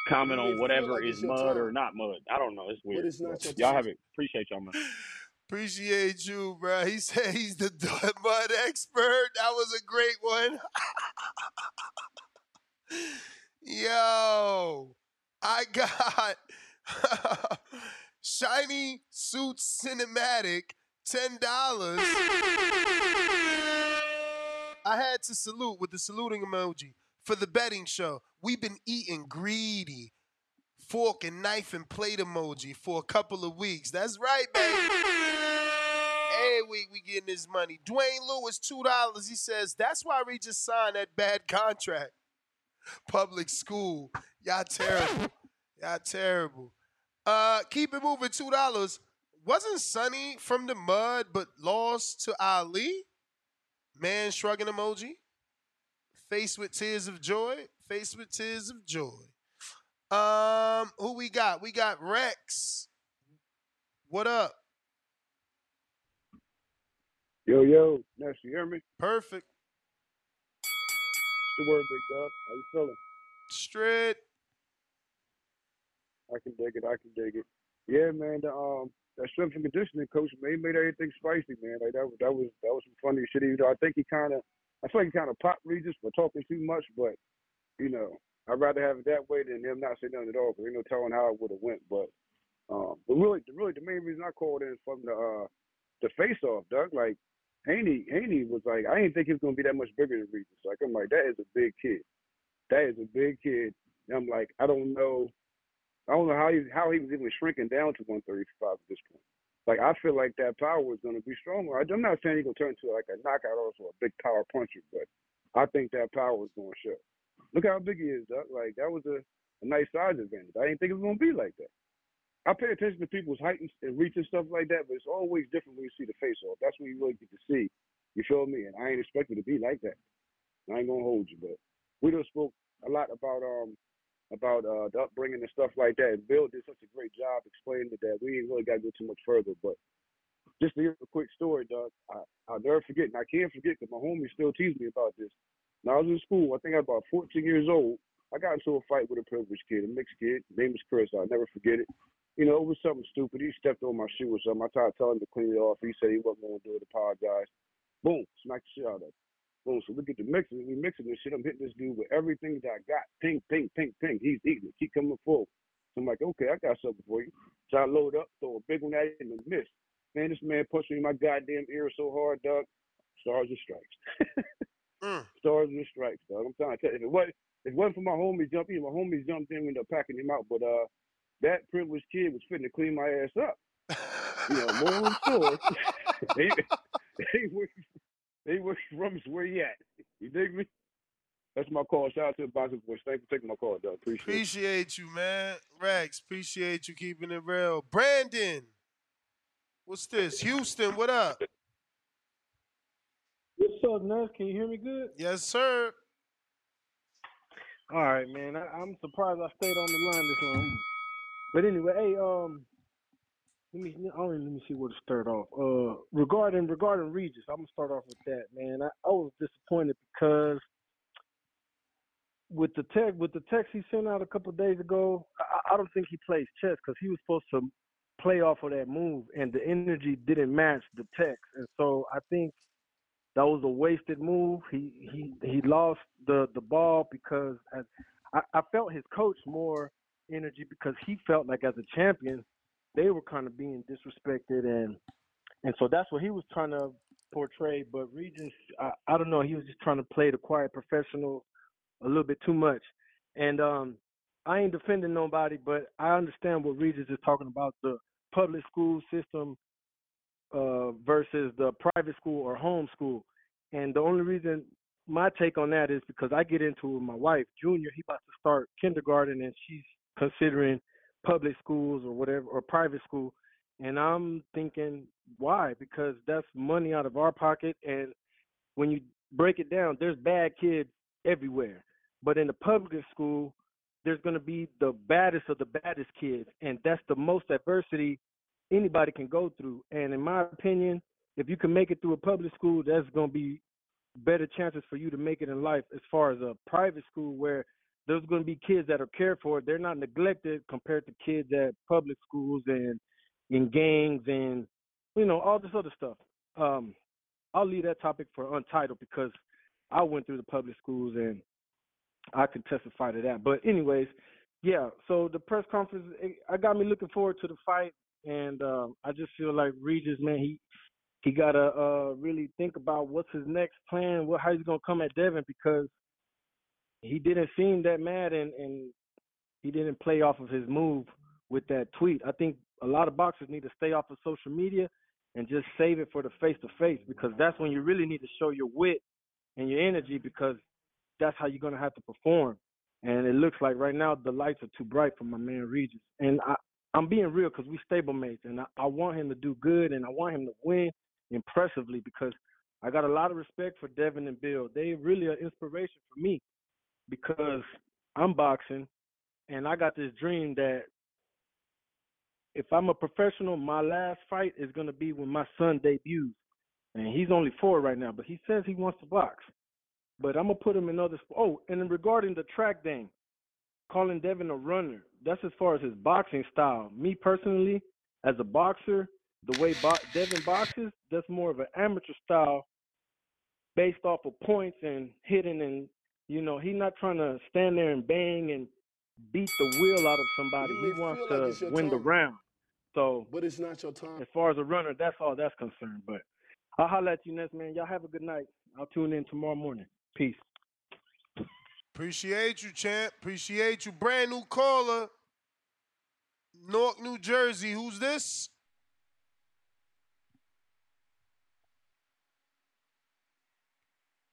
comment on whatever like is mud or not mud. I don't know. It's But weird. it's not y'all time. have it. Appreciate y'all, man. [sighs] Appreciate you, bro. He said he's the [laughs] mud expert. That was a great one. [laughs] Yo, I got [laughs] Shiny Suit Cinematic, $10. I had to salute with the saluting emoji for the betting show. We've been eating greedy. Fork and knife and plate emoji for a couple of weeks. That's right, baby. Every week we getting this money. Dwayne Lewis, two dollars. He says that's why we just signed that bad contract. Public school. Y'all terrible. Y'all terrible. Uh, keep it moving. Two dollars. Wasn't Sonny from the mud, but lost to Ali? Man shrugging emoji. Face with tears of joy. Face with tears of joy. Um, who we got? We got Rex. What up? Yo, yo, Ness, you hear me? Perfect. The word, big dog? How you feeling? Straight. I can dig it. I can dig it. Yeah, man. The um, that strength and conditioning coach, man, he made everything spicy, man. Like that was that was that was some funny shit. You know, I think he kind of, I feel like he kind of popped Regis for talking too much, but you know, I'd rather have it that way than him not saying nothing at all. Cause ain't no telling how it would have went. But um, but really, really, the main reason I called in is from the uh, the face off, Doug. Like Haney, Haney was like, I didn't think he was gonna be that much bigger than Regis. Like I'm like, that is a big kid. That is a big kid. And I'm like, I don't know. I don't know how he how he was even shrinking down to 135 at this point. Like I feel like that power is to be stronger. I'm not saying he's to turn into like a knockout or a big power puncher, but I think that power is to show. Look how big he is, Doug. Like that was a, a nice size advantage. I didn't think it was to be like that. I pay attention to people's height and, reach and stuff like that, but it's always different when you see the face off. That's when you really get to see. You feel me? And I ain't expected to be like that. I ain't gonna hold you, but we done spoke a lot about um about uh the upbringing and stuff like that. And Bill did such a great job explaining it that we ain't really gotta go too much further. But just to hear a quick story, Doug, I, I'll never forget, and I can't forget because my homies still tease me about this. When I was in school, I think I was about 14 years old. I got into a fight with a privileged kid, a mixed kid. His name was Chris. I'll never forget it. You know, it was something stupid. He stepped on my shoe or something. I tried to tell him to clean it off. He said he wasn't going to do it, apologize. Boom, smacked the shit out of him. Boom, so we get to mixing. We mixing this shit. I'm hitting this dude with everything that I got. Ping, ping, ping, ping. He's eating it. Keep coming full. So I'm like, okay, I got something for you. So I load up, throw a big one at it, and miss. Man, this man punched me in my goddamn ear so hard, dog. Stars and stripes. [laughs] Stars and stripes, dog. I'm trying to tell you. If it wasn't, if it wasn't for my homies jumping, my homies jumped in and ended up packing him out. But uh, that privileged kid was fitting to clean my ass up. You know, more on story. they, they work, they work from where he at. You dig me? That's my call. Shout out to the boxing boys. Thanks for taking my call, dog. Appreciate, it. Appreciate you, man. Rex, appreciate you keeping it real. Brandon, what's this? Houston, what up? What's up, Ness? Can you hear me good? Yes, sir. All right, man. I, I'm surprised I stayed on the line this long. But anyway, hey, um, let me I let me see where to start off. Uh, regarding regarding Regis, I'm gonna start off with that, man. I, I was disappointed because with the tech with the text he sent out a couple days ago, I, I don't think he plays chess because he was supposed to play off of that move, and the energy didn't match the text, and so I think that was a wasted move. He he he lost the the ball because I, I felt his coach more energy because he felt like as a champion they were kind of being disrespected and and so that's what he was trying to portray. But Regis, I, I don't know, he was just trying to play the quiet professional a little bit too much. And um I ain't defending nobody, but I understand what Regis is talking about the public school system uh, versus the private school or home school. And the only reason my take on that is because I get into it with my wife, Junior. He about to start kindergarten, and she's considering public schools or whatever or private school. And I'm thinking, why? Because that's money out of our pocket. And when you break it down, there's bad kids everywhere. But in the public school, there's going to be the baddest of the baddest kids, and that's the most adversity anybody can go through. And in my opinion, if you can make it through a public school, that's going to be better chances for you to make it in life as far as a private school where there's going to be kids that are cared for. They're not neglected compared to kids at public schools and in gangs and you know all this other stuff. Um, I'll leave that topic for untitled because I went through the public schools and I can testify to that. But anyways, yeah. So the press conference, it, I got me looking forward to the fight, and um, I just feel like Regis, man, he he gotta uh, really think about what's his next plan, what how he's gonna come at Devin because he didn't seem that mad and and he didn't play off of his move with that tweet. I think a lot of boxers need to stay off of social media and just save it for the face to face because that's when you really need to show your wit and your energy because that's how you're gonna have to perform. And it looks like right now the lights are too bright for my man Regis. And I, I'm being real because we stablemates, and I, I want him to do good, and I want him to win impressively because I got a lot of respect for Devin and Bill. They really are inspiration for me because I'm boxing, and I got this dream that if I'm a professional, my last fight is gonna be when my son debuts, and he's only four right now, but he says he wants to box. But I'm gonna put him in other. Oh, and regarding the track thing, calling Devin a runner, that's as far as his boxing style. Me personally, as a boxer, the way bo- Devin boxes, that's more of an amateur style, based off of points and hitting, and you know, he's not trying to stand there and bang and beat the wheel out of somebody. You He wants feel like it's to your win the round. So But it's not your time. as far as a runner, that's all that's concerned. But I'll holler at you next, man. Y'all have a good night. I'll tune in tomorrow morning. Peace. Appreciate you, champ. Appreciate you. Brand new caller. Newark, New Jersey. Who's this?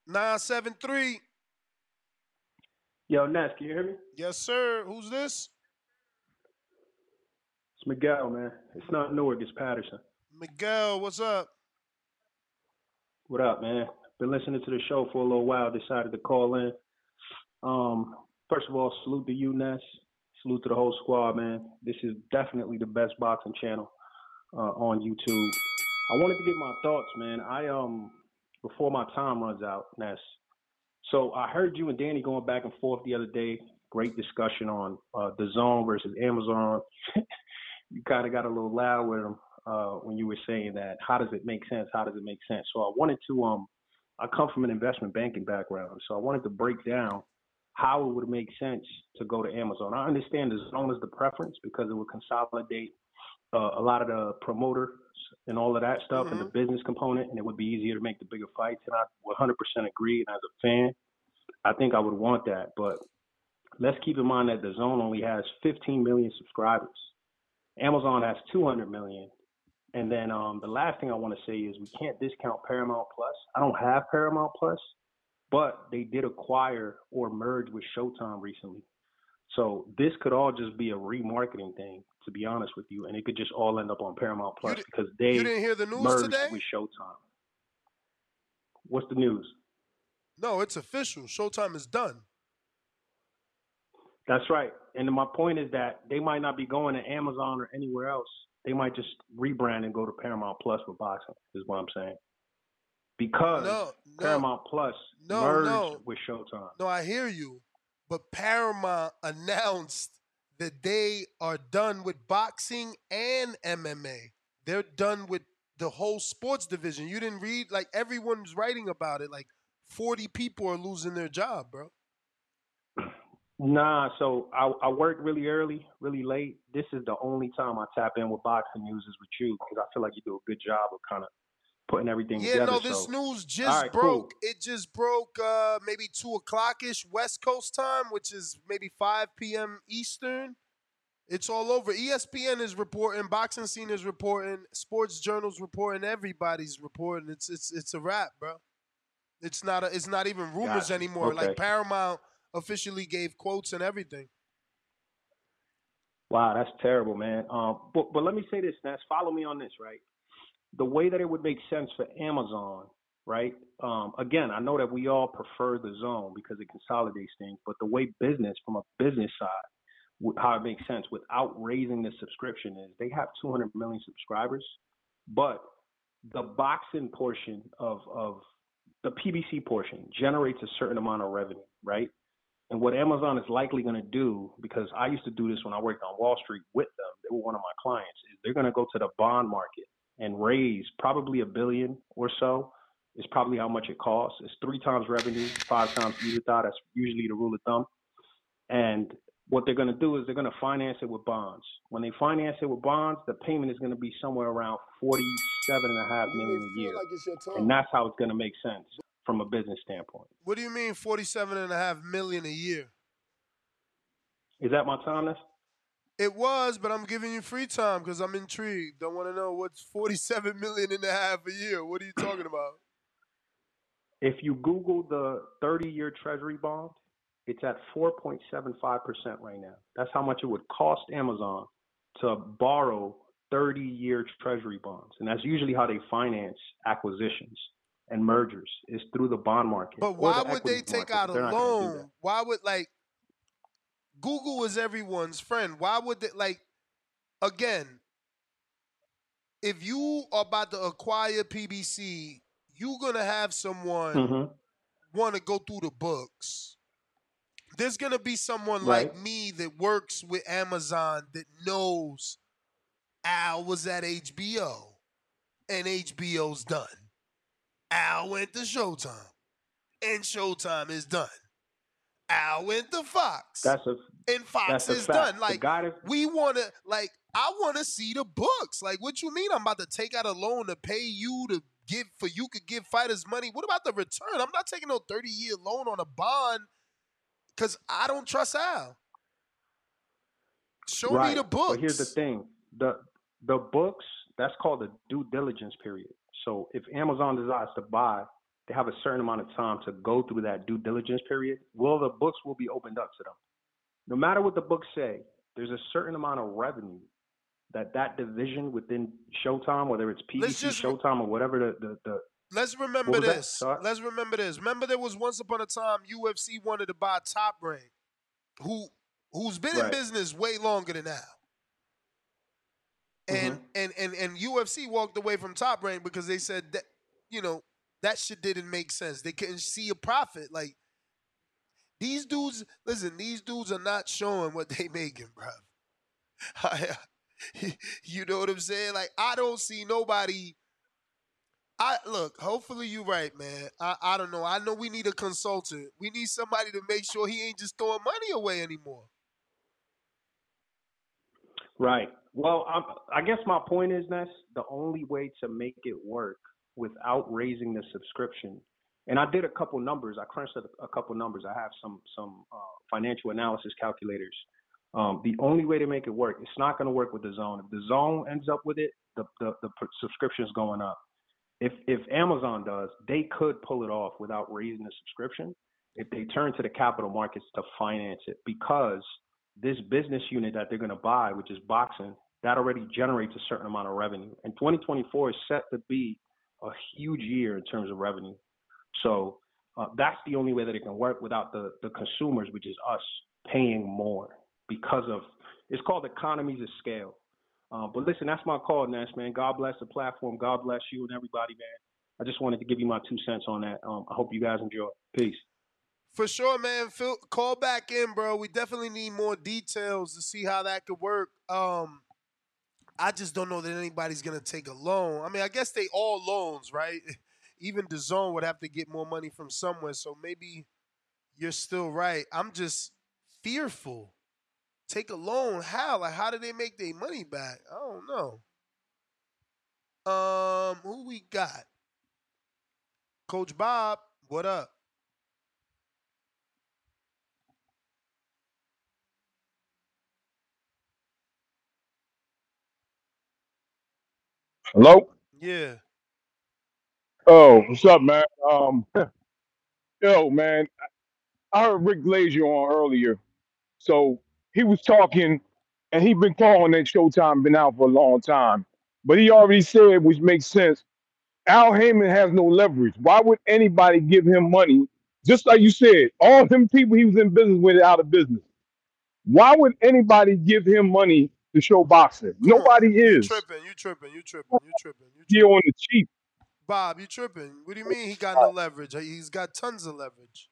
Nine seven three. Yo, Ness, can you hear me? Yes, sir. Who's this? It's Miguel, man. It's not Newark, it's Paterson. Miguel, what's up? What up, man? Been listening to the show for a little while. Decided to call in. Um, first of all, salute to you, Ness. Salute to the whole squad, man. This is definitely the best boxing channel uh, on YouTube. I wanted to get my thoughts, man. I um before my time runs out, Ness. So I heard you and Danny going back and forth the other day. Great discussion on uh, the Zone versus Amazon. [laughs] you kind of got a little loud with them uh, when you were saying that. How does it make sense? How does it make sense? So I wanted to um I come from an investment banking background, so I wanted to break down how it would make sense to go to Amazon. I understand the zone is the preference because it would consolidate uh, a lot of the promoters and all of that stuff and the business component, and it would be easier to make the bigger fights. And I 100% agree. And as a fan, I think I would want that. But let's keep in mind that the zone only has 15 million subscribers. Amazon has 200 million. And then um, the last thing I want to say is we can't discount Paramount Plus. I don't have Paramount Plus, but they did acquire or merge with Showtime recently. So this could all just be a remarketing thing, to be honest with you, and it could just all end up on Paramount Plus because they You didn't hear the news merged today? with Showtime. What's the news? No, it's official. Showtime is done. That's right. And my point is that they might not be going to Amazon or anywhere else. They might just rebrand and go to Paramount Plus for boxing. Is what I'm saying. Because No, no. Paramount Plus No, merged no. with Showtime. No, I hear you. But Paramount [laughs] announced that they are done with boxing and MMA. They're done with the whole sports division. You didn't read like everyone's writing about it. Like 40 people are losing their job, bro. Nah, so I, I work really early, really late. This is the only time I tap in with boxing news is with you because I feel like you do a good job of kind of putting everything Yeah, together. no, this so. news just right, cool. broke. It just broke uh maybe two o'clock ish West Coast time, which is maybe five PM Eastern. It's all over. ESPN is reporting, boxing scene is reporting, sports journals reporting, everybody's reporting. It's it's it's a wrap, bro. It's not a, it's not even rumors anymore. Okay. Like Paramount officially gave quotes and everything. Wow, that's terrible, man. Um, but but let me say this, Ness. Follow me on this, right? The way that it would make sense for Amazon, right? Um, again, I know that we all prefer the zone because it consolidates things, but the way business, from a business side, how it makes sense without raising the subscription is they have 200 million subscribers, but the boxing portion of of the PBC portion generates a certain amount of revenue, right? And what Amazon is likely going to do, because I used to do this when I worked on Wall Street with them, they were one of my clients, is they're going to go to the bond market and raise probably a billion or so. Is probably how much it costs. It's three times revenue, five times EBITDA. That's usually the rule of thumb. And what they're going to do is they're going to finance it with bonds. When they finance it with bonds, the payment is going to be somewhere around forty-seven and a half million a year, like it's your and that's how it's going to make sense from a business standpoint. What do you mean 47 and a half million a year? Is that my time? Ness? It was, but I'm giving you free time because I'm intrigued. I want to know what's 47 million and a half a year. What are you talking about? If you Google the 30 year Treasury bond, it's at 4.75% right now. That's how much it would cost Amazon to borrow 30 year Treasury bonds. And that's usually how they finance acquisitions and mergers, is through the bond market. But why the would they take market, out a they're not gonna do that. loan? Why would like Google is everyone's friend? Why would they like again? If you are about to acquire PBC, you're gonna have someone Mhm. want to go through the books. There's gonna be someone Right. like me that works with Amazon that knows Al was at HBO and HBO's done. Al went to Showtime and Showtime is done. Al went to Fox That's a and Fox is fact. done. Like we want to, like I want to see the books. Like what you mean? I'm about to take out a loan to pay you to give for you could give fighters money. What about the return? I'm not taking no 30 year loan on a bond because I don't trust Al. Show me the books. But here's the thing: the the books that's called the due diligence period. So if Amazon decides to buy, they have a certain amount of time to go through that due diligence period. Well, the books will be opened up to them. No matter what the books say, there's a certain amount of revenue that that division within Showtime, whether it's PBC, just Showtime, or whatever the the, the let's remember this. Let's remember this. Remember there was once upon a time UFC wanted to buy Top Rank, who who's been in business way longer than now. And Mm-hmm. and and and UFC walked away from Top Rank because they said that you know that shit didn't make sense. They couldn't see a profit. Like these dudes, listen, these dudes are not showing what they making, bro. [laughs] [laughs] you know what I'm saying? Like I don't see nobody. I look. Hopefully you're right, man. I I don't know. I know we need a consultant. We need somebody to make sure he ain't just throwing money away anymore. Right. Well, I'm, I guess my point is that the only way to make it work without raising the subscription, and I did a couple numbers. I crunched a, couple numbers. I have some some uh, financial analysis calculators. Um, the only way to make it work, it's not going to work with the zone. If the zone ends up with it, the the, the subscription's going up. If if Amazon does, they could pull it off without raising the subscription. If they turn to the capital markets to finance it, because this business unit that they're going to buy, which is boxing, that already generates a certain amount of revenue. And 2024 is set to be a huge year in terms of revenue. So uh, that's the only way that it can work without the, the consumers, which is us, paying more because of it's called economies of scale. Uh, but listen, that's my call, Ness, man. God bless the platform. God bless you and everybody, man. I just wanted to give you my two cents on that. Um, I hope you guys enjoy. Peace. For sure, man. Phil, call back in, bro. We definitely need more details to see how that could work. Um, I just don't know that anybody's gonna take a loan. I mean, I guess they all loans, right? [laughs] Even the zone would have to get more money from somewhere. So maybe you're still right. I'm just fearful. Take a loan? How? Like, how do they make their money back? I don't know. Um, who we got? Coach Bob, what up? Hello? Yeah. Oh, what's up, man? Um, yo, man, I heard Rick Glazer on earlier. So he was talking, and he been calling that Showtime been out for a long time. But he already said, which makes sense. Al Haymon has no leverage. Why would anybody give him money? Just like you said, all them people he was in business with are out of business. Why would anybody give him money to show boxing? Nobody You is. tripping? You tripping? You tripping? You tripping? You He on the cheap. Bob, you tripping? What do you mean he got no leverage? He's got tons of leverage.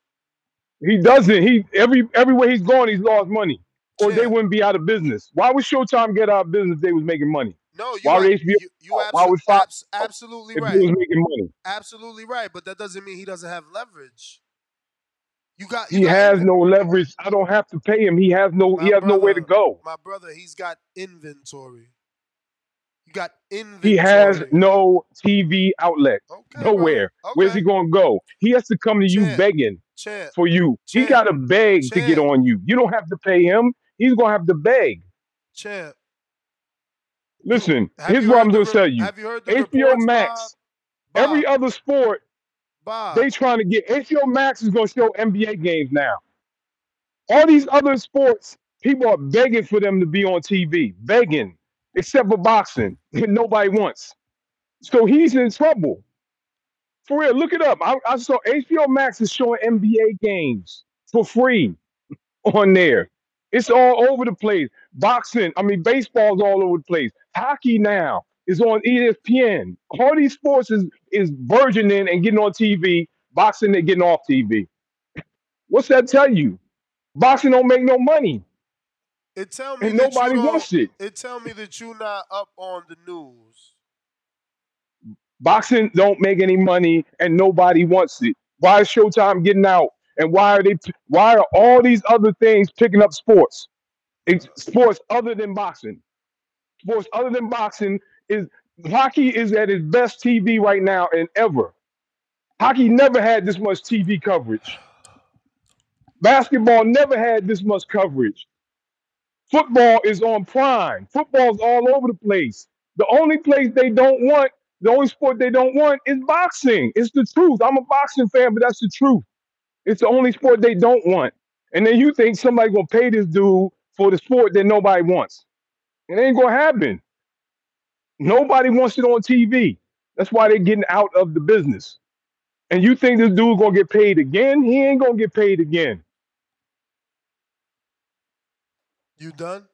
He doesn't. He every everywhere he's gone, he's lost money, or they wouldn't be out of business. Why would Showtime get out of business if they was making money? No, you Why would HBO? you, you why abso- would Fox absolutely right. they was making money? Absolutely right, but that doesn't mean he doesn't have leverage. You got you He got has no leverage. I don't have to pay him. He has no. my He has nowhere to go. my brother. He's got inventory. Got He has no TV outlet. Okay, Nowhere. Okay. Where's he going to go? He has to come to you begging for you. He got to beg to get on you. You don't have to pay him. He's going to have to beg. champ. Listen, Have here's what I'm going to re- tell you. have you heard the HBO Max, every other sport, Bob? they trying to get HBO Max is going to show NBA games now. All these other sports, people are begging for them to be on TV, begging, except for boxing, and [laughs] nobody wants. So he's in trouble. For real, look it up. I, I saw HBO Max is showing NBA games for free [laughs] on there. It's all over the place. Boxing, I mean, baseball's all over the place. Hockey now is on ESPN. All these sports is is burgeoning and getting on TV. Boxing, they're getting off TV. What's that tell you? Boxing don't make no money, It tell me and that nobody wants it. It tell me that you not up on the news. Boxing don't make any money, and nobody wants it. Why is Showtime getting out? And why are they? Why are all these other things picking up sports? It's sports other than boxing. Sports other than boxing is hockey is at its best TV right now and ever. Hockey never had this much TV coverage. Basketball never had this much coverage. Football is on prime. Football's all over the place. The only place they don't want, the only sport they don't want is boxing. It's the truth. I'm a boxing fan, but that's the truth. It's the only sport they don't want. And then you think somebody gonna pay this dude for the sport that nobody wants. It ain't gonna happen. Nobody wants it on TV. That's why they're getting out of the business. And you think this dude gonna get paid again? He ain't gonna get paid again. You done?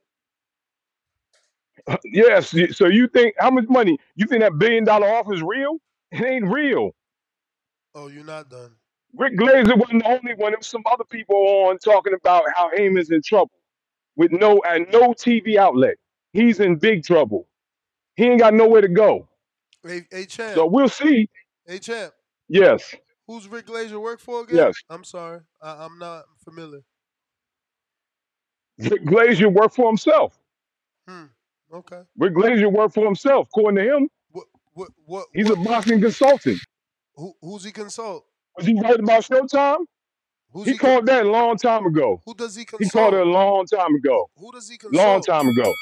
[laughs] yes. So you think how much money? You think that billion dollar offer is real? It ain't real. Oh, you're not done. Rick Glazer wasn't the only one. There was some other people on talking about how Haymon's in trouble with no and no TV outlet. He's in big trouble. He ain't got nowhere to go. Hey, hey champ. So we'll see. Hey champ. Yes. Who's Rick Glazer work for again? Yes. I'm sorry. I, I'm not familiar. Rick Glazer worked for himself. Hmm. Okay. Rick Glazer worked for himself, according to him. What? What? What? He's what a boxing consultant. who, who's he consult? Was he right about Showtime? Who's He he? con- called that a long time ago. who does he consult? He called it a long time ago. Who does he consult? Long time ago.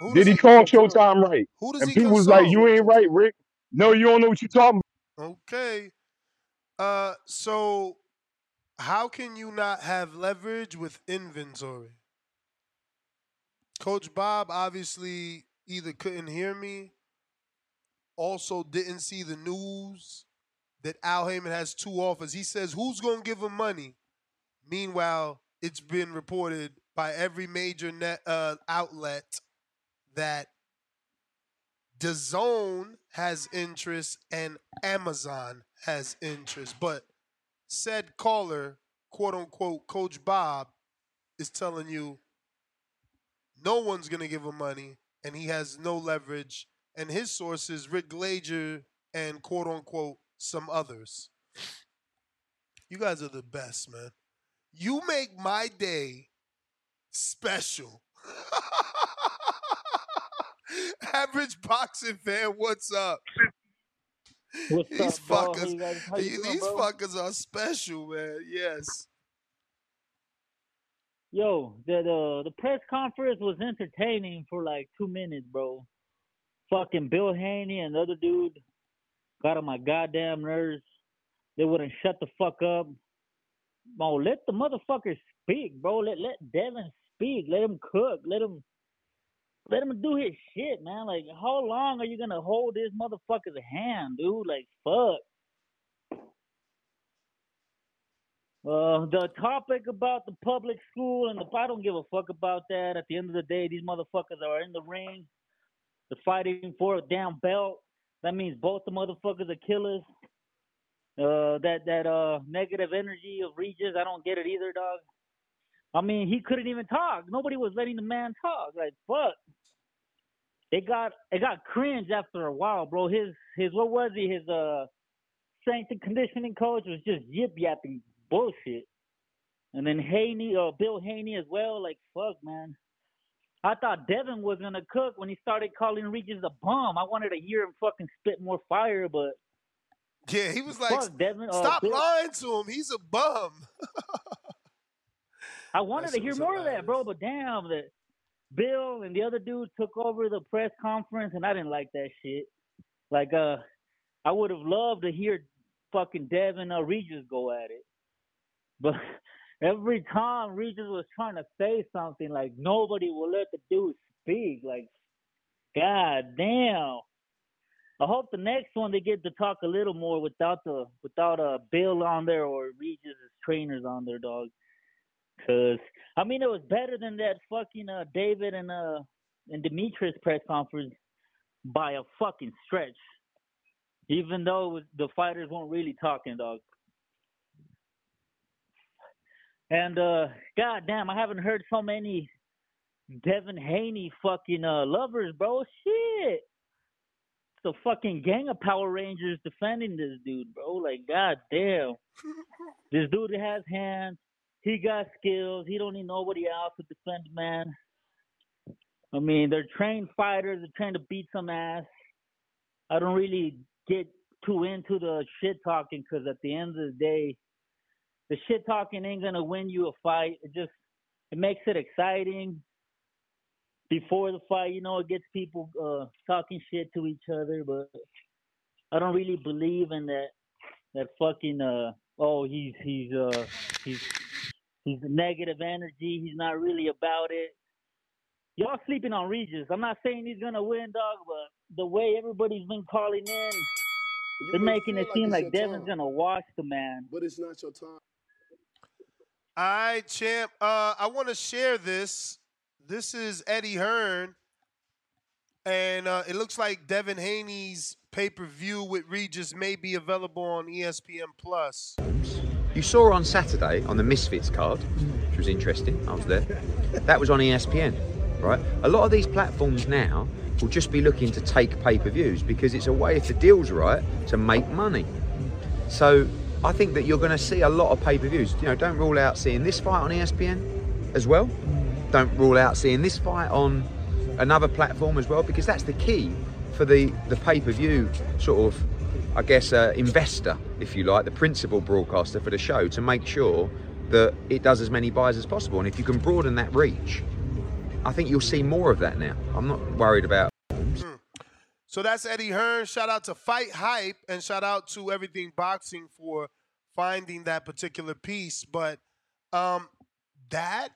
Who Did he he? call feel some time. Showtime right? Who does And he people was like, "You ain't right, Rick. No, you don't know what you're talking about." Okay. Uh. So, how can you not have leverage with inventory? Coach Bob obviously either couldn't hear me, also didn't see the news that Al Haymon has two offers. He says, Who's going to give him money? Meanwhile, it's been reported by every major net uh, outlet that DAZN has interest and Amazon has interest. But said caller, quote unquote, Coach Bob, is telling you no one's going to give him money and he has no leverage. And his sources, Rick Glazer and quote unquote, some others. You guys are the best, man. You make my day special. [laughs] Average boxing fan, what's up? What's [laughs] These up, bro? Fuckers? How you doing, these bro? fuckers are special, man. Yes. Yo, the, the the press conference was entertaining for like two minutes, bro. Fucking Bill Haney and the other dude got on my goddamn nerves. They wouldn't shut the fuck up. Bro, let the motherfuckers speak, bro. Let let Devin speak. Let him cook. Let him let him do his shit, man. Like, how long are you gonna hold this motherfucker's hand, dude? Like, fuck. Uh, the topic about the public school and the I don't give a fuck about that. At the end of the day, these motherfuckers are in the ring. They're fighting for a damn belt. That means both the motherfuckers are killers. Uh, that that uh negative energy of Regis, I don't get it either, dog. I mean, he couldn't even talk. Nobody was letting the man talk. Like fuck. It got it got cringe after a while, bro. His his what was he? His uh strength and conditioning coach was just yip yapping bullshit. And then Haney, uh, Bill Haney as well. Like fuck, man. I thought Devin was gonna cook when he started calling Regis a bum. I wanted to hear him fucking spit more fire, but Yeah, he was like, fuck Devin. Uh, stop Bill, lying to him. He's a bum. [laughs] I wanted to hear more of that, bro. But damn, that Bill and the other dude took over the press conference, and I didn't like that shit. Like, uh, I would have loved to hear fucking Devin or Regis go at it, but [laughs] every time Regis was trying to say something, like nobody will let the dude speak. Like, god damn. I hope the next one they get to talk a little more without the without uh Bill on there or Regis' trainers on there, dog. Cause I mean it was better than that fucking uh David and uh and Demetrius press conference by a fucking stretch. Even though was, the fighters weren't really talking, dog. And uh god damn, I haven't heard so many Devin Haney fucking uh lovers, bro. Shit. The fucking gang of Power Rangers defending this dude, bro. Like, god damn. [laughs] this dude has hands. He got skills. He don't need nobody else to defend man. I mean, they're trained fighters. They're trying to beat some ass. I don't really get too into the shit talking because at the end of the day, the shit talking ain't gonna win you a fight. It just it makes it exciting before the fight. You know, it gets people uh, talking shit to each other, but I don't really believe in that that fucking uh oh he's he's uh he's he's a negative energy. He's not really about it. y'all sleeping on Regis. I'm not saying he's gonna win, dog, but the way everybody's been calling in, You they're making it like seem like Devin's time, gonna wash the man. but it's not your time. All right, champ. Uh, I want to share this. This is Eddie Hearn, and uh, it looks like Devin Haney's pay per view with Regis may be available on ESPN Plus. You saw on Saturday on the Misfits card, which was interesting. I was there. That was on ESPN, right? A lot of these platforms now will just be looking to take pay per views because it's a way, if the deal's right, to make money. So I think that you're going to see a lot of pay per views. You know, don't rule out seeing this fight on ESPN as well. Don't rule out seeing this fight on another platform as well because that's the key for the, the pay per view sort of I guess, uh, investor, if you like, the principal broadcaster for the show to make sure that it does as many buys as possible. And if you can broaden that reach, I think you'll see more of that now. I'm not worried about. So that's Eddie Hearn. Shout out to FightHype and shout out to Everything Boxing for finding that particular piece. But um, that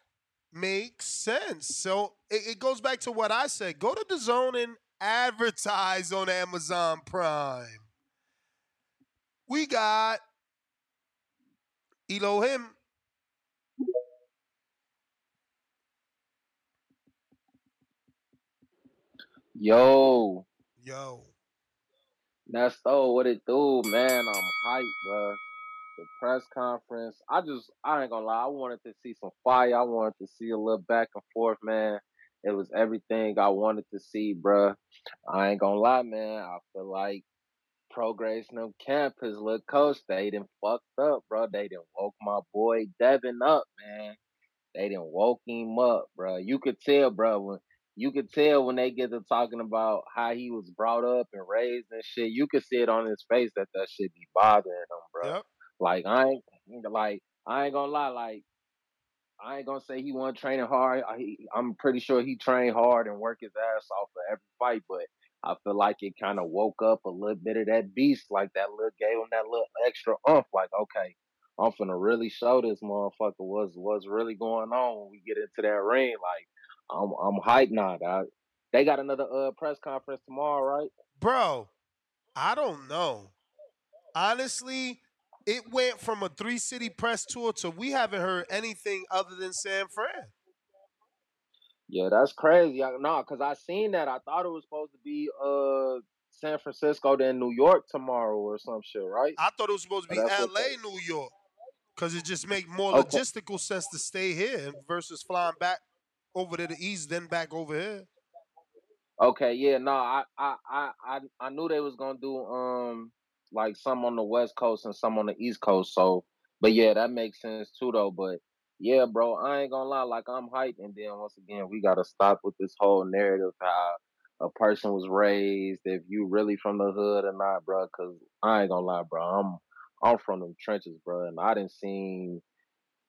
makes sense. So it, it goes back to what I said. Go to the zone and advertise on Amazon Prime. We got Elohim. Yo, Yo. that's oh what it do, man. I'm hyped, bro. The press conference. I just I ain't gonna lie. I wanted to see some fire. I wanted to see a little back and forth, man. It was everything I wanted to see, bro. I ain't gonna lie, man. I feel like progression of camp, his little coach, they done fucked up, bro. They done woke my boy Devin up, man. They done woke him up, bro. You could tell, bro, when you could tell when they get to talking about how he was brought up and raised and shit. You could see it on his face that that shit be bothering him, bro. Yep. Like I ain't like I ain't gonna lie, like I ain't gonna say he wasn't training hard. I, he, I'm pretty sure he trained hard and worked his ass off for every fight, but I feel like it kind of woke up a little bit of that beast, like that little gave him that little extra umph. Like, okay, I'm finna really show this motherfucker what's what's really going on when we get into that ring. Like, I'm I'm hyped now. Dog. They got another uh press conference tomorrow, right? Bro, I don't know. Honestly, it went from a three city press tour to we haven't heard anything other than San Fran. Yeah, that's crazy. I, nah, cause I seen that. I thought it was supposed to be uh San Francisco then New York tomorrow or some shit, right? I thought it was supposed to be that's what LA, New York. Because it just make more Okay. logistical sense to stay here versus flying back over to the east, then back over here. Okay, yeah, no, I, I, I, I, I knew they was gonna do um like some on the West Coast and some on the East Coast. So, but yeah, that makes sense too, though. But yeah, bro, I ain't gonna lie, like I'm hyped. And then once again, we gotta stop with this whole narrative how a person was raised, if you really from the hood or not, bro. Cause I ain't gonna lie, bro, I'm I'm from them trenches, bro, and I didn't seen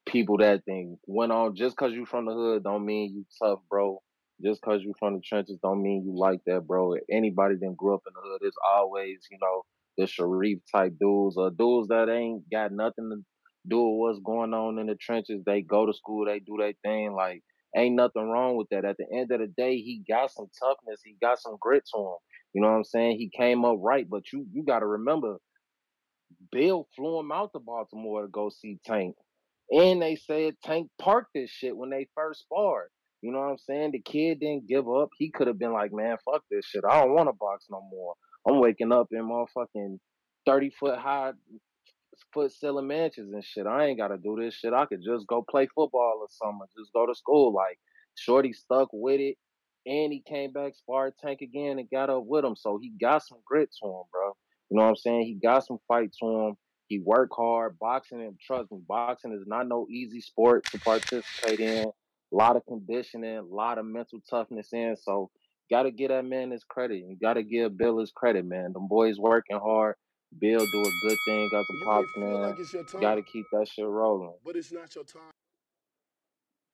people that thing went on just cause you from the hood don't mean you tough, bro. Just cause you from the trenches don't mean you like that, bro. Anybody that grew up in the hood is always, you know, the Sharif type dudes or dudes that ain't got nothing to do what's going on in the trenches. They go to school, they do their thing. Like, ain't nothing wrong with that. At the end of the day, he got some toughness, he got some grit to him. You know what I'm saying? He came up right, but you you gotta remember, Bill flew him out to Baltimore to go see Tank. And they said Tank parked this shit when they first sparred. You know what I'm saying? The kid didn't give up. He could have been like, man, fuck this shit. I don't want to box no more. I'm waking up in motherfucking 30 foot high foot selling mansions and shit. I ain't gotta do this shit. I could just go play football or something. Just go to school. Like Shorty stuck with it. And he came back, sparred Tank again, and got up with him. So he got some grit to him, bro. You know what I'm saying? He got some fight to him. He worked hard. Boxing, and trust me, boxing is not no easy sport to participate in. A lot of conditioning, a lot of mental toughness in. So gotta give that man his credit. You gotta give Bill his credit, man. Them boys working hard. Bill do a good thing as a You may pops feel man. like it's your time, Gotta keep that shit rolling. but it's not your time.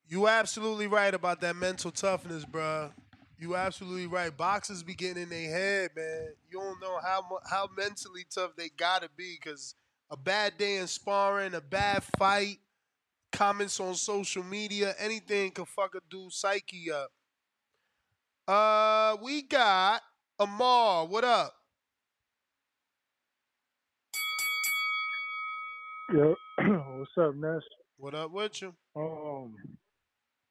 You absolutely right about that mental toughness, bruh. You absolutely right. Boxers be getting in their head, man. You don't know how mu- how mentally tough they gotta be, cause a bad day in sparring, a bad fight, comments on social media, anything can fuck a dude's psyche up. Uh, we got Amar. What up? Yo, [clears throat] what's up, Ness? What up with you? Um,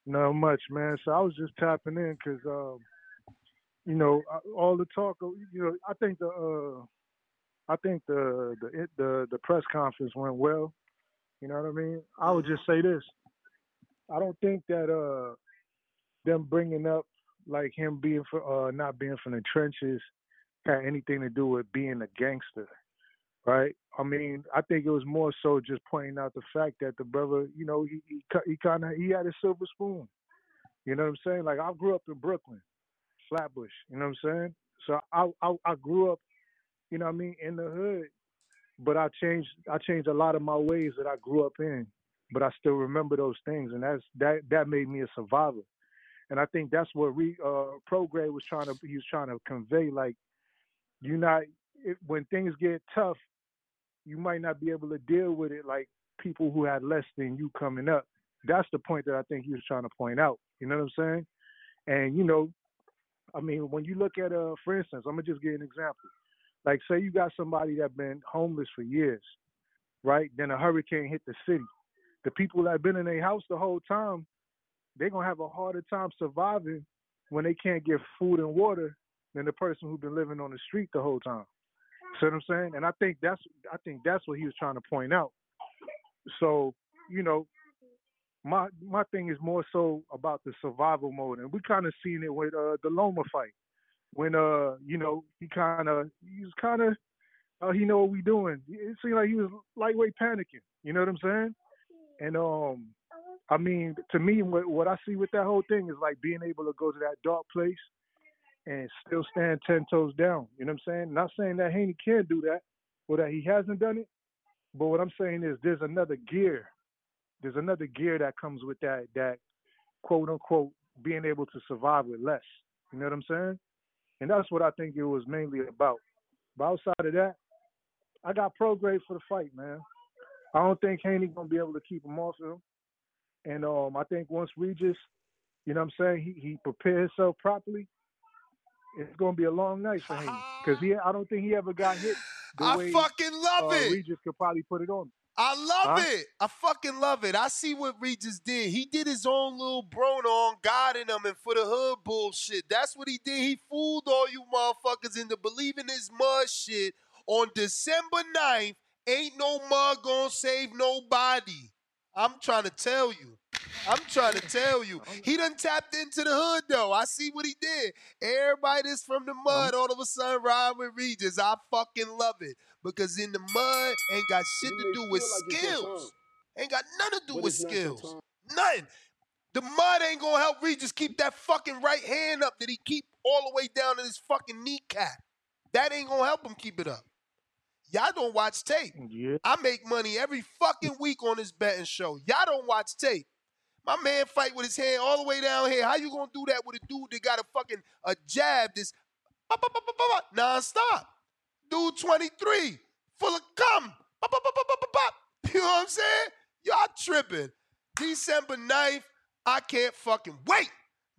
not much, man. So I was just tapping in because, um, you know, all the talk. You know, I think the, uh, I think the the it- the the press conference went well. You know what I mean? I would just say this. I don't think that uh them bringing up like him being for uh not being from the trenches had anything to do with being a gangster, right? I mean, I think it was more so just pointing out the fact that the brother, you know, he he, he kind of he had a silver spoon. You know what I'm saying? Like I grew up in Brooklyn, Flatbush. You know what I'm saying? So I I, I grew up, you know what I mean, in the hood, but I changed I changed a lot of my ways that I grew up in, but I still remember those things, and that's that that made me a survivor. And I think that's what re uh Prograis was trying to he was trying to convey like you're not when things get tough, you might not be able to deal with it like people who had less than you coming up. That's the point that I think he was trying to point out. You know what I'm saying? And you know, I mean, when you look at uh, for instance, I'm gonna just give an example. Like, say you got somebody that been homeless for years, right? Then a hurricane hit the city. The people that been in their house the whole time, they're gonna have a harder time surviving when they can't get food and water than the person who's been living on the street the whole time. See what I'm saying? And I think that's I think that's what he was trying to point out. So, you know, my my thing is more so about the survival mode, and we kind of seen it with uh, the Loma fight when uh you know he kind of he was kind of uh, he know what we doing. It seemed like he was lightweight panicking. You know what I'm saying? And um, I mean, to me, what, what I see with that whole thing is like being able to go to that dark place and still stand ten toes down. You know what I'm saying? Not saying that Haney can't do that or that he hasn't done it, but what I'm saying is there's another gear. There's another gear that comes with that that quote unquote being able to survive with less. You know what I'm saying? And that's what I think it was mainly about. But outside of that, I got Prograis for the fight, man. I don't think Haney gonna be able to keep him off of him. And um, I think once Regis, you know what I'm saying, he he prepare himself properly, it's gonna be a long night for him because he I don't think he ever got hit [laughs] the I way fucking love uh, it. Regis could probably put it on. I love Huh? it. I fucking love it. I see what Regis did. He did his own little Broner on God in him and for the hood bullshit. That's what he did. He fooled all you motherfuckers into believing his mud shit on December 9th. Ain't no mud gonna save nobody. I'm trying to tell you. I'm trying to tell you. He done tapped into the hood though. I see what he did. Everybody that's from the mud mm-hmm. all of a sudden ride with Regis. I fucking love it. Because in the mud ain't got shit to do with like skills. Ain't got nothing to do but with it's not your skills. Nothing. The mud ain't gonna help Regis keep that fucking right hand up that he keep all the way down in his fucking kneecap. That ain't gonna help him keep it up. Y'all don't watch tape. Yeah. I make money every fucking week on this betting show. Y'all don't watch tape. My man fight with his hand all the way down here. How you gonna do that with a dude that got a fucking a jab that's non-stop? Dude 23, full of cum. [laughs] You know what I'm saying? Y'all tripping. December 9th, I can't fucking wait.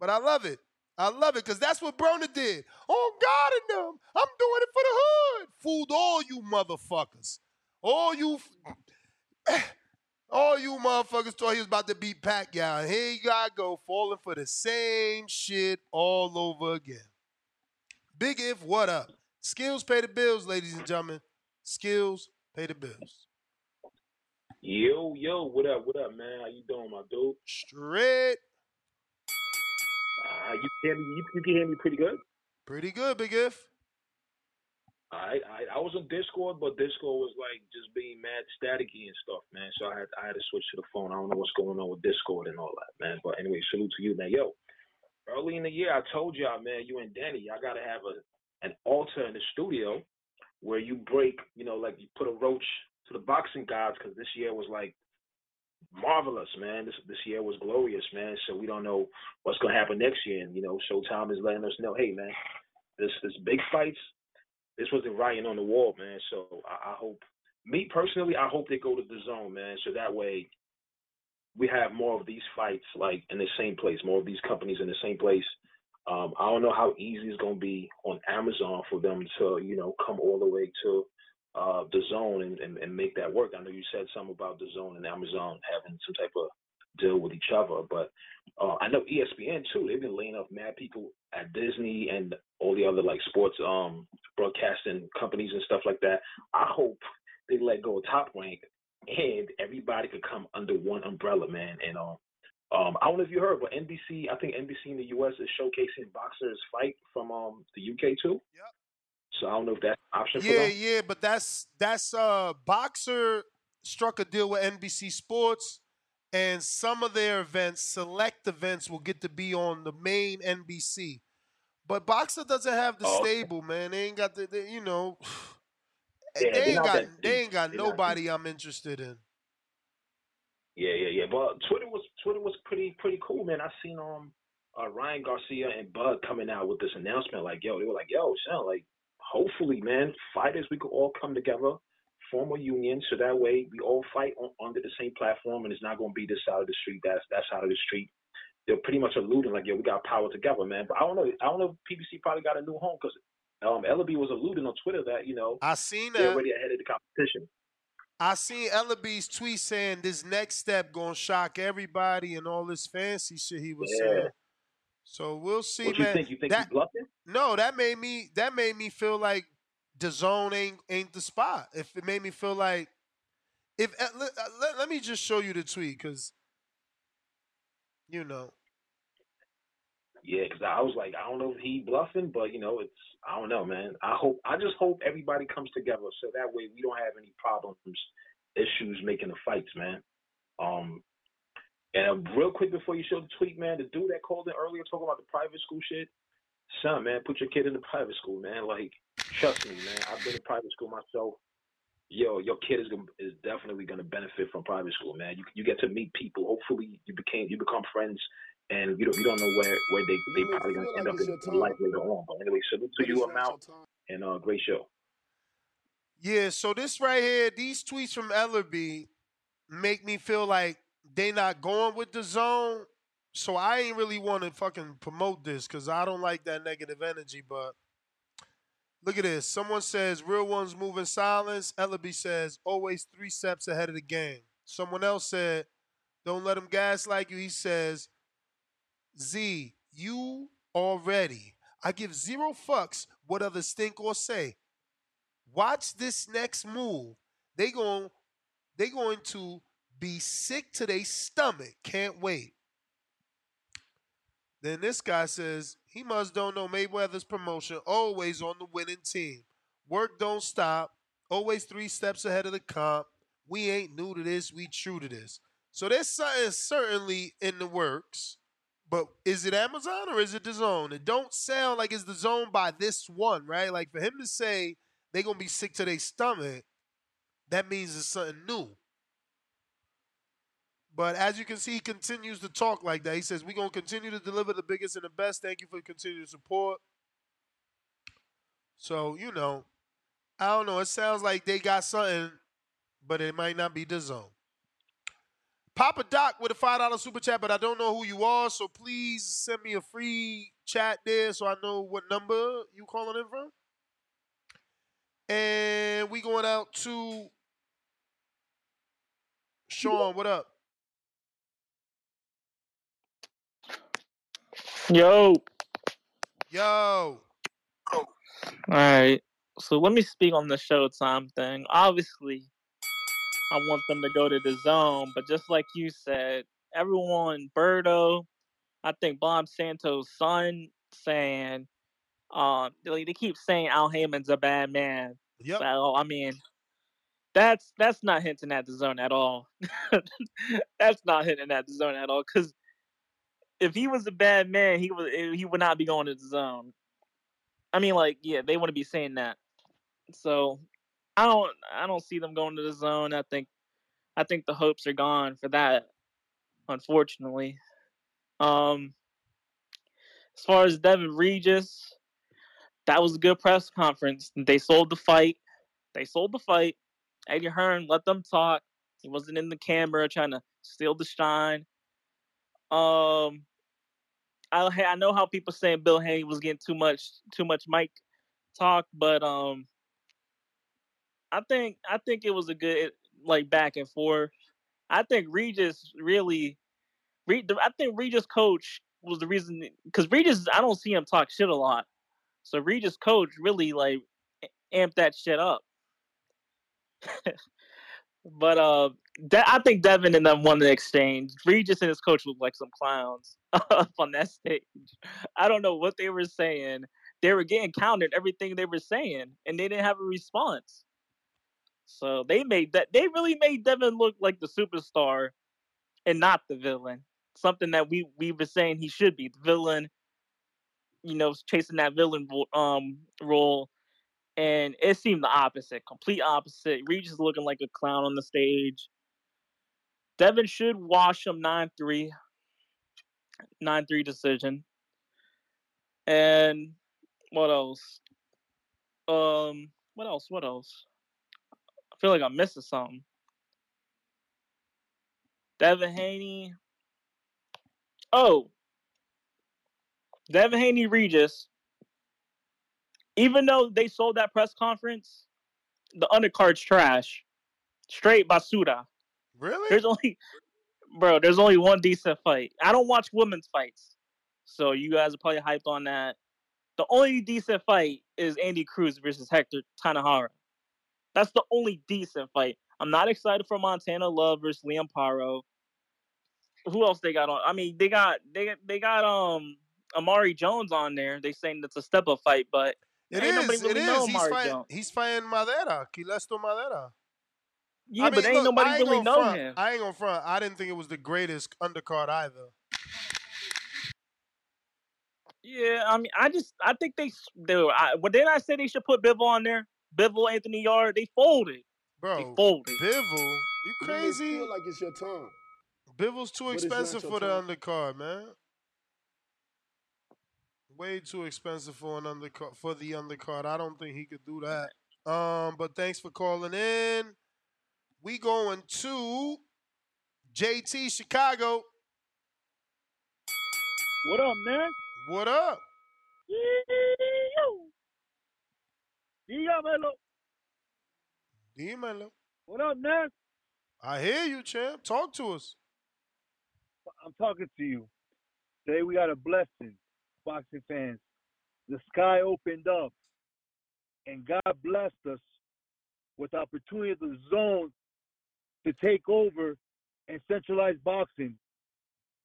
But I love it. I love it because that's what Broner did. Oh, God in them. I'm doing it for the hood. Fooled all you motherfuckers. All you, [clears throat] all you motherfuckers thought he was about to beat Pacquiao. Here you gotta go, falling for the same shit all over again. Big if, what up? Skills pay the bills, ladies and gentlemen. Skills pay the bills. Yo, yo, what up, what up, man? How you doing, my dude? Straight. Uh, you can hear me, you, you can hear me pretty good. Pretty good, Big if. I, I I was on Discord, but Discord was like just being mad staticky and stuff, man. So I had I had to switch to the phone. I don't know what's going on with Discord and all that, man. But anyway, salute to you, man. Yo, early in the year, I told y'all, man, you and Danny, I gotta have a an altar in the studio where you break, you know, like you put a roach to the boxing gods because this year was like marvelous, man. This this year was glorious, man. So we don't know what's gonna happen next year, and you know, Showtime is letting us know, hey, man, this this big fights, this was the writing on the wall, man. So I, I hope, me personally, I hope they go to the zone, man. So that way, we have more of these fights like in the same place, more of these companies in the same place. Um, I don't know how easy it's gonna be on Amazon for them to, you know, come all the way to uh, the zone and, and, and make that work. I know you said something about the zone and Amazon having some type of deal with each other, but uh, I know ESPN too. They've been laying off mad people at Disney and all the other like sports um broadcasting companies and stuff like that. I hope they let go of Top Rank and everybody could come under one umbrella, man. And um, um, I don't know if you heard, but NBC, I think NBC in the U.S. is showcasing boxers fight from um the UK too. Yep. So I don't know if that's an option for Yeah, them. yeah, but that's that's uh Boxxer struck a deal with NBC Sports and some of their events, select events will get to be on the main NBC. But Boxxer doesn't have the Oh, stable, man. They ain't got the, they, you know, [sighs] Yeah, they ain't got that they ain't got not nobody I'm interested in. Yeah, yeah, yeah. But Twitter was Twitter was pretty pretty cool, man. I seen um uh, Ryan Garcia and Bud coming out with this announcement, like, yo, they were like, yo, son, like, hopefully, man, fighters we could all come together, form a union, so that way we all fight on, under the same platform, and it's not gonna be this side of the street, that's that side of the street. They're pretty much alluding like, yo, we got power together, man. But I don't know, I don't know if PBC probably got a new home because um, Ellerbe was alluding on Twitter that you know I seen they're that. already ahead of the competition. I seen Ellerbe's tweet saying this next step gonna shock everybody and all this fancy shit he was Yeah. saying. So we'll see, What you man. think? You think that, he's bluffing? No, that made me that made me feel like the zone ain't ain't the spot. If it made me feel like if uh, let, uh, let, let me just show you the tweet because you know Yeah, because I was like, I don't know if he bluffing, but you know, it's I don't know, man. I hope I just hope everybody comes together so that way we don't have any problems, issues making the fights, man. Um, and uh, real quick before you show the tweet, man, the dude that called in earlier talking about the private school shit, son, man, put your kid in the private school, man. Like, trust me, man. I've been in private school myself. Yo, your kid is gonna, is definitely gonna benefit from private school, man. You you get to meet people. Hopefully, you became you become friends, and you don't you don't know where where they they probably gonna end up in, in life later on. But anyway, salute to you, amount, and uh, great show. yeah. So this right here, these tweets from Ellerbe make me feel like they not going with the zone. So I ain't really want to fucking promote this because I don't like that negative energy. But look at this. Someone says real ones move in silence. Ellerbe says always three steps ahead of the game. Someone else said don't let them gaslight you. He says Z, you already. I give zero fucks what others think or say. Watch this next move. They going they going to be sick to their stomach. Can't wait. Then this guy says he must don't know Mayweather's promotion. Always on the winning team. Work don't stop. Always three steps ahead of the comp. We ain't new to this. We true to this. So there's something certainly in the works. But is it Amazon or is it the zone? It don't sound like it's the zone by this one, right? Like for him to say they gonna be sick to their stomach, that means it's something new. But as you can see, he continues to talk like that. He says, We're gonna continue to deliver the biggest and the best. Thank you for continued support. So, you know, I don't know. It sounds like they got something, but it might not be the zone. Papa Doc with a five dollar super chat, but I don't know who you are, so please send me a free chat there so I know what number you calling in from. And we going out to Sean. What up? Yo. Yo. All right. So let me speak on the Showtime thing. Obviously, I want them to go to the zone, but just like you said, everyone, Birdo, I think Bob Santos' son, saying, um, they they keep saying Al Haymon's a bad man. Yep. So I mean, that's that's not hinting at the zone at all. [laughs] that's not hinting at the zone at all. Because if he was a bad man, he would he would not be going to the zone. I mean, like, yeah, they wouldn't be saying that. So I don't I don't see them going to the zone. I think I think the hopes are gone for that, unfortunately. Um as far as Devin Regis, that was a good press conference. They sold the fight. They sold the fight. Eddie Hearn let them talk. He wasn't in the camera trying to steal the shine. Um I I know how people saying Bill Haney was getting too much too much mic talk, but um, I think I think it was a good like back and forth. I think Regis really, Re- I think Regis coach was the reason because Regis I don't see him talk shit a lot, so Regis coach really like amped that shit up. [laughs] but uh, I think Devin and them won the exchange. Regis and his coach looked like some clowns [laughs] up on that stage. I don't know what they were saying. They were getting countered everything they were saying, and they didn't have a response. So they made that. They really made Devin look like the superstar, and not the villain. Something that we we were saying he should be the villain. You know, chasing that villain um role, and it seemed the opposite, complete opposite. Regis looking like a clown on the stage. Devin should wash him 9 3. 9 3 decision. And what else? Um, what else? What else? I feel like I'm missing something. Devin Haney. Oh, Devin Haney Regis. Even though they sold that press conference, the undercard's trash. Straight basura. Really? There's only, bro. There's only one decent fight. I don't watch women's fights, so you guys are probably hyped on that. The only decent fight is Andy Cruz versus Hector Tanajara. That's the only decent fight. I'm not excited for Montana Love versus Liam Paro. Who else they got on? I mean, they got they they got um Amari Jones on there. They saying it's a step up fight, but It ain't nobody is. really It know is. He's Amari fighting. Jones. He's fighting Madera. Quilisto Madera. Yeah, I but mean, ain't look, nobody I ain't really know front. him. I ain't gonna front. I didn't think it was the greatest undercard either. Yeah, I mean, I just I think they they were. I, well, didn't I said they should put Bivol on there? Bivol, Anthony Yarde, they folded. Bro, They folded. Bivol, you You crazy? feel like it's your time. Bivol's too But expensive your for the time. undercard, man. Way too expensive for an undercard for the undercard. I don't think he could do that. Um, but thanks for calling in. We going to JT Chicago. What up, man? What up? Dígamelo. Dímelo. What up, man? I hear you, champ. Talk to us. I'm talking to you. Today we got a blessing, boxing fans. The sky opened up, and God blessed us with opportunity of the zone to take over and centralize boxing.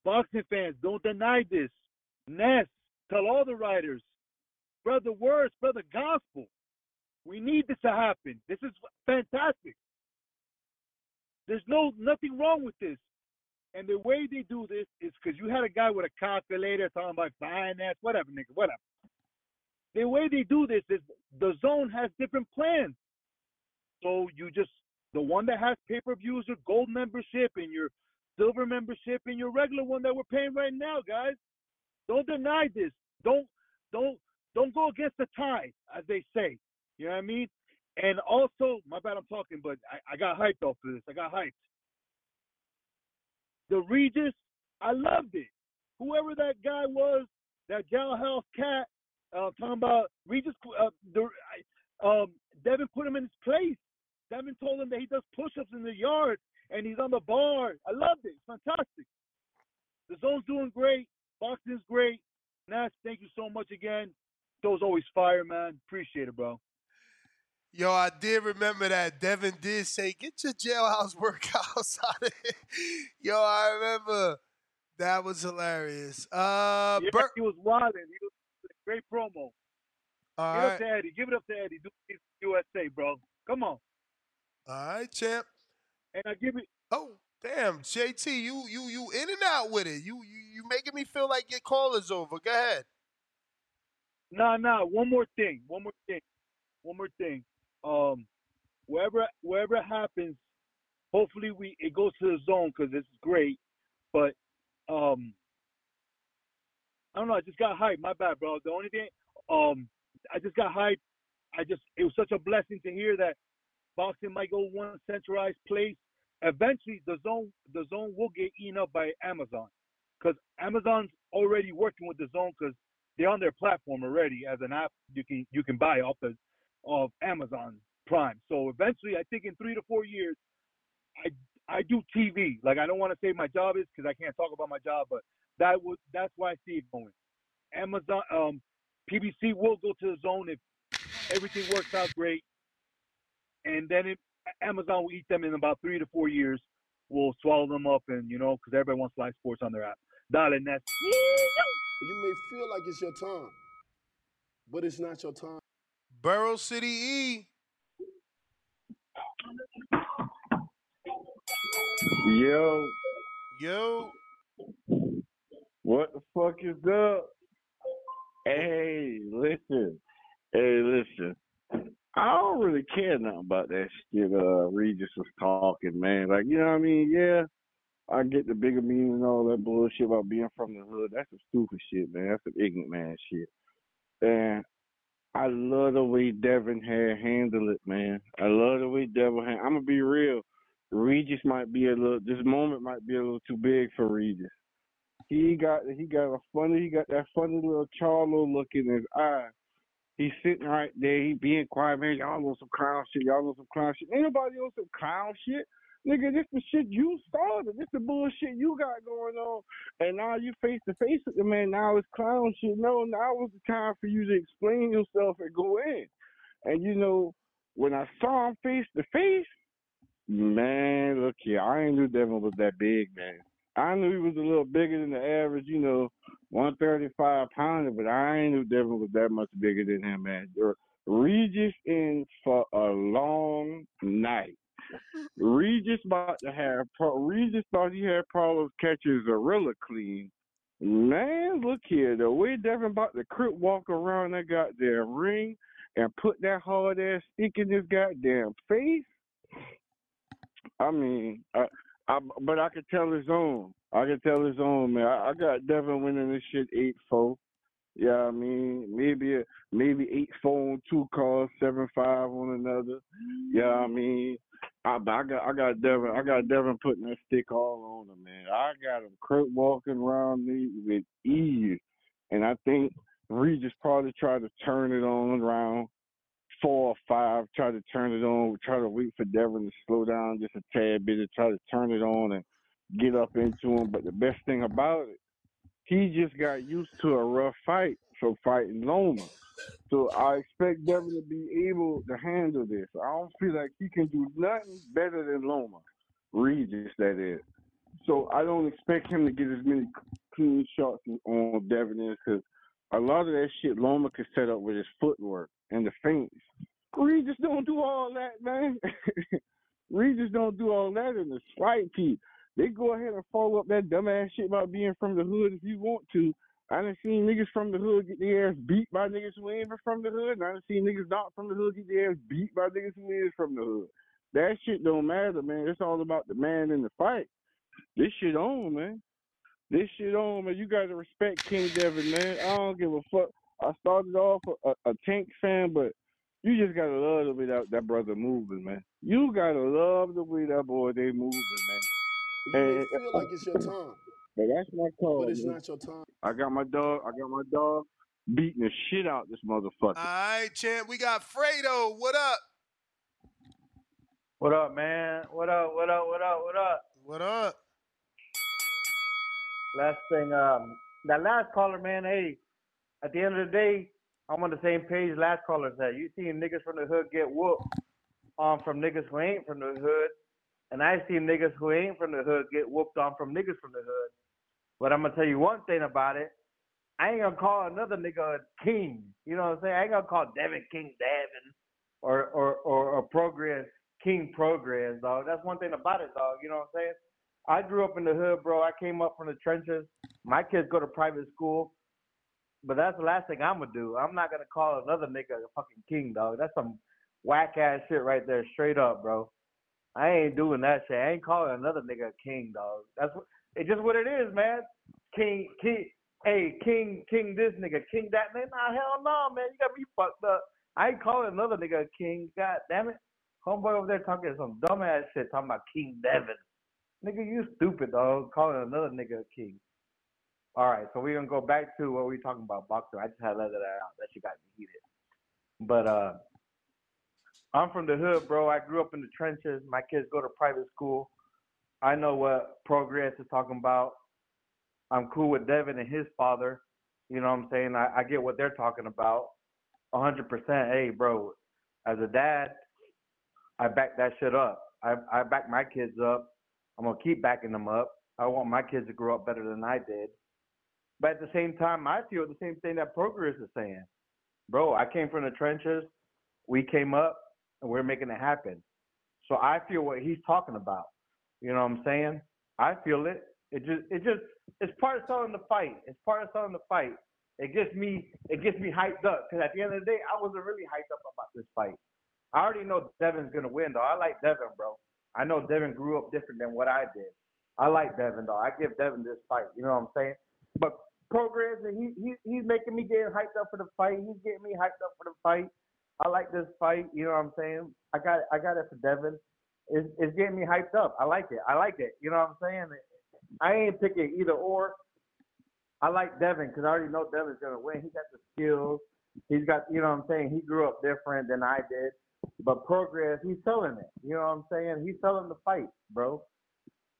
Boxing fans, don't deny this. Ness, tell all the writers, spread the word, spread the gospel. We need this to happen. This is fantastic. There's no nothing wrong with this. And the way they do this is because you had a guy with a calculator talking about finance, whatever, nigga, whatever. The way they do this is the zone has different plans. So you just the one that has pay per views, your gold membership, and your silver membership, and your regular one that we're paying right now, guys. Don't deny this. Don't don't don't go against the tide, as they say. You know what I mean? And also, my bad, I'm talking, but I, I got hyped off of this. I got hyped. The Regis, I loved it. Whoever that guy was, that jailhouse cat, uh, talking about Regis, uh, the, um, Devin put him in his place. Devin told him that he does push-ups in the yard and he's on the bar. I loved it. It's fantastic. The zone's doing great. Boxing's great. Ness, thank you so much again. Show's always fire, man. Appreciate it, bro. Yo, I did remember that. Devin did say, get your jailhouse [laughs] workouts out of here. Yo, I remember. That was hilarious. Uh, yeah, Bert, he was wilding. He was great promo. all Give it up right. to Eddie. Give it up to Eddie. Do it USA, bro. Come on. All right, champ. And I give it. Oh, damn, JT, you you you in and out with it. You you you making me feel like your call is over. Go ahead. Nah, nah. One more thing. One more thing. One more thing. Um, wherever wherever it happens, hopefully we it goes to the zone because it's great. But um, I don't know. I just got hyped. My bad, bro. The only thing, um, I just got hyped. I just it was such a blessing to hear that boxing might go one centralized place. Eventually, the zone the zone will get eaten up by Amazon. because Amazon's already working with the zone because they're on their platform already as an app you can you can buy off the of Amazon Prime. So eventually, I think in three to four years, I I do TV. Like I don't want to say my job is because I can't talk about my job, but that would that's why I see it going. Amazon, um, PBC will go to the zone if everything works out great, and then it, Amazon will eat them in about three to four years. We'll swallow them up, and you know, because everybody wants live sports on their app. Dale, Ness. You may feel like it's your time, but it's not your time. Burrow City E. Yo, Yo. what the fuck is up? Hey, listen. Hey, listen. I don't really care nothing about that shit uh Regis was talking, man. Like, you know what I mean? Yeah, I get the bigger meaning and all that bullshit about being from the hood. That's some stupid shit, man. That's some ignorant man shit. And I love the way Devin had handled it, man. I love the way Devin had I'm gonna be real. Regis might be a little this moment might be a little too big for Regis. He got he got a funny he got that funny little Charlo look in his eye. He's sitting right there, he being quiet, man. Y'all know some clown shit, y'all know some clown shit. Ain't nobody some clown shit. Nigga, this the shit you started. This the bullshit you got going on. And now you face to face with the man. Now it's clown shit. No, now was the time for you to explain yourself and go in. And you know, when I saw him face to face, man, look here, I ain't knew Devin was that big, man. I knew he was a little bigger than the average, you know, 135 pounder, but I ain't knew Devin was that much bigger than him, man. Regis in for a long night. Regis about to have pro- Regis thought he had problems catching Zorrilla clean. Man, look here, the way Devin about to crip walk around that goddamn ring and put that hard ass stick in his goddamn face. I mean, I, I but I could tell his own. I could tell his own, man. I, I got Devin winning this shit eight four. Yeah, I mean, maybe a, maybe eight on two calls, seven five on another. Yeah, I mean, I, I got I got Devin I got Devin putting that stick all on him, man. I got him crip walking around me with ease, and I think Regis probably tried to turn it on around four or five, try to turn it on, try to wait for Devin to slow down just a tad bit, and try to turn it on and get up into him. But the best thing about it, he just got used to a rough fight from fighting Loma. So I expect Devin to be able to handle this. I don't feel like he can do nothing better than Loma. Regis, that is. So I don't expect him to get as many clean shots on Devin because a lot of that shit Loma could set up with his footwork and the feints. Regis don't do all that, man. [laughs] Regis don't do all that in the slight piece. They go ahead and follow up that dumbass shit about being from the hood if you want to. I done seen niggas from the hood get their ass beat by niggas who ain't from the hood, and I done seen niggas not from the hood get their ass beat by niggas who is from the hood. That shit don't matter, man. It's all about the man in the fight. This shit on, man. This shit on, man. You gotta respect King Devin, man. I don't give a fuck. I started off a, a, Tank fan, but you just gotta love the way that, that brother moving, man. You gotta love the way that boy they moving, man. You And, feel like it's your time, but that's my call, but it's man. not your time. I got my dog. I got my dog beating the shit out this motherfucker. All right, champ. We got Fredo. What up? What up, man? What up? What up? What up? What up? What up? Last thing, um, that last caller, man. Hey, at the end of the day, I'm on the same page. Last caller said, you seen niggas from the hood get whooped, um, from niggas who ain't from the hood, and I see niggas who ain't from the hood get whooped on from niggas from the hood. But I'm gonna tell you one thing about it. I ain't gonna call another nigga a king. You know what I'm saying? I ain't gonna call Devin King Devin or or or, or Prograis King Prograis, dog. That's one thing about it, dog. You know what I'm saying? I grew up in the hood, bro. I came up from the trenches. My kids go to private school. But that's the last thing I'm gonna do. I'm not gonna call another nigga a fucking king, dog. That's some whack ass shit right there, straight up, bro. I ain't doing that shit. I ain't calling another nigga a king, dog. That's what it's just what it is, man. King, king, hey, king, king, this nigga, king, that nigga. Nah, hell no, man. You got me fucked up. I ain't calling another nigga king. God damn it, homeboy over there talking some dumbass shit, talking about King Devin. Nigga, you stupid, dog. Calling another nigga king. All right, so we're gonna go back to what we were talking about boxer. I just had to let that out. That shit got me heated. But uh, I'm from the hood, bro. I grew up in the trenches. My kids go to private school. I know what Prograis is talking about. I'm cool with Devin and his father. You know what I'm saying? I, I get what they're talking about. 100%. Hey, bro, as a dad, I back that shit up. I, I back my kids up. I'm going to keep backing them up. I want my kids to grow up better than I did. But at the same time, I feel the same thing that Prograis is saying. Bro, I came from the trenches. We came up and we're making it happen. So I feel what he's talking about. You know what I'm saying? I feel it. It just it just it's part of selling the fight. It's part of selling the fight. It gets me it gets me hyped up because at the end of the day, I wasn't really hyped up about this fight. I already know Devin's gonna win though. I like Devin, bro. I know Devin grew up different than what I did. I like Devin though. I give Devin this fight. You know what I'm saying? But Prograis and he, he he's making me get hyped up for the fight. He's getting me hyped up for the fight. I like this fight. You know what I'm saying? I got I got it for Devin. It's, it's getting me hyped up. I like it. I like it. You know what I'm saying? I ain't picking either or. I like Devin because I already know Devin's gonna win. He got the skills. He's got, you know what I'm saying? He grew up different than I did. But Prograis, he's selling it. You know what I'm saying? He's selling the fight, bro.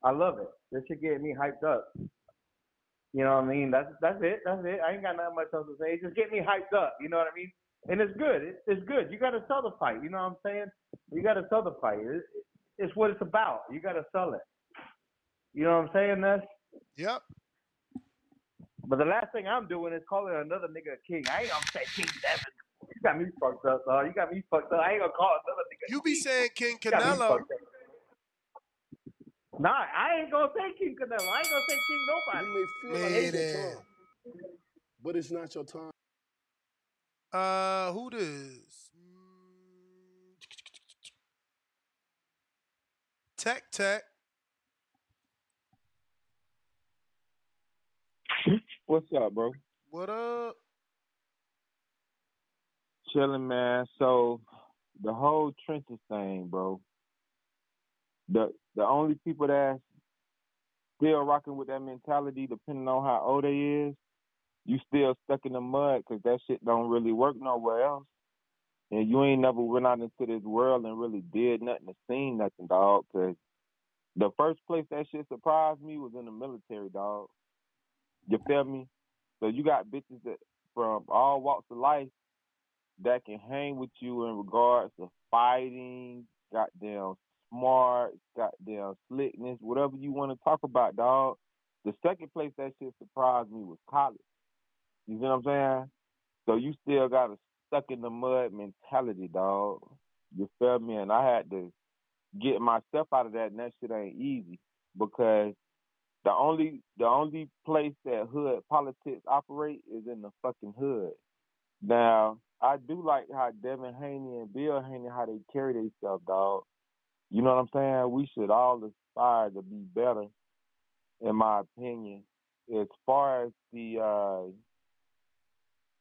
I love it. This should get me hyped up. You know what I mean? That's that's it. That's it. I ain't got nothing much else to say. Just get me hyped up. You know what I mean? And it's good. It, it's good. You got to sell the fight. You know what I'm saying? You got to sell the fight. It's what it's about. You got to sell it. You know what I'm saying, Ness? Yep. But the last thing I'm doing is calling another nigga a king. I ain't gonna say King Devin. You got me fucked up, dog. You got me fucked up. I ain't gonna call another nigga. You be saying King You got me Canelo. Nah, I ain't gonna say King Canelo. I ain't gonna say King nobody. You may feel like it's your time, but it's not your time. Uh, who this? Tech Tech. What's up, bro? What up? Chilling, man. So the whole trenches thing, bro. The the only people that's still rocking with that mentality, depending on how old they is, you still stuck in the mud because that shit don't really work nowhere else. And you ain't never went out into this world and really did nothing or seen nothing, dog. 'Cause the first place that shit surprised me was in the military, dog. You feel me? So you got bitches that from all walks of life that can hang with you in regards to fighting, goddamn smart, goddamn slickness, whatever you want to talk about, dog. The second place that shit surprised me was college. You know what I'm saying? So you still got a stuck in the mud mentality, dog. You feel me? And I had to get myself out of that, and that shit ain't easy because the only the only place that hood politics operate is in the fucking hood. Now, I do like how Devin Haney and Bill Haney how they carry themselves, dog. You know what I'm saying? We should all aspire to be better, in my opinion. As far as the uh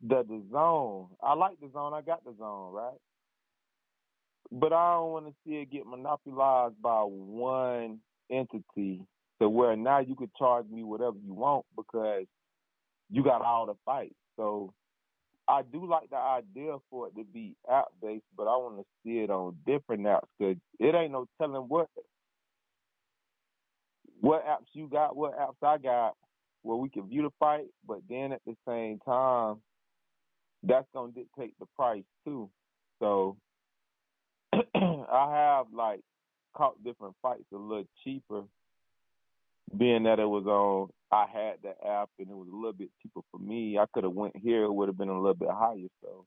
the the zone, I like DAZN. I got DAZN, right? But I don't want to see it get monopolized by one entity to where now you could charge me whatever you want because you got all the fights. So I do like the idea for it to be app based, but I want to see it on different apps because it ain't no telling what what apps you got, what apps I got, where we can view the fight, but then at the same time, that's gonna dictate the price too. So [clears throat] I have like caught different fights a little cheaper, being that it was on. I had the app and it was a little bit cheaper for me. I could have went here; it would have been a little bit higher. So,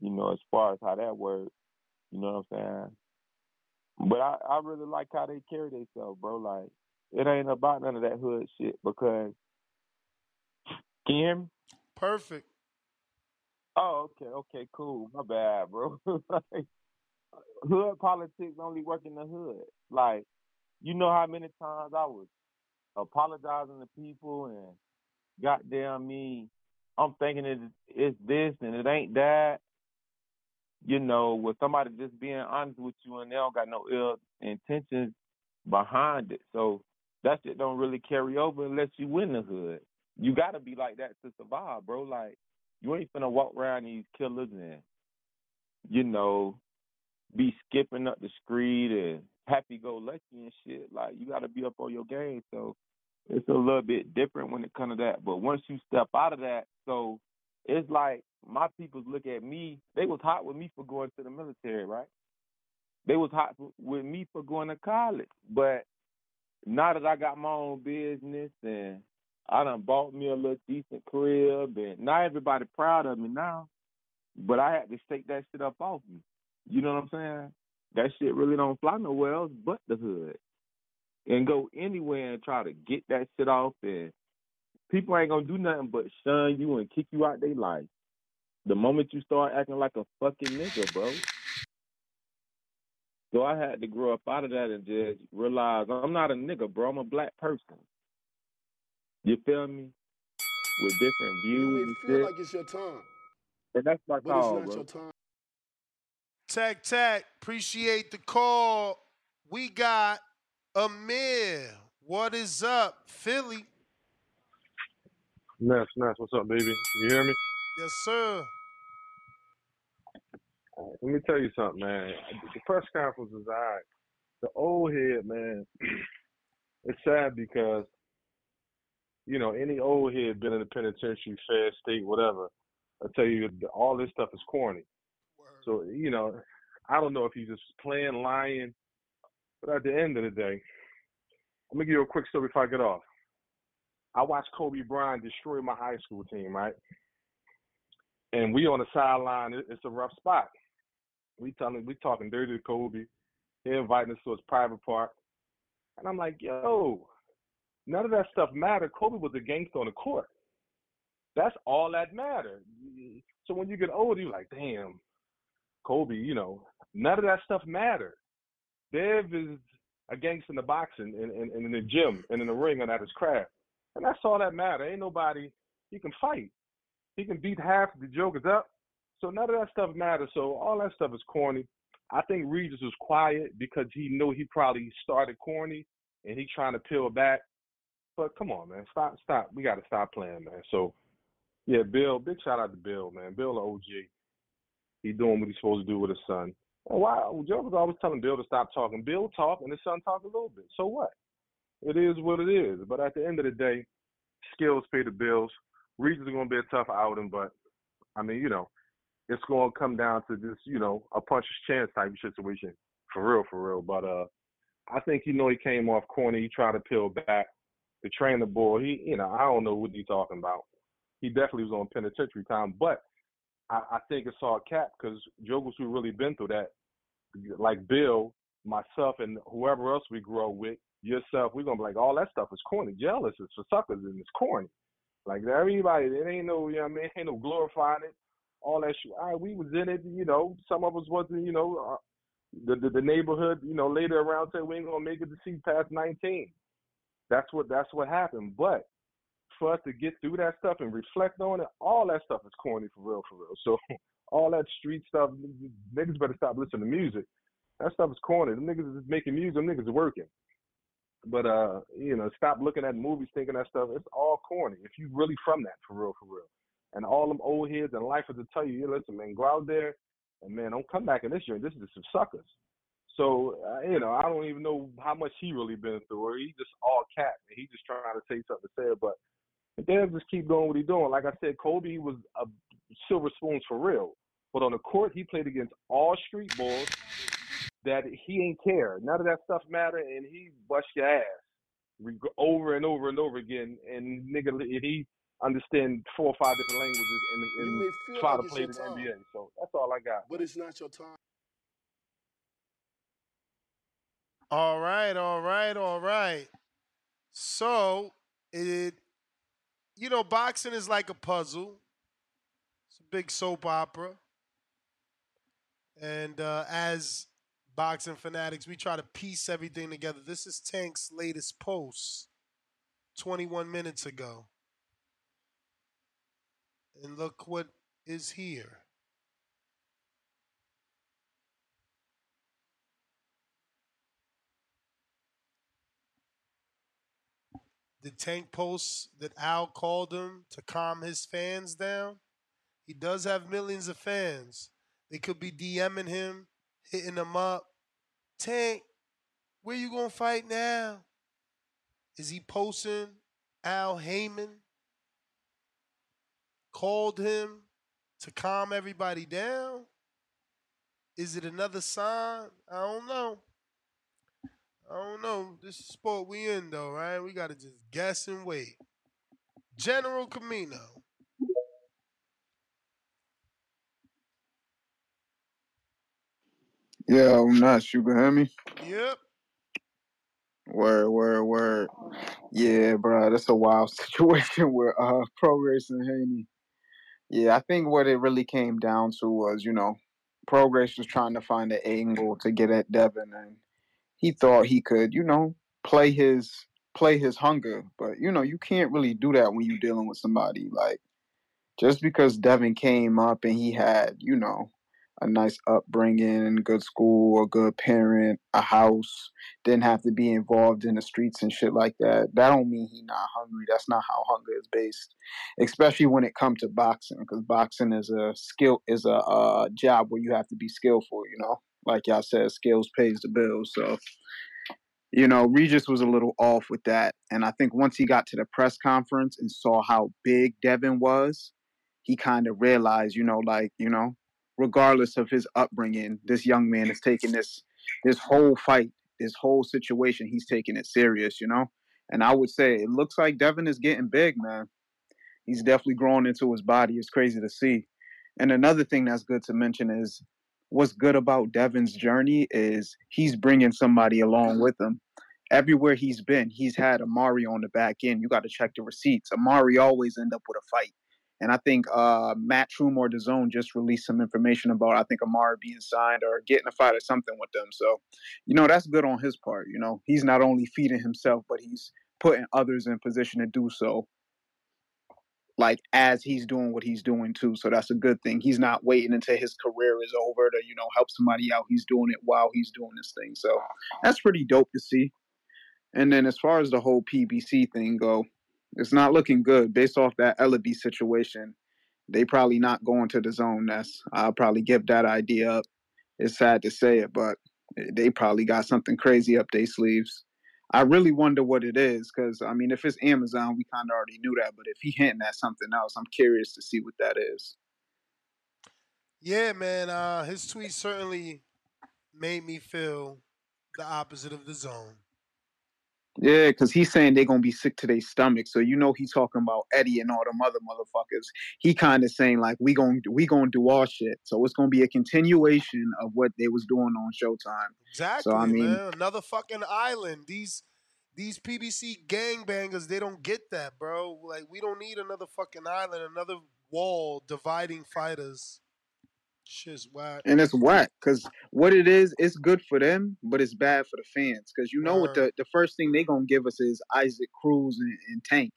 you know, as far as how that works, you know what I'm saying. But I, I really like how they carry themselves, bro. Like it ain't about none of that hood shit because. Can you hear me? Perfect. Oh, okay, okay, cool. My bad, bro. [laughs] like, hood politics only work in the hood. Like, you know how many times I was apologizing to people and goddamn me, I'm thinking it, it's this and it ain't that. You know, with somebody just being honest with you and they don't got no ill intentions behind it. So that shit don't really carry over unless you win the hood. you gotta be like that to survive, bro. Like you ain't finna walk around these killers and you know be skipping up the street and happy go lucky and shit. Like you gotta be up on your game. So it's a little bit different when it comes to that. But once you step out of that, so it's like my people look at me. They was hot with me for going to the military, right? They was hot with me for going to college. But now that I got my own business and I done bought me a little decent crib and not everybody proud of me now. But I had to shake that shit up off me. You know what I'm saying? That shit really don't fly nowhere else but the hood. And go anywhere and try to get that shit off and people ain't gonna do nothing but shun you and kick you out their life. The moment you start acting like a fucking nigga, bro. So I had to grow up out of that and just realize I'm not a nigga, bro. I'm a black person. You feel me? With different You views may and feel shit. like it's your time, And that's my but it's call, not bro. your time. Tack Tack, appreciate the call. We got Amir. What is up, Philly? Ness, Ness, what's up, baby? You hear me? Yes, sir. Let me tell you something, man. The press conference was all right. The old head, man, [clears throat] it's sad because, you know, any old head been in the penitentiary, fair state, whatever, I tell you, all this stuff is corny. So, you know, I don't know if he's just playing, lying, but at the end of the day, let me give you a quick story before I get off. I watched Kobe Bryant destroy my high school team, right? And we on the sideline. It's a rough spot. We telling, we talking dirty to Kobe. He inviting us to his private part, and I'm like, yo, none of that stuff mattered. Kobe was a gangster on the court. That's all that mattered. So when you get older, you're like, damn, Kobe. You know, none of that stuff mattered. Dev is a gangster in the boxing and, and, and in the gym and in the ring and at his craft. And that's all that matters. Ain't nobody he can fight. He can beat half the jokers up. So none of that stuff matters. So all that stuff is corny. I think Regis was quiet because he knew he probably started corny and he trying to peel back. But come on, man, stop, stop. We got to stop playing, man. So yeah, Bill, big shout out to Bill, man. Bill, the OG, he doing what he's supposed to do with his son. And why Joe was always telling Bill to stop talking. Bill talk and his son talk a little bit. So what? It is what it is. But at the end of the day, skills pay the bills. Regis is gonna be a tough outing, but I mean, you know, it's gonna come down to this, you know, a puncher's chance type situation. For real, for real. But uh I think you know he came off corny, he tried to peel back. Train the boy, he you know, I don't know what he's talking about. He definitely was on penitentiary time, but I, I think it's all cap because jokers who really been through that, like Bill, myself, and whoever else we grow with, yourself, we're gonna be like, all that stuff is corny. Jealous is for suckers and it's corny. Like everybody, it ain't no, you know what I mean, ain't no glorifying it. All that shit. All right, we was in it, you know. Some of us wasn't, you know, uh, the, the the neighborhood, you know, later around said we ain't gonna make it to see past 19. That's what that's what happened. But for us to get through that stuff and reflect on it, all that stuff is corny for real, for real. So [laughs] all that street stuff, niggas better stop listening to music. That stuff is corny. The niggas is making music, them niggas is working. But uh, you know, stop looking at movies thinking that stuff. It's all corny. If you really from that, for real, for real. And all them old heads and lifers will tell you, you listen, man, go out there and man, don't come back in this year. This is just some suckers. So uh, you know, I don't even know how much he really been through, or he just all cat. And he just trying to say something to say it. But Dev just keep doing what he doing. Like I said, Kobe was a silver spoons for real. But on the court, he played against all street bulls that he ain't care. None of that stuff matter, and he bust your ass over and over and over again. And nigga, he understand four or five different languages and, and try like to play the time, NBA. So that's all I got. but it's not your time. All right, all right, all right. So it, you know, boxing is like a puzzle. It's a big soap opera, and uh, as boxing fanatics, we try to piece everything together. This is Tank's latest post, 21 minutes ago, and look what is here. The tank posts that Al called him to calm his fans down? He does have millions of fans. They could be DMing him, hitting him up. Tank, where you gonna fight now? Is he posting Al Haymon? Called him to calm everybody down? Is it another sign? I don't know. I don't know. This is sport we in though, right? We gotta just guess and wait. General Camino. Yeah, I'm not. You can hear me? Yep. Word, word, word. Yeah, bro, that's a wild [laughs] situation with uh Prograis and Haney. Yeah, I think what it really came down to was, you know, Prograis was trying to find an angle to get at Devin, and he thought he could, you know, play his play his hunger. But you know, you can't really do that when you're dealing with somebody like just because Devin came up and he had, you know, a nice upbringing, good school, a good parent, a house, didn't have to be involved in the streets and shit like that. That don't mean he not hungry. That's not how hunger is based, especially when it comes to boxing, because boxing is a skill is a uh, job where you have to be skillful. You know, like y'all said, skills pays the bills. So you know, Regis was a little off with that. And I think once he got to the press conference and saw how big Devin was, he kind of realized, you know, like, you know, regardless of his upbringing, this young man is taking this this whole fight, this whole situation, he's taking it serious, you know? And I would say it looks like Devin is getting big, man. He's definitely growing into his body. It's crazy to see. And another thing that's good to mention is what's good about Devin's journey is he's bringing somebody along with him. Everywhere he's been, he's had Amari on the back end. You got to check the receipts. Amari always end up with a fight. And I think uh, Matchroom, the Zone, just released some information about I think Amari being signed or getting a fight or something with them. So, you know, that's good on his part. You know, he's not only feeding himself, but he's putting others in position to do so. Like as he's doing what he's doing too, so that's a good thing. He's not waiting until his career is over to you know help somebody out. He's doing it while he's doing this thing, so that's pretty dope to see. And then as far as the whole PBC thing go, it's not looking good based off that Ellerbe situation. They probably not going to DAZN. That's I'll probably give that idea up. It's sad to say it, but eh, they probably got something crazy up their sleeves. I really wonder what it is because I mean, if it's Amazon, we kind of already knew that. But if he hinting at something else, I'm curious to see what that is. Yeah, man. Uh, his tweet certainly made me feel the opposite of DAZN. Yeah, because he's saying they're gonna be sick to their stomach. So you know he's talking about Eddie and all them other motherfuckers. He kind of saying like we gonna we gonna do our shit. So it's gonna be a continuation of what they was doing on Showtime. Exactly, So I mean, man. Another fucking island. These these PBC gangbangers, they don't get that, bro. Like we don't need another fucking island, another wall dividing fighters. Shit's whack. and it's whack because what it is, it's good for them, but it's bad for the fans because you know what the the first thing they're gonna give us is Isaac Cruz and, and Tank,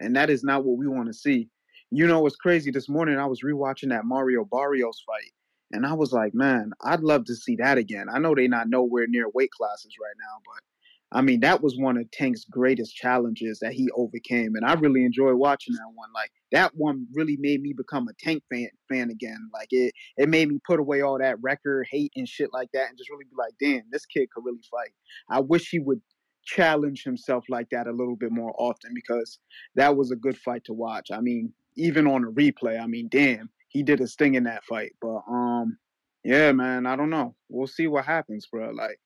and that is not what we want to see. You know what's crazy? This morning I was rewatching that Mario Barrios fight, and I was like, man, I'd love to see that again. I know they not nowhere near weight classes right now, but I mean that was one of Tank's greatest challenges that he overcame, and I really enjoyed watching that one. Like that one really made me become a Tank fan fan again. Like it it made me put away all that record hate and shit like that, and just really be like, damn, this kid could really fight. I wish he would challenge himself like that a little bit more often because that was a good fight to watch. I mean, even on a replay, I mean, damn, he did his thing in that fight. But um, yeah, man, I don't know. We'll see what happens, bro. Like,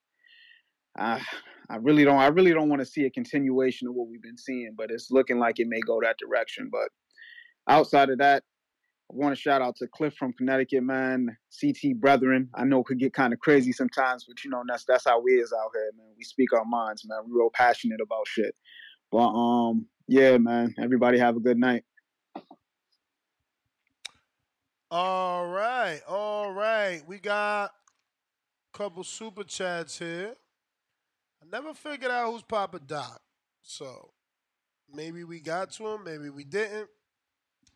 I I really don't I really don't want to see a continuation of what we've been seeing, but it's looking like it may go that direction. But outside of that, I want to shout out to Cliff from Connecticut, man. CT brethren. I know it could get kind of crazy sometimes, but you know that's that's how we is out here, man. We speak our minds, man. We real passionate about shit. But um, yeah, man. Everybody have a good night. All right, all right. We got a couple super chats here. I never figured out who's Papa Doc. So maybe we got to him, maybe we didn't.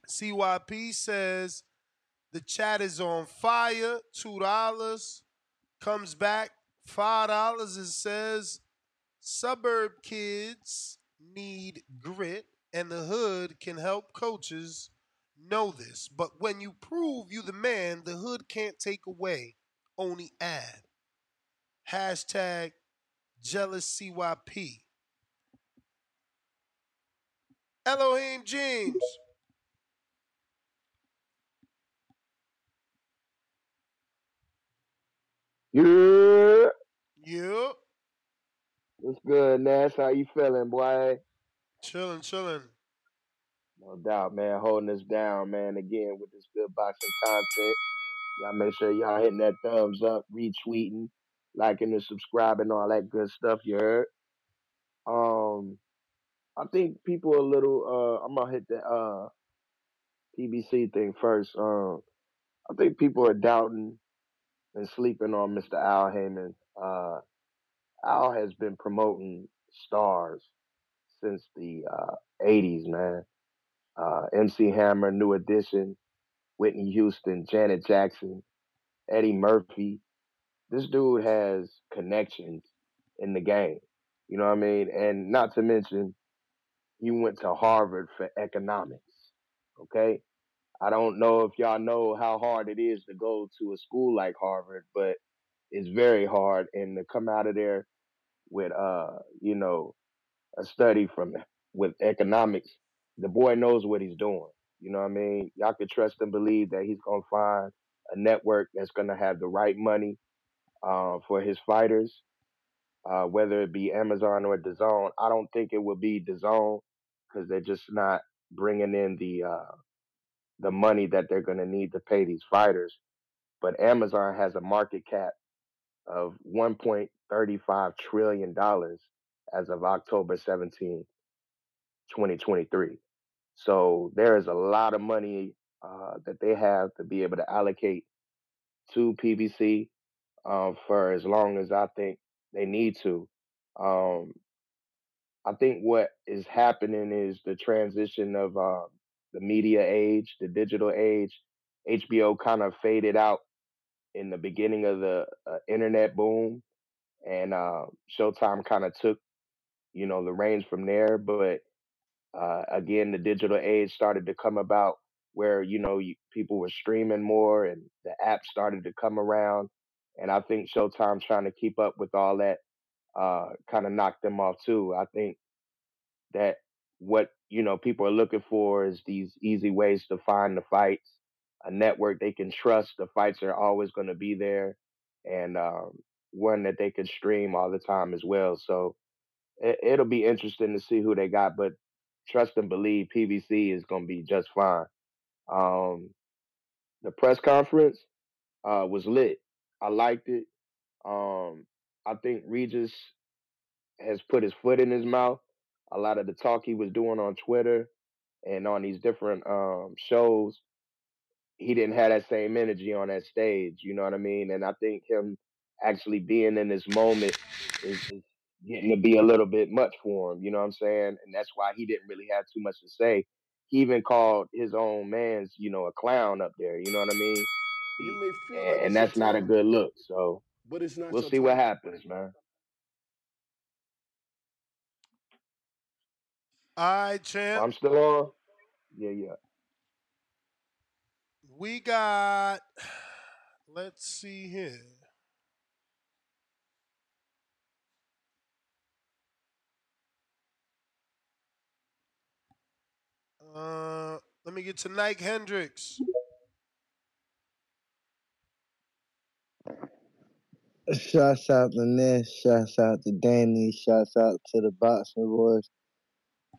CYP says the chat is on fire. Two dollars. Comes back five dollars and says suburb kids need grit, and the hood can help coaches know this. But when you prove you the man, the hood can't take away, only add. Hashtag jealous CYP. Elohim James. Yeah. Yep. What's good, Nash? How you feeling, boy? Chilling, chilling. No doubt, man. Holding us down, man. Again with this good boxing content. Y'all make sure y'all hitting that thumbs up, retweeting, liking and subscribing, all that good stuff you heard. Um, I think people a little. Uh, I'm gonna hit the uh PBC thing first. Um, I think people are doubting and sleeping on Mr. Al Haymon. Uh, Al has been promoting stars since the uh, 80s, man. Uh, MC Hammer, New Edition, Whitney Houston, Janet Jackson, Eddie Murphy. This dude has connections in the game. You know what I mean? And not to mention, he went to Harvard for economics. Okay? I don't know if y'all know how hard it is to go to a school like Harvard, but it's very hard. And to come out of there with, uh, you know, a study from with economics, the boy knows what he's doing. You know what I mean? Y'all can trust and believe that he's gonna find a network that's gonna have the right money uh, for his fighters, uh, whether it be Amazon or DAZN. I don't think it will be DAZN because they're just not bringing in the uh, the money that they're gonna need to pay these fighters. But Amazon has a market cap of 1.35 trillion dollars as of October 17, 2023. So there is a lot of money uh, that they have to be able to allocate to PBC um, for as long as I think they need to. Um, I think what is happening is the transition of uh, the media age, the digital age. HBO kind of faded out in the beginning of the uh, internet boom, and uh, Showtime kind of took, you know, the reins from there. But uh, again, the digital age started to come about where you know you, people were streaming more, and the apps started to come around. And I think Showtime trying to keep up with all that uh, kind of knocked them off too. I think that what you know people are looking for is these easy ways to find the fights, a network they can trust. The fights are always going to be there, and um, one that they can stream all the time as well. So it, it'll be interesting to see who they got, but trust and believe PBC is going to be just fine. Um, the press conference uh, was lit. I liked it. Um, I think Regis has put his foot in his mouth. A lot of the talk he was doing on Twitter and on these different um, shows, he didn't have that same energy on that stage. You know what I mean? And I think him actually being in this moment is, is getting to be a little bit much for him. You know what I'm saying? And that's why he didn't really have too much to say. He even called his own man's, you know, a clown up there. You know what I mean? You may feel And, like and it's that's your not a time, good look. So but it's not we'll your see what time. happens, man. All right, champ. I'm still on. Yeah, yeah. We got. [sighs] Let's see here. Uh, let me get to Nike Hendricks. Shouts out to Ness, shouts out to Danny, shouts out to the boxing boys.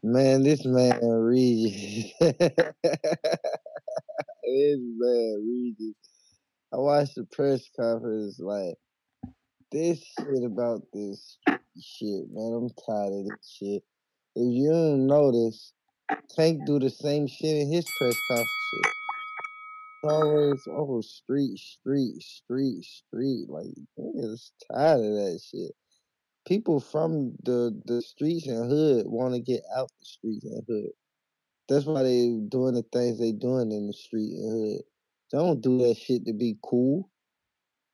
Man, this man Regis. [laughs] this man Regis. I watched the press conference like this shit about this shit, man. I'm tired of this shit. If you don't notice, Tank do the same shit in his press conferences. Always, oh, street, street, street, street. Like, niggas tired of that shit. People from the the streets and hood want to get out the streets and hood. That's why they doing the things they doing in the street and hood. Don't do that shit to be cool.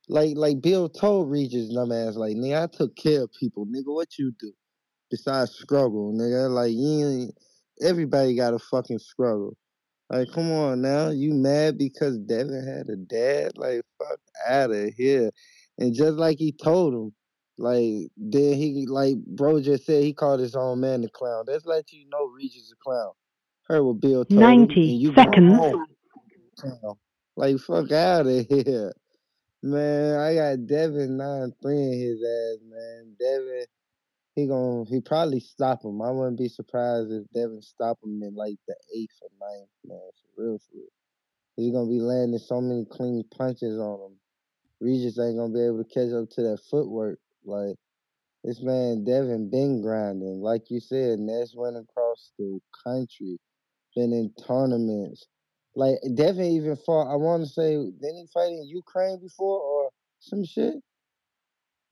Like like Bill told Regis dumb ass, like, nigga, I took care of people, nigga. What you do? besides struggle, nigga. Like you everybody got a fucking struggle. Like, come on now, you mad because Devin had a dad? Like, fuck out of here. And just like he told him, like then he like bro just said he called his own man the clown. That's let you know Regis a clown. Heard what Bill told him, 90 you seconds. Like fuck out of here. Man, I got Devin nine three in his ass, man. Devin, he gon' he probably stop him. I wouldn't be surprised if Devin stop him in like the eighth or ninth, man. For real, for real. He's gonna be landing so many clean punches on him. Regis ain't gonna be able to catch up to that footwork. Like this man Devin been grinding. Like you said, Ness went across the country, been in tournaments. Like Devin even fought. I want to say, didn't he fight in Ukraine before or some shit?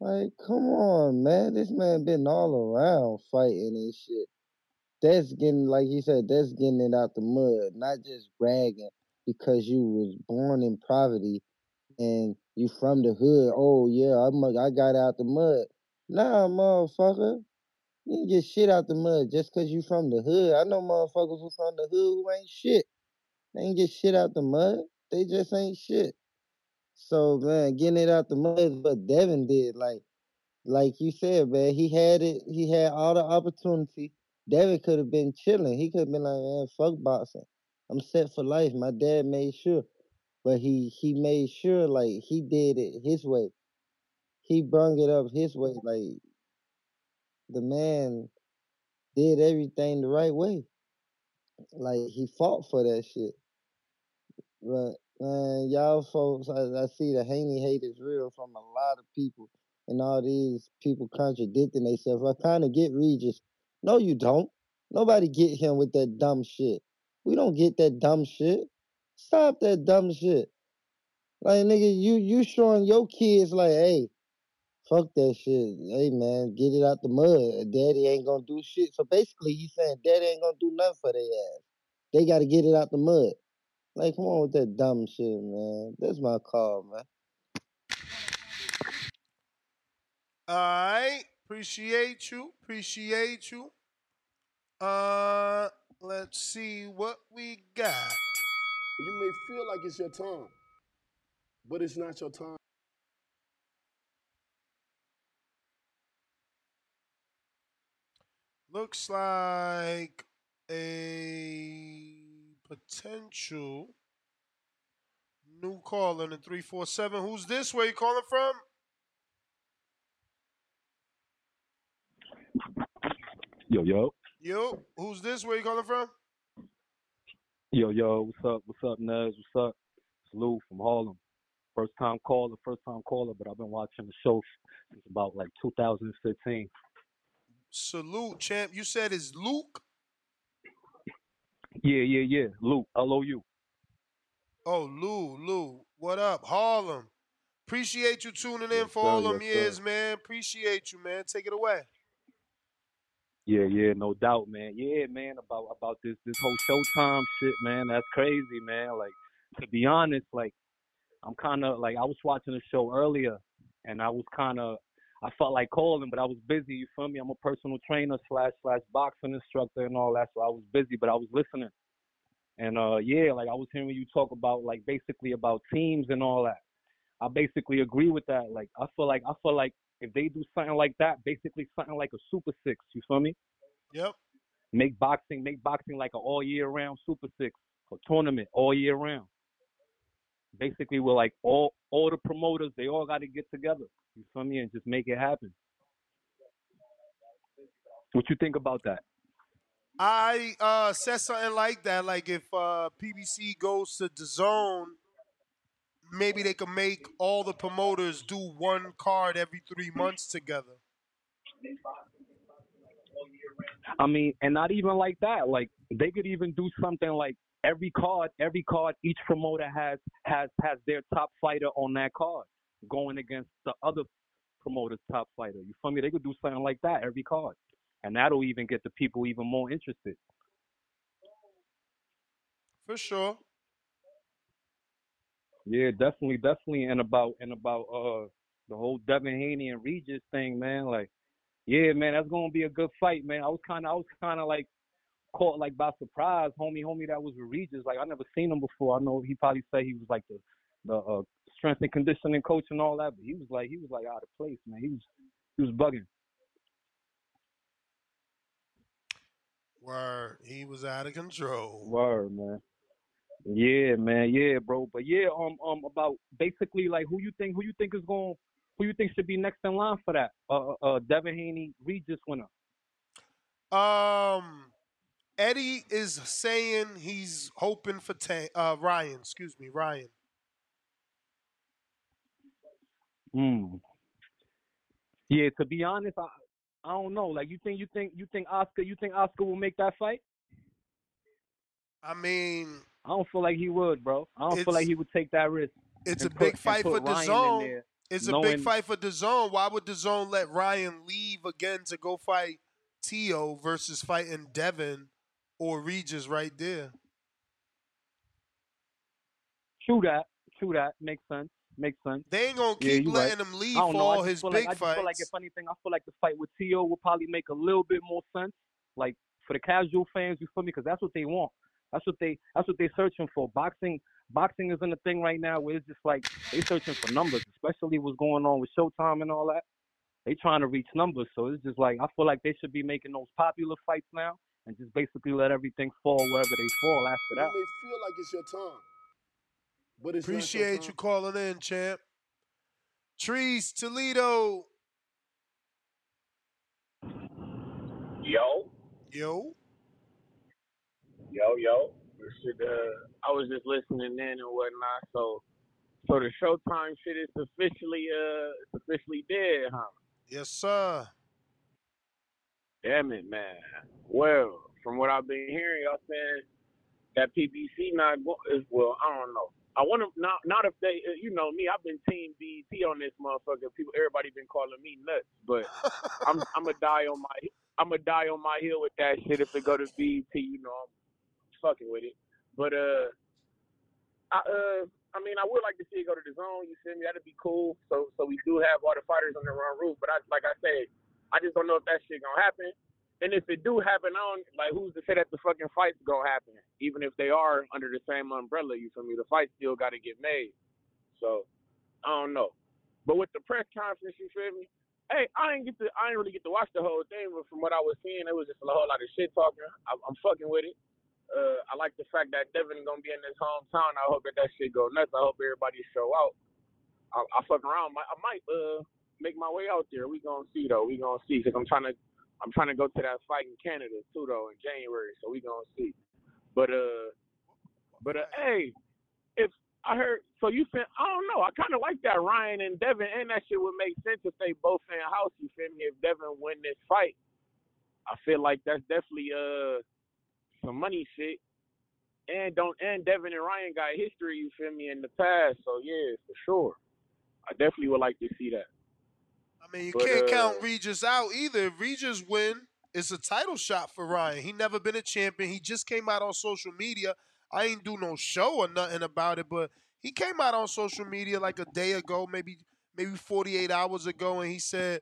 Like, come on, man. This man been all around fighting and shit. That's getting, like you said, that's getting it out the mud, not just bragging because you was born in poverty and you from the hood. Oh yeah, I'm a, I got out the mud. Nah, motherfucker, you get shit out the mud just cause you from the hood. I know motherfuckers who from the hood who ain't shit. They ain't get shit out the mud. They just ain't shit. So man, getting it out the mud what Devin did. Like like you said, man, he had it. He had all the opportunity. Devin could have been chilling. He could have been like, man, fuck boxing. I'm set for life. My dad made sure, but he he made sure like he did it his way. He brung it up his way. Like the man did everything the right way. Like he fought for that shit. But man, y'all folks, I, I see the Haney hate is real from a lot of people, and all these people contradicting themselves. I kind of get Regis. No, you don't. Nobody get him with that dumb shit. We don't get that dumb shit. Stop that dumb shit. Like nigga, you you showing your kids like, hey, fuck that shit. Hey man, get it out the mud. Daddy ain't gonna do shit. So basically, you saying daddy ain't gonna do nothing for their ass. They got to get it out the mud. Like, come on with that dumb shit, man. That's my call, man. All right. Appreciate you. Appreciate you. Uh, let's see what we got. You may feel like it's your time, but it's not your time. Looks like a potential new caller in the 347. Who's this? Where you calling from? Yo, yo. Yo, who's this? Where you calling from? Yo, yo, what's up? What's up, Nez? What's up? It's Lou from Harlem. First time caller, first time caller, but I've been watching the show since about like 2015. Salute, champ. You said it's Luke? Yeah, yeah, yeah. Lou, L O U. Oh, Lou, Lou. What up? Harlem. Appreciate you tuning in Yes, for sir, all them yes, sir. years, man. Appreciate you, man. Take it away. Yeah, yeah, no doubt, man. Yeah, man, about about this this whole Showtime shit, man. That's crazy, man. Like to be honest, like I'm kind of like I was watching a show earlier, and I was kind of I felt like calling, but I was busy. You feel me? I'm a personal trainer slash slash boxing instructor and all that, so I was busy, but I was listening. And uh, yeah, like I was hearing you talk about like basically about teams and all that. I basically agree with that. Like I feel like I feel like if they do something like that, basically something like a Super Six, you feel me? Yep. Make boxing, make boxing like an all year round Super Six or tournament all year round. Basically, we're like all all the promoters, they all got to get together. You feel me? And just make it happen. What you think about that? I uh said something like that. Like if uh PBC goes to DAZN, maybe they could make all the promoters do one card every three months together. I mean, and not even like that. Like they could even do something like every card, every card, each promoter has has has their top fighter on that card going against the other promoter's top fighter. You feel me? They could do something like that every card, and that'll even get the people even more interested. For sure. Yeah, definitely, definitely, and about and about uh the whole Devin Haney and Regis thing, man. Like Yeah, man, that's gonna be a good fight, man. I was kind of, I was kind of like caught like by surprise, homie, homie. That was with Regis. Like I never seen him before. I know he probably said he was like the the uh, strength and conditioning coach and all that, but he was like he was like out of place, man. He was he was bugging. Word, he was out of control. Word, man. Yeah, man. Yeah, bro. But yeah, um, um, about basically like who you think who you think is going who you think should be next in line for that? Uh, uh, uh Devin Haney Regis winner. Um, Eddie is saying he's hoping for Tan- uh, Ryan. Excuse me, Ryan. Hmm. Yeah, to be honest, I I don't know. Like you think you think you think Oscar you think Oscar will make that fight? I mean, I don't feel like he would, bro. I don't feel like he would take that risk. it's a put- big fight for Ryan DAZN. there, It's a big fight for DAZN. Why would DAZN let Ryan leave again to go fight Tio versus fighting Devin or Regis right there? True that. True that. Makes sense. Makes sense. They ain't gonna Yeah, keep you letting right. him leave for know. All his big like, I just feel like if anything, I feel like the fight with Tio will probably make a little bit more sense. Like for the casual fans, you feel me? Because that's what they want. That's what they. That's what they're searching for. Boxing. Boxing is in a thing right now where it's just like they searching for numbers, especially what's going on with Showtime and all that. They trying to reach numbers, so it's just like I feel like they should be making those popular fights now and just basically let everything fall wherever they fall after You that. may feel like it's your time, but it's Appreciate time. you calling in, champ. Trees Toledo. Yo, Yo. yo, yo. Should, uh, I was just listening in and whatnot. So, so the Showtime shit is officially, uh, it's officially dead, huh? Yes, sir. Damn it, man. Well, from what I've been hearing, y'all saying that PBC not going. is well. I don't know. I want to not not if they, uh, you know me. I've been Team BET on this motherfucker. People, everybody been calling me nuts, but [laughs] I'm I'm a die on my I'm a die on my heel with that shit. If it go to BET, you know I'm fucking with it. But uh, I uh, I mean, I would like to see it go to DAZN. You feel me? That'd be cool. So so we do have all the fighters on the run roof. But I like I said, I just don't know if that shit gonna happen. And if it do happen, I don't like who's to say that the fucking fight's gonna happen, even if they are under the same umbrella. You feel me? The fight still got to get made. So I don't know. But with the press conference, you feel me? Hey, I ain't get to, I ain't really get to watch the whole thing, but from what I was seeing, it was just a whole lot of shit talking. I, I'm fucking with it. Uh, I like the fact that Devin gonna be in his hometown. I hope that that shit go nuts. I hope everybody show out. I, I fuck around. I might uh make my way out there. We gonna see though. We gonna see because I'm trying to I'm trying to go to that fight in Canada too though in January. So we gonna see. But uh, but uh, hey, if I heard so you said I don't know. I kind of like that Ryan and Devin, and that shit would make sense if they both in house. You feel me? If Devin win this fight, I feel like that's definitely uh some money shit. And don't and Devin and Ryan got history. You feel me in the past? So yeah, for sure. I definitely would like to see that. Mean, you But, can't uh, count Regis out either. If Regis win, it's a title shot for Ryan. He never been a champion. He just came out on social media. I ain't do no show or nothing about it, but he came out on social media like a day ago, maybe maybe 48 hours ago, and he said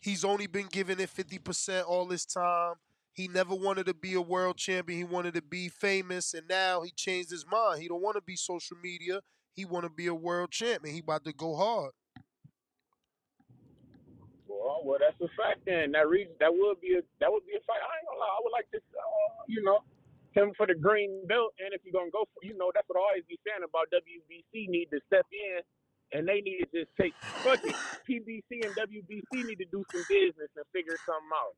he's only been giving it 50% all this time. He never wanted to be a world champion. He wanted to be famous, and now he changed his mind. He don't want to be social media. He want to be a world champion. He about to go hard. Well, well, that's a fact. Then that reason that would be a that would be a fight. I ain't gonna lie. I would like to, uh, you know, him for the green belt. And if you're gonna go for, you know, that's what I always be saying about WBC need to step in, and they need to just take fuck it. PBC and WBC need to do some business and figure something out.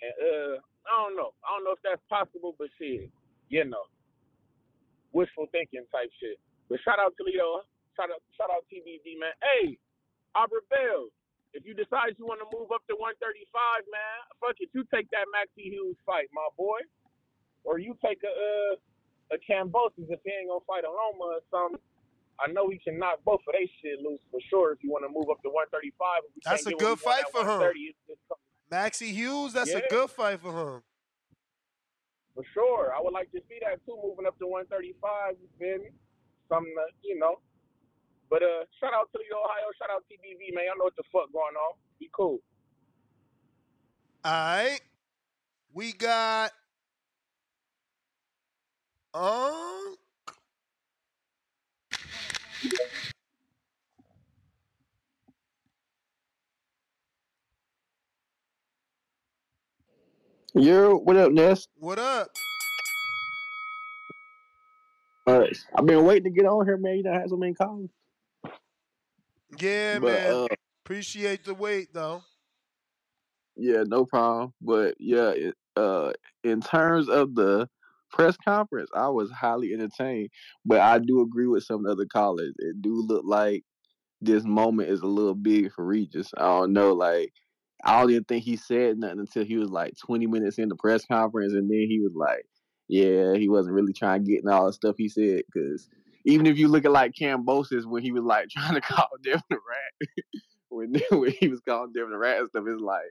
And uh, I don't know. I don't know if that's possible, but shit, you know, wishful thinking type shit. But shout out Toledo. Shout out, shout out TBV man. Hey, Aubrey Bell. If you decide you want to move up to 135, man, fuck it. You take that Maxie Hughes fight, my boy, or you take a uh, a Kambosos if he ain't gonna fight a Loma or something. I know he can knock both of they shit loose for sure if you want to move up to 135. We That's a good what we want fight for him. 130, it's just something- Maxie Hughes, that's a good fight for him. For sure. I would like to see that too, moving up to 135. You feel me? Something, that, you know. But uh, shout out to the Ohio. Shout out TBV, man. Y'all know what the fuck going on. Be cool. All right. We got um Yo, what up, Ness? what up? Uh, I've been waiting to get on here, man. You know, I had so many calls. Yeah, But man. uh, Appreciate the wait though. yeah, no problem. But yeah, it, uh, in terms of the press conference, I was highly entertained. But I do agree with some of the other callers. It do look like this moment is a little big for Regis. I don't know, like I don't even think he said nothing until he was like 20 minutes in the press conference, and then he was like, "Yeah, he wasn't really trying to get in all the stuff he said." Because even if you look at like Kambosos when he was like [laughs] trying to call Devin the rat, [laughs] when [laughs] when he was calling Devin the rat and stuff, it's like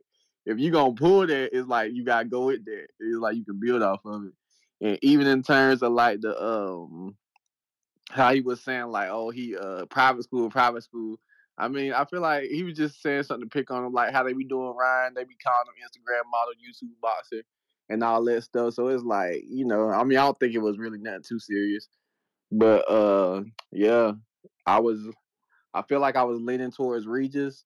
if you gonna pull that, it's like you gotta go with that. It's like you can build off of it. And even in terms of like the um how he was saying like, oh, he uh private school, private school. I mean, I feel like he was just saying something to pick on him, like how they be doing Ryan, they be calling him Instagram model, YouTube boxer, and all that stuff. So it's like, you know, I mean, I don't think it was really nothing too serious, but uh, yeah, I was, I feel like I was leaning towards Regis,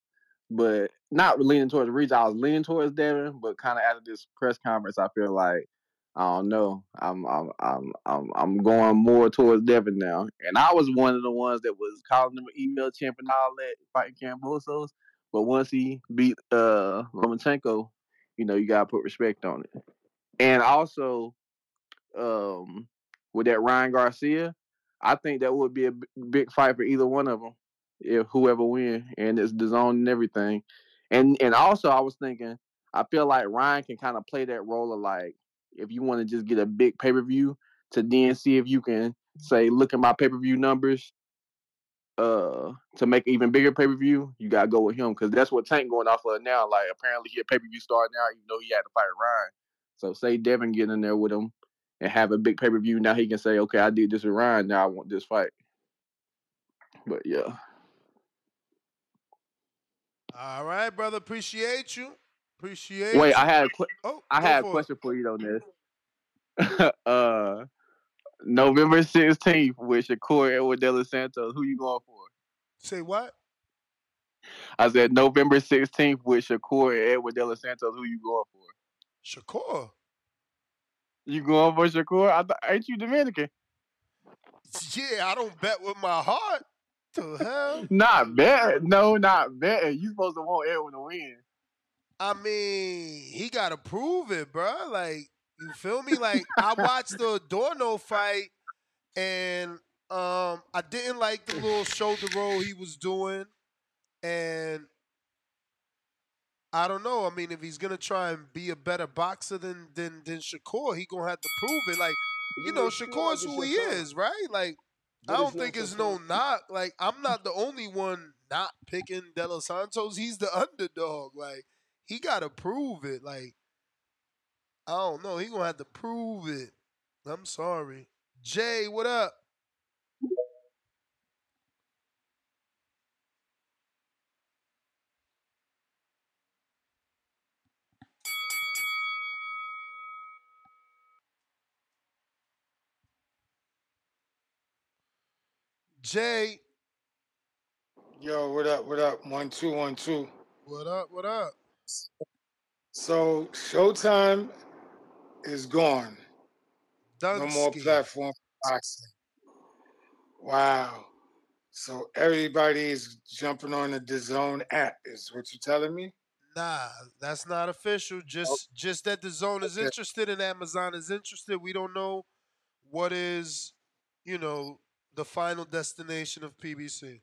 but not leaning towards Regis. I was leaning towards Devin, but kind of after this press conference, I feel like I don't know. I'm I'm I'm I'm I'm going more towards Devin now. And I was one of the ones that was calling him an email champ and all that, fighting Kambosos. But once he beat uh Lomachenko, you know, you gotta put respect on it. And also, um, with that Ryan Garcia, I think that would be a big fight for either one of them, if whoever win, and it's DAZN and everything. And and also, I was thinking, I feel like Ryan can kind of play that role of like, if you want to just get a big pay per view, to then see if you can say, look at my pay per view numbers. Uh, to make even bigger pay per view, you gotta go with him because that's what Tank going off of now. Like apparently he a pay per view star now, even though he had to fight Ryan. So say Devin get in there with him and have a big pay per view. Now he can say, okay, I did this with Ryan. Now I want this fight. But yeah, All right, brother. Appreciate you. Appreciate wait, you. I had a qu- Oh, I had a for it. question for you though, Ness. [laughs] uh, November sixteenth with Shakur Edward De Los Santos. Who you going for? Say what? I said November sixteenth with Shakur and Edward De Los Santos. Who you going for? Shakur. You going for Shakur? I th- ain't you Dominican? Yeah, I don't bet with my heart. To hell. Not bet. No, not bet. You supposed to want Edward to win. I mean, he got to prove it, bro. Like, you feel me? Like, I watched the Adorno fight, and um, I didn't like the little shoulder roll he was doing, and I don't know. I mean, if he's gonna try and be a better boxer than than than Shakur, he gonna have to prove it. Like, you You know, Shakur feel Shakur's like it's who he time, is, right? Like, I don't think it's no time. knock. Like, I'm not the only one not picking De Los Santos. He's the [laughs] underdog. Like, he gotta prove it. Like, I don't know. He gonna have to prove it. I'm sorry. Jay, what up? Jay, Yo, what up? What up? One two one two. what up? What up? So Showtime is gone. No more platform for boxing. Wow. So everybody is jumping on the DAZN app. Is what you're telling me? Nah, that's not official. Just just that DAZN is interested and Amazon is interested. We don't know what is, you know, the final destination of PBC.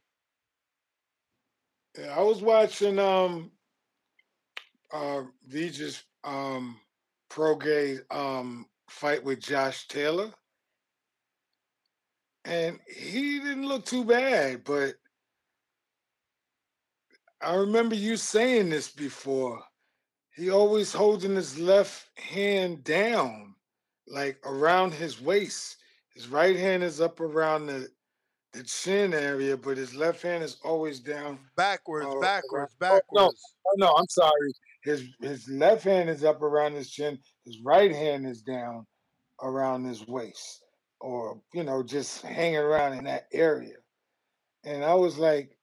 Yeah, I was watching um uh um Prograis um fight with Josh Taylor. And he didn't look too bad, but I remember you saying this before. He always holding his left hand down, like around his waist. His right hand is up around the the chin area, but his left hand is always down. Backwards, uh, around- backwards, Oh, no, oh, no, I'm sorry. his his left hand is up around his chin, his right hand is down around his waist, or you know, just hanging around in that area. And I was like,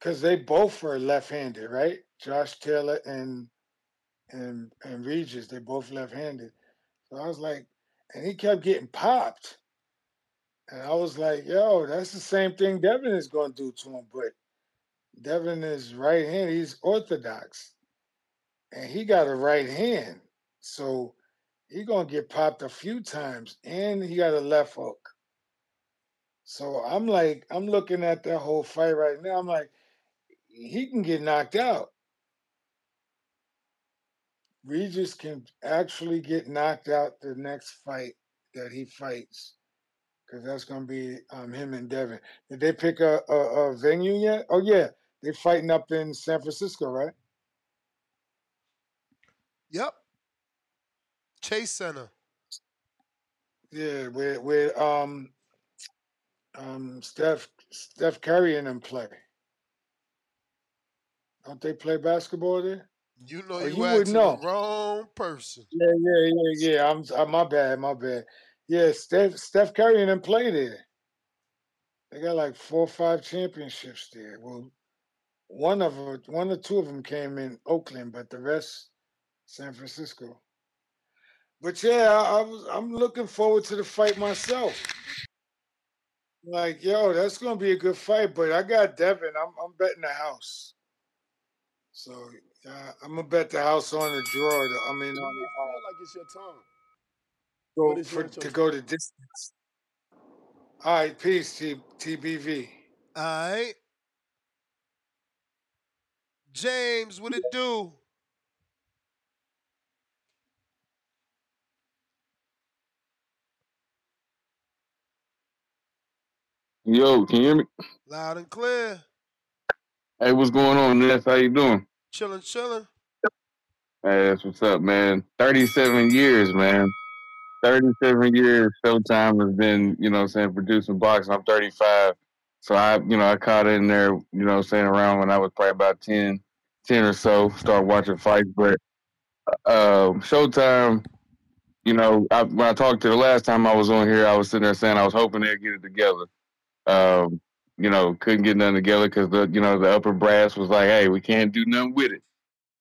because they both were left-handed, right? Josh Taylor and and and Regis, they both left-handed. So I was like, and he kept getting popped. And I was like, yo, that's the same thing Devin is going to do to him. But Devin is right hand. He's orthodox. And he got a right hand. So he going to get popped a few times. And he got a left hook. So I'm like, I'm looking at that whole fight right now. I'm like, he can get knocked out. Regis can actually get knocked out the next fight that he fights because that's going to be um, him and Devin. Did they pick a, a, a venue yet? Oh yeah, they're fighting up in San Francisco, right? Yep. Chase Center. Yeah, with um um Steph Steph Curry and them play. Don't they play basketball there? You know you, you would know. the wrong person. Yeah, yeah, yeah, yeah. I'm, uh, my bad, my bad. Yeah, Steph Steph Curry and them play there. They got like four or five championships there. Well, one of them, one or two of them came in Oakland, but the rest San Francisco. But yeah, I, I was I'm looking forward to the fight myself. Like, yo, that's gonna be a good fight. But I got Devin. I'm I'm betting the house. So uh, I'm gonna bet the house on the draw. I mean, You on the, feel like it's your time, go for your to go time. the distance. All right, peace, T, TBV. All right. James, what it do? Yo, can you hear me? Loud and clear. Hey, what's going on, Ness? How you doing? Chilling, chilling. Hey, that's what's up, man. Thirty-seven years, man. Thirty-seven years. Showtime has been, you know, I'm saying producing boxing. I'm 35, so I, you know, I caught in there, you know, I'm saying around when I was probably about 10, 10 or so. Start watching fights, but uh, Showtime. You know, I, when I talked to the last time I was on here, I was sitting there saying I was hoping they'd get it together. Um, you know, couldn't get nothing together because the, you know, the upper brass was like, "Hey, we can't do nothing with it."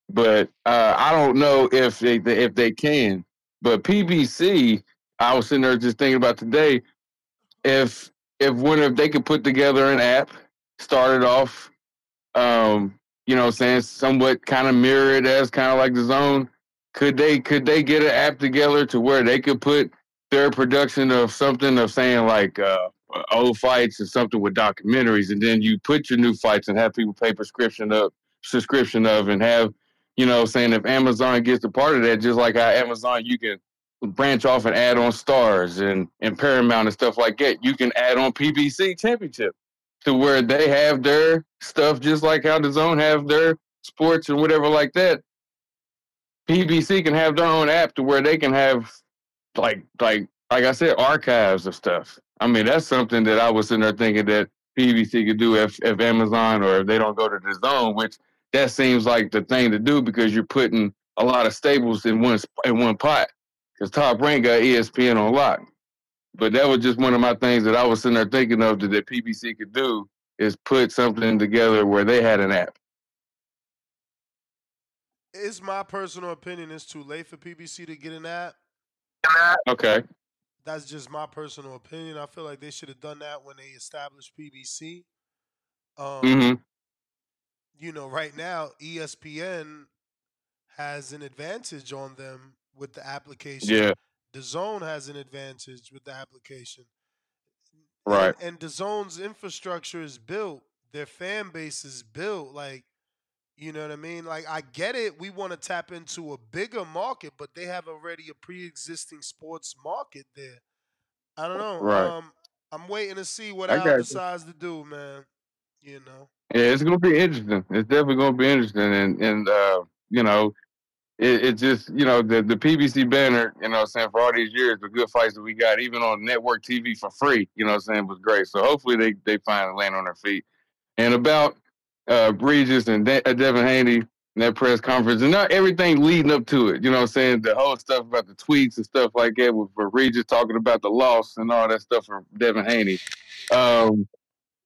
But uh, I don't know if they if they can. But PBC, I was sitting there just thinking about today. If if one if they could put together an app, started off, um, you know, saying somewhat kind of mirror it as kind of like DAZN. Could they could they get an app together to where they could put their production of something of saying like uh, old fights and something with documentaries, and then you put your new fights and have people pay prescription of subscription of and have you know saying if Amazon gets a part of that, just like how Amazon you can branch off and add on stars and and Paramount and stuff like that, you can add on PBC Championship to where they have their stuff just like how DAZN have their sports and whatever like that. PBC can have their own app to where they can have like like like I said, archives of stuff. I mean, that's something that I was sitting there thinking that PBC could do if, if Amazon or if they don't go to DAZN, which that seems like the thing to do because you're putting a lot of staples in one in one pot. Because Top Rank got ESPN on lock. But that was just one of my things that I was sitting there thinking of that, that PBC could do is put something together where they had an app. It's my personal opinion. It's too late for PBC to get an app. Okay. That's just my personal opinion. I feel like they should have done that when they established PBC. Um, hmm you know, right now ESPN has an advantage on them with the application. Yeah. DAZN has an advantage with the application. Right. And, and DAZN's infrastructure is built. Their fan base is built. Like, you know what I mean? Like, I get it. We want to tap into a bigger market, but they have already a pre-existing sports market there. I don't know. Right. Um, I'm waiting to see what I Al got you. to do, man. You know. Yeah, it's gonna be interesting. It's definitely gonna be interesting, and and uh, you know, it, it just you know the the PBC banner, you know, I'm saying for all these years, the good fights that we got, even on network TV for free, you know, what I'm saying was great. So hopefully they they finally land on their feet. And about uh, Regis and De- uh, Devin Haney, in that press conference, and not everything leading up to it. You know what I'm saying? The whole stuff about the tweets and stuff like that with Regis talking about the loss and all that stuff from Devin Haney. Um,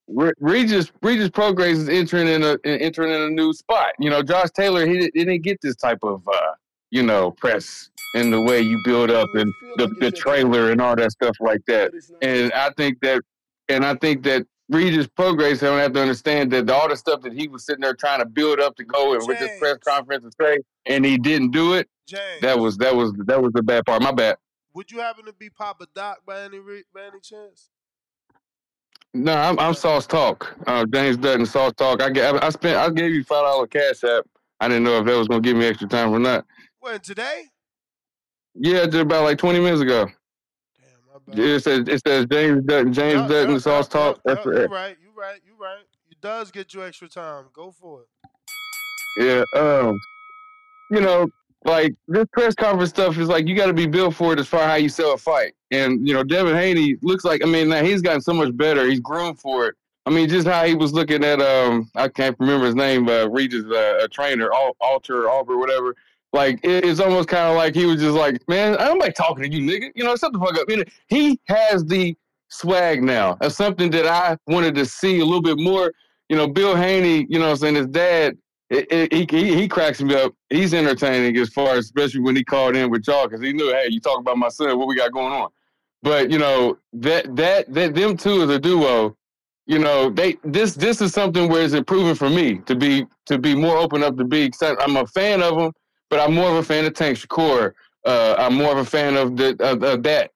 Regis Regis Prograis is entering in a entering in a new spot. You know, Josh Taylor he, he didn't get this type of uh, you know press in the way you build up and the, the trailer and all that stuff like that. And I think that and I think that Regis Prograis don't have to understand that all the stuff that he was sitting there trying to build up to go and with this press conference and say, and he didn't do it. James. That was that was that was the bad part. My bad. Would you happen to be Papa Doc by any by any chance? No, I'm I'm Sauce Talk. Uh, James Dutton, Sauce Talk. I get, I spent I gave you five dollar cash app. I didn't know if that was gonna give me extra time or not. When today? Yeah, just about like twenty minutes ago. It says it says James Dutton, James Yup, Dutton, yup, Sauce yup, Talk. yup, That's yup, for you right, you right, you right. It does get you extra time. Go for it. Yeah, um, you know, like this press conference stuff is like you got to be built for it as far as how you sell a fight. And you know, Devin Haney looks like I mean, now he's gotten so much better. He's grown for it. I mean, just how he was looking at um, I can't remember his name, uh, Regis, uh, a trainer, Al- Alter, Albert, whatever. Like it- it's almost kind of like he was just like, man, I'm like talking to you, nigga. You know, shut the fuck up. You know, he has the swag now. That's something that I wanted to see a little bit more. You know, Bill Haney, you know, I'm saying his dad, it, it, he, he cracks me up. He's entertaining as far as especially when he called in with y'all because he knew, hey, you talk about my son, what we got going on. But you know that that that them two as a duo, you know they this this is something where it's improving for me to be to be more open up to be. I'm a fan of them, but I'm more of a fan of Tank Shakur. Uh, I'm more of a fan of the of, of that.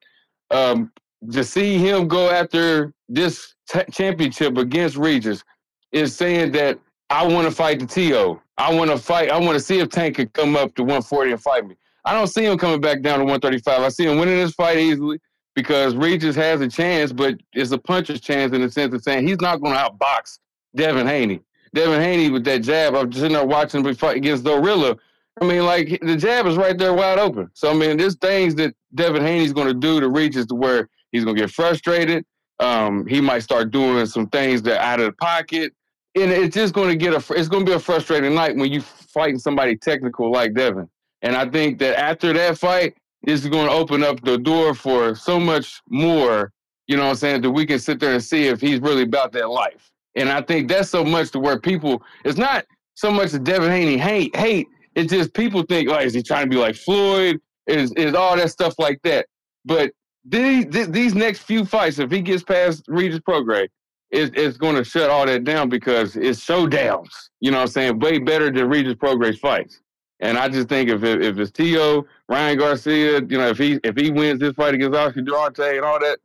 Um, to see him go after this t- championship against Regis is saying that I want to fight the TO. I want to fight. I want to see if Tank could come up to 140 and fight me. I don't see him coming back down to 135. I see him winning this fight easily because Regis has a chance, but it's a puncher's chance in the sense of saying he's not going to outbox Devin Haney. Devin Haney with that jab, I'm sitting there watching him fight against Zorrilla. I mean, like the jab is right there wide open. So I mean, there's things that Devin Haney's going to do to Regis to where he's going to get frustrated. Um, he might start doing some things that out of the pocket, and it's just going to get a. It's going to be a frustrating night when you fighting somebody technical like Devin. And I think that after that fight, this is going to open up the door for so much more. You know what I'm saying? That we can sit there and see if he's really about that life. And I think that's so much to where people. It's not so much that Devin Haney hate hate. It's just people think, like, is he trying to be like Floyd? Is is all that stuff like that? But these these- next few fights, if he gets past Regis Prograis, it's, it's going to shut all that down because it's showdowns. You know what I'm saying? Way better than Regis Prograis fights. And I just think if if it's T.O., Ryan Garcia, you know, if he if he wins this fight against Oscar Duarte and all that,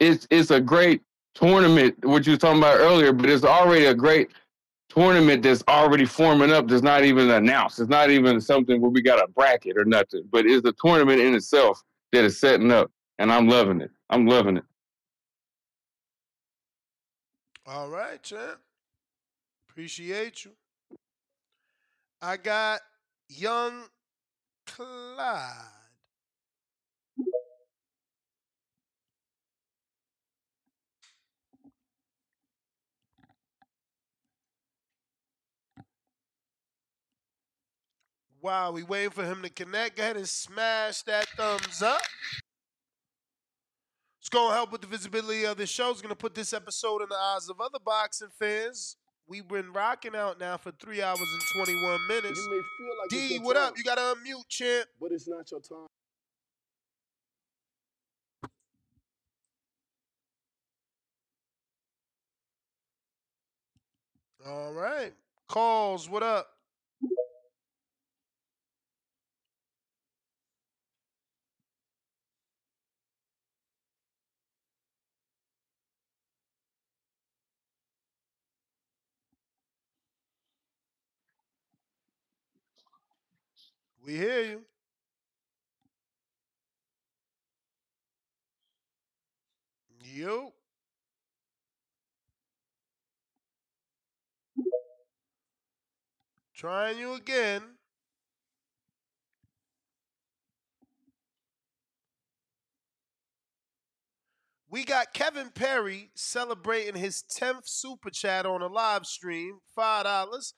it's it's a great tournament, what you was talking about earlier, but it's already a great tournament that's already forming up that's not even announced. It's not even something where we got a bracket or nothing, but it's a tournament in itself that is setting up. And I'm loving it. I'm loving it. All right, champ. Appreciate you. I got young Clyde. Wow, we waiting for him to connect. Go ahead and smash that thumbs up. It's going to help with the visibility of the show. It's going to put this episode in the eyes of other boxing fans. We've been rocking out now for three hours and 21 minutes. You may feel like D, what time, up? You got to unmute, champ. but it's not your time. All right. Calls, what up? We hear you. Yo. Trying you again. We got Kevin Perry celebrating his 10th super chat on a live stream, $5.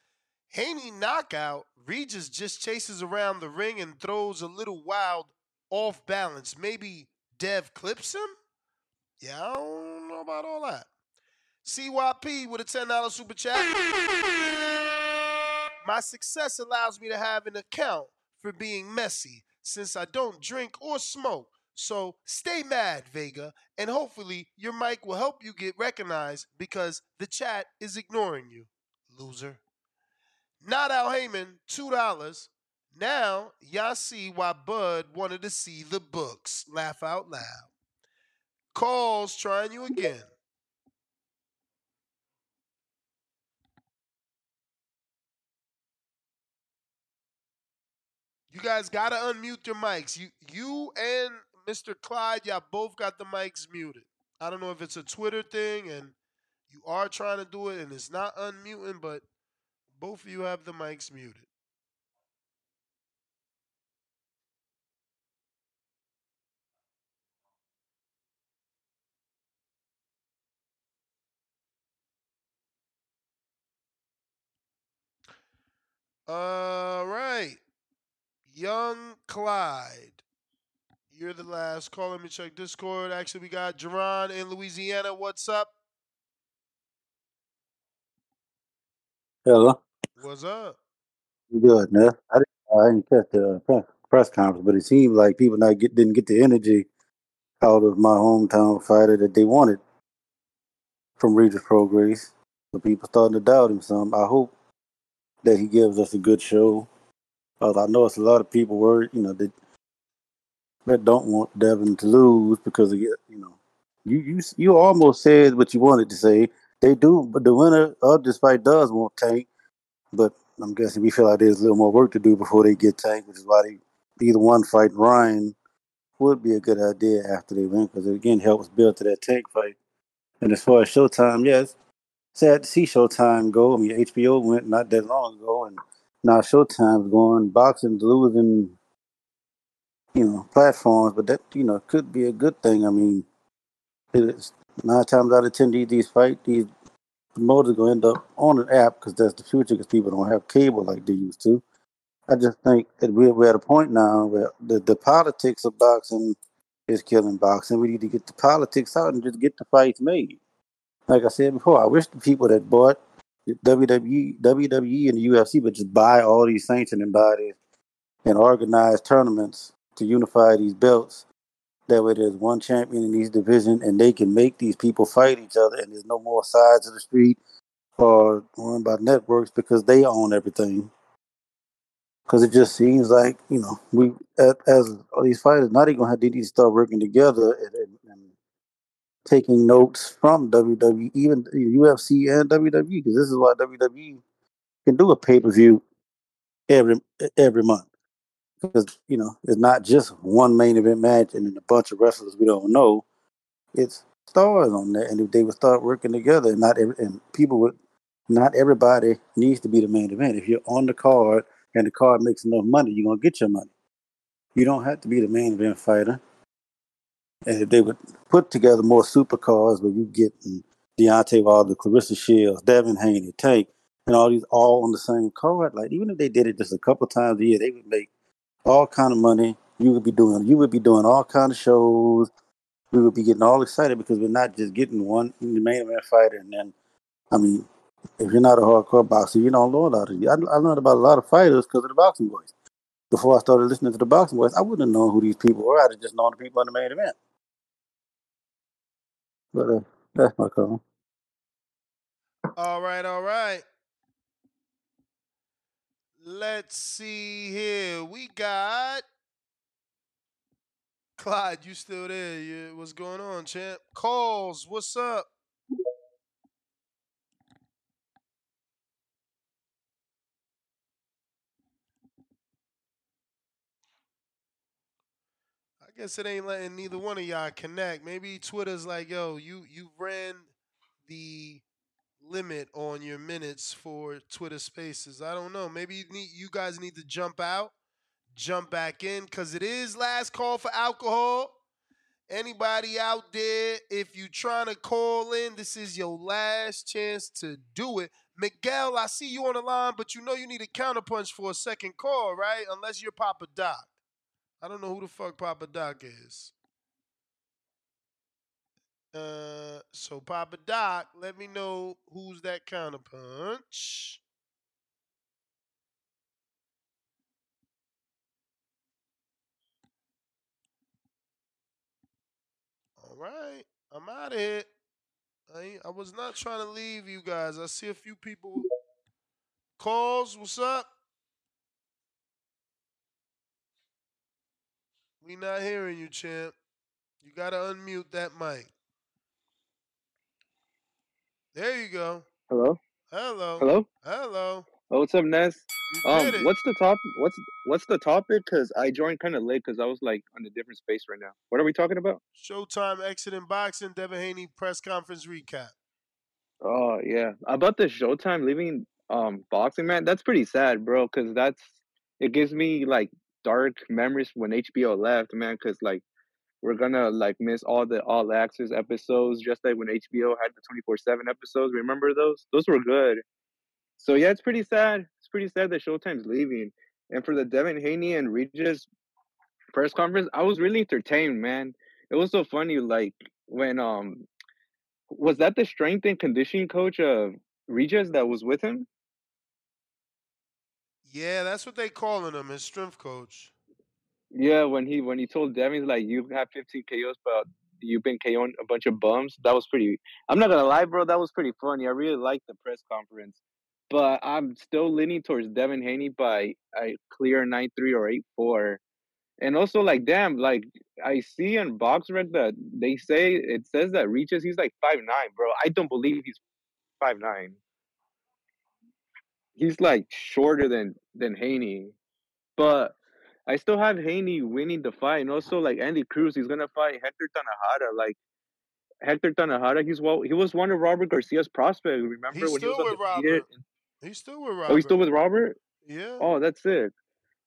Haney knockout, Regis just chases around the ring and throws a little wild off balance. Maybe Dev clips him? Yeah, I don't know about all that. CYP with a $10 super chat. My success allows me to have an account for being messy since I don't drink or smoke. So stay mad, Vega, and hopefully your mic will help you get recognized because the chat is ignoring you, loser. Not Al Haymon, $2. Now, y'all see why Bud wanted to see the books. Laugh out loud. Calls trying you again. You guys gotta unmute your mics. You you and Mr. Clyde, y'all both got the mics muted. I don't know if it's a Twitter thing and you are trying to do it and it's not unmuting, but both of you have the mics muted. All right. Young Clyde. You're the last call. Let me check Discord. Actually, we got Jerron in Louisiana. What's up? Hello. What's up? Good, man. I didn't, I didn't catch the uh, press conference, but it seemed like people not get didn't get the energy out of my hometown fighter that they wanted from Regis Prograis. So people starting to doubt him some. I hope that he gives us a good show. Cause I know it's a lot of people worried, you know, that that don't want Devin to lose because of you know, you you you almost said what you wanted to say. They do, but the winner of this fight does want Tank. But I'm guessing we feel like there's a little more work to do before they get Tank, which is why they either one fight Ryan would be a good idea after they win because it again helps build to that Tank fight. And as far as Showtime, yes, sad to see Showtime go. I mean, HBO went not that long ago, and now Showtime's going. Boxing's losing, you know, platforms, but that you know could be a good thing. I mean, it's nine times out of ten these these fight these promoters gonna end up on an app because that's the future because people don't have cable like they used to. I just think that we're, we're at a point now where the, the politics of boxing is killing boxing. We need to get the politics out and just get the fights made. Like I said before, I wish the people that bought WWE, WWE and the UFC would just buy all these sanctioning bodies and organize tournaments to unify these belts. That way, there's one champion in each division, and they can make these people fight each other, and there's no more sides of the street or run by networks because they own everything. Because it just seems like you know we as, all these fighters now they're gonna have to start working together and, and, and taking notes from WWE, even UFC and WWE, because this is why WWE can do a pay per view every every month. Because you know it's not just one main event match and then a bunch of wrestlers we don't know. It's stars on there, and if they would start working together, and not every, and people would not everybody needs to be the main event. If you're on the card and the card makes enough money, you're gonna get your money. You don't have to be the main event fighter. And if they would put together more supercars where you get mm, Deontay Wilder, Claressa Shields, Devin Haney, Tank, and all these all on the same card, like even if they did it just a couple times a year, they would make all kind of money. You would be doing you would be doing all kind of shows. We would be getting all excited because we're not just getting one main event fighter and then I mean, if you're not a hardcore boxer, you don't know a lot of. I, I learned about a lot of fighters because of the boxing boys. Before I started listening to the boxing boys, I wouldn't have known who these people were. I'd have just known the people in the main event. But uh, that's my call. All right, all right. Let's see here. We got Clyde. You still there? You, what's going on, champ? Calls. What's up? I guess it ain't letting neither one of y'all connect. Maybe Twitter's like, yo, you you ran the limit on your minutes for Twitter Spaces. I don't know. Maybe you need you guys need to jump out, jump back in, cause it is last call for alcohol. Anybody out there, if you trying to call in, this is your last chance to do it. Miguel, I see you on the line, but you know you need a counterpunch for a second call, right? Unless you're Papa Doc. I don't know who the fuck Papa Doc is. Uh, so Papa Doc, let me know who's that counterpunch. All right, I'm out of here. I I was not trying to leave you guys. I see a few people. Calls, what's up? We not hearing you, champ. You gotta unmute that mic. There you go. Hello. Hello. Hello. Hello. Oh, what's up, Ness? You Um, what's the top? What's what's the topic? Cause I joined kind of late, cause I was like on a different space right now. What are we talking about? Showtime exit exiting boxing. Devin Haney press conference recap. Oh yeah, about the Showtime leaving um boxing, man. That's pretty sad, bro. Cause that's it gives me like dark memories when HBO left, man. Cause like we're gonna like miss all the all access episodes, just like when HBO had the twenty four seven episodes. Remember those? Those were good. So yeah, it's pretty sad. It's pretty sad that Showtime's leaving. And for the Devin Haney and Regis press conference, I was really entertained, man. It was so funny, like when um was that the strength and conditioning coach of Regis that was with him? Yeah, that's what they calling him, his strength coach. Yeah, when he when he told Devin like you have 15 KOs, but you've been KOing a bunch of bums. That was pretty. I'm not gonna lie, bro. That was pretty funny. I really liked the press conference, but I'm still leaning towards Devin Haney by a clear nine three or eight four. And also, like, damn, like I see in BoxRec that they say it says that Regis he's like five nine, bro. I don't believe he's five nine. He's like shorter than than Haney, but I still have Haney winning the fight, and also like Andy Cruz, he's gonna fight Hector Tanajara. Like Hector Tanajara, he's well, he was one of Robert Garcia's prospects. Remember He's when he was still with? Robert. He's still with Robert. Oh, he's still with Robert. Yeah. Oh, that's it.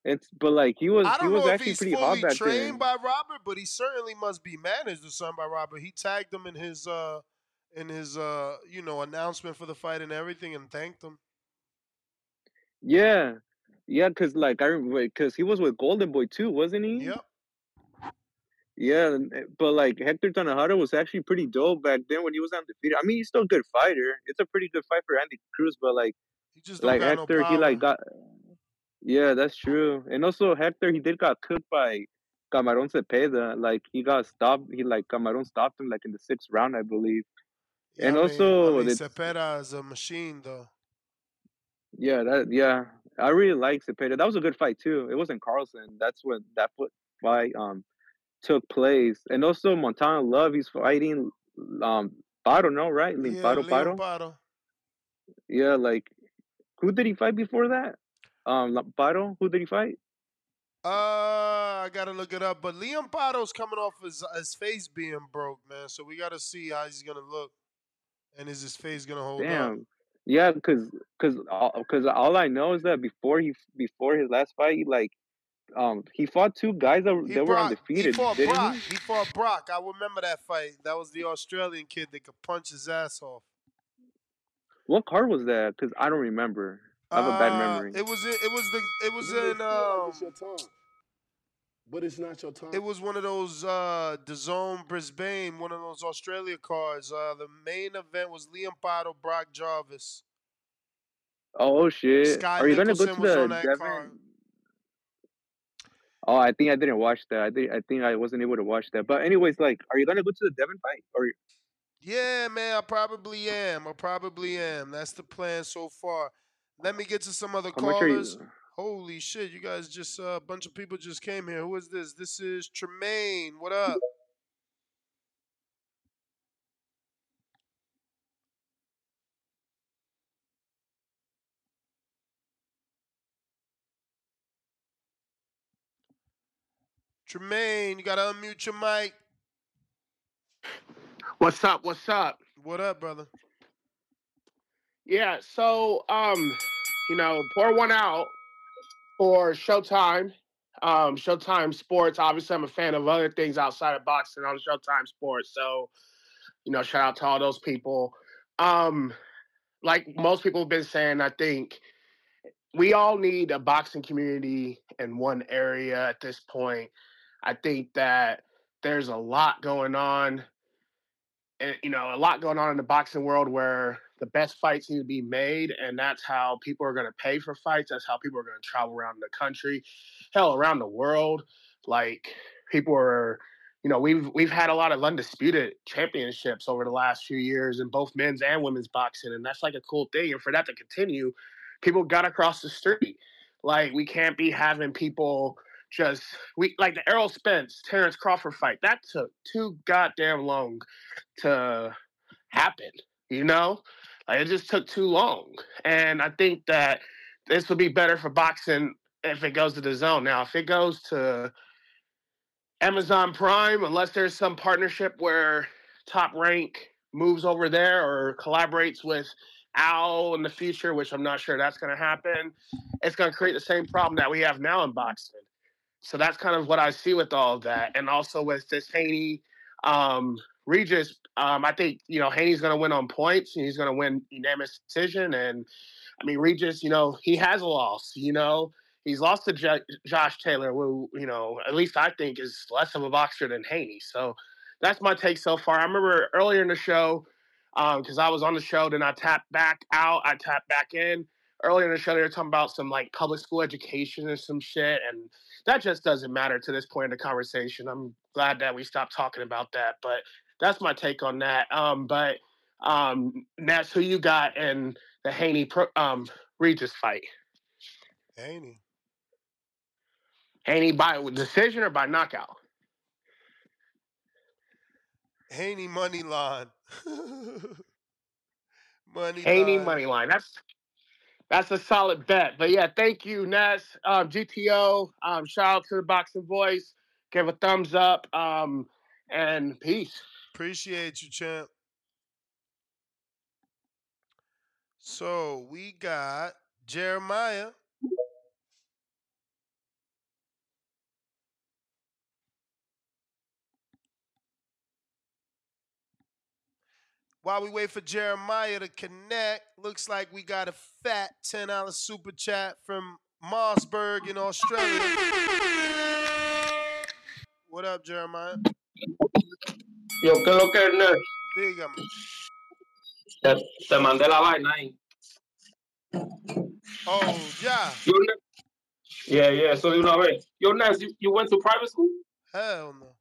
It's but like he was he was actually pretty hot back trained then. by Robert, but he certainly must be managed or something by Robert. He tagged him in his uh in his uh you know announcement for the fight and everything and thanked him. Yeah, yeah, cause like I remember, cause he was with Golden Boy too, wasn't he? Yep. Yeah, eh, but like Hector Tanajara was actually pretty dope back then when he was undefeated. I mean, he's still a good fighter. It's a pretty good fight for Andy Cruz, but like, He just like got no Hector, he like got. Yeah, that's true. And also Hector, he did got cooked by Camarón Zepeda. Like he got stopped. He like Camarón stopped him like in the sixth round, I believe. Yeah, and I mean, also, I mean, Zepeda is a machine though. Yeah, that yeah, I really like Zepeda. That was a good fight too. It was in Carlson. That's when that fight um took place. And also Montana Love, he's fighting um Paro, no, right? Yeah, Limparo Liam Paro. Paro. Yeah, like who did he fight before that? Um, Liam Paro. Who did he fight? Uh, I gotta look it up. But Liam Paro's coming off his his face being broke, man. So we gotta see how he's gonna look, and is his face gonna hold up? Damn. Yeah, cause, cause, all- cause all I know is that before he, before his last fight, he, like, um, he fought two guys that, He that were Brock, he undefeated, fought didn't Brock. he? He fought Brock. I remember that fight. That was the Australian kid that could punch his ass off. What card was that? Cause I don't remember. I have a bad Uh, memory. it was it was the it was You in feel um it's your time, but it's not your time. it was one of those uh DAZN Brisbane, one of those Australia cards. Uh, the main event was Liam Paro, Brock Jarvis. Oh shit! Sky Are you gonna go to the Devin? card. Oh, I think I didn't watch that. I think I think I wasn't able to watch that. But anyways, like, are you gonna go to the Devin fight? Or Yeah, man, I probably am. I probably am. That's the plan so far. Let me get to some other how much are you? callers. Holy shit, you guys just uh, a bunch of people just came here. Who is this? This is Tremaine. What up? Tremaine, you gotta unmute your mic. What's up? What's up? What up, brother? Yeah, so um, you know, pour one out for Showtime. Um, Showtime Sports. Obviously, I'm a fan of other things outside of boxing on Showtime Sports. So, you know, shout out to all those people. Um, like most people have been saying, I think we all need a boxing community in one area at this point. I think that there's a lot going on, and you know, a lot going on in the boxing world where the best fights need to be made, and that's how people are going to pay for fights. That's how people are going to travel around the country, hell, around the world. Like people are, you know, we've we've had a lot of undisputed championships over the last few years in both men's and women's boxing, and that's like a cool thing. And for that to continue, people got across the street. Like we can't be having people just we like the Errol Spence Terrence Crawford fight. That took too goddamn long to happen. You know, like it just took too long. And I think that this would be better for boxing if it goes to DAZN. Now, if it goes to Amazon Prime, unless there's some partnership where Top Rank moves over there or collaborates with Al in the future, which I'm not sure that's going to happen, it's going to create the same problem that we have now in boxing. So that's kind of what I see with all that, and also with this Haney um, Regis. Um, I think you know Haney's going to win on points, and he's going to win unanimous decision. And I mean Regis, you know he has a loss. You know he's lost to J- Josh Taylor, who you know at least I think is less of a boxer than Haney. So that's my take so far. I remember earlier in the show because I was on the show, then I tapped back out, I tapped back in. Earlier in the show, they were talking about some like public school education and some shit, and that just doesn't matter to this point in the conversation. I'm glad that we stopped talking about that, but that's my take on that. Um, but um, that's who you got in the Haney pro, um, Regis fight. Haney. Haney by decision or by knockout? Haney money line. [laughs] money Haney line. money line. That's that's a solid bet. But yeah, thank you, Ness. Um, GTO. Um, shout out to the Boxing Voice. Give a thumbs up. Um, and peace. Appreciate you, champ. So we got Jeremiah. While we wait for Jeremiah to connect, looks like we got a fat $10 super chat from Mossberg in Australia. What up, Jeremiah? Yo, ¿qué es lo que es, Nerd? Dígame. Te, te mandé la vaina ahí. Oh, yeah. Yo, yeah, yeah, so de una vez. Yo, Ness, you, you went to private school? Hell no.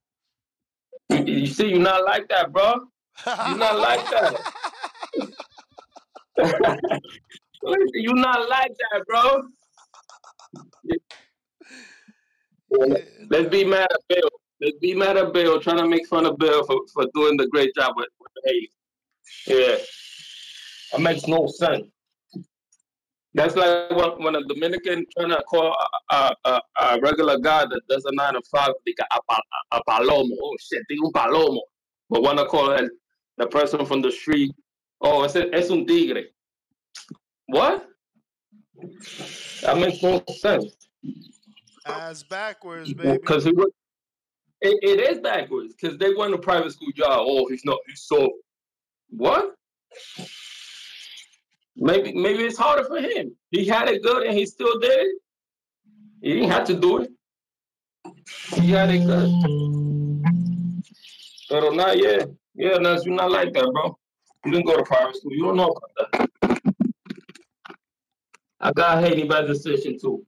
You, you see, you're not like that, bro. You're not like that. [laughs] You're not like that, bro. [laughs] Let's be mad at Bill. Let's be mad at Bill, trying to make fun of Bill for, for doing the great job with, with Haley. Yeah. That makes no sense. That's like when, when a Dominican trying to call a, a, a, a regular guy that does a nine to five, diga, a, pa- a palomo. Oh shit, diga un palomo. But when I call it the person from the street, oh, es, es un tigre. What? That makes no sense. Ass backwards, baby. Because he was, it, it is backwards. Because they went to private school job. Oh, he's not. He's so. What? Maybe maybe it's harder for him. He had it good and he still did it. He didn't have to do it. He had it good. But not yeah. Yeah, no, you're not like that, bro. You didn't go to private school. You don't know about that. I got Haney by decision too.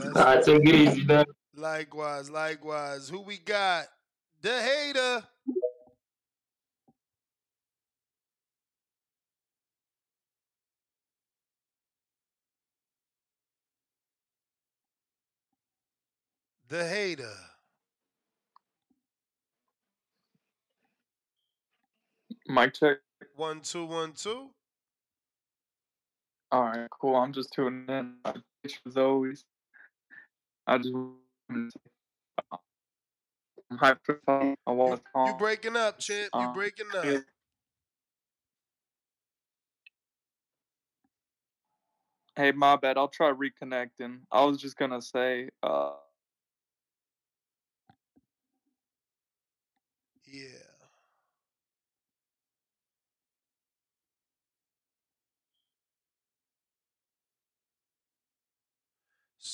All right, take it easy, man. Likewise, likewise. Who we got? The hater. The hater. Mic check. One, two, one, two. All right, cool. I'm just tuning in. As always, I just wanted to say, I'm hyped for. I want to call. You breaking up, champ. You Um, breaking up. yeah. Hey, my bad. I'll try reconnecting. I was just gonna say, uh, Yeah.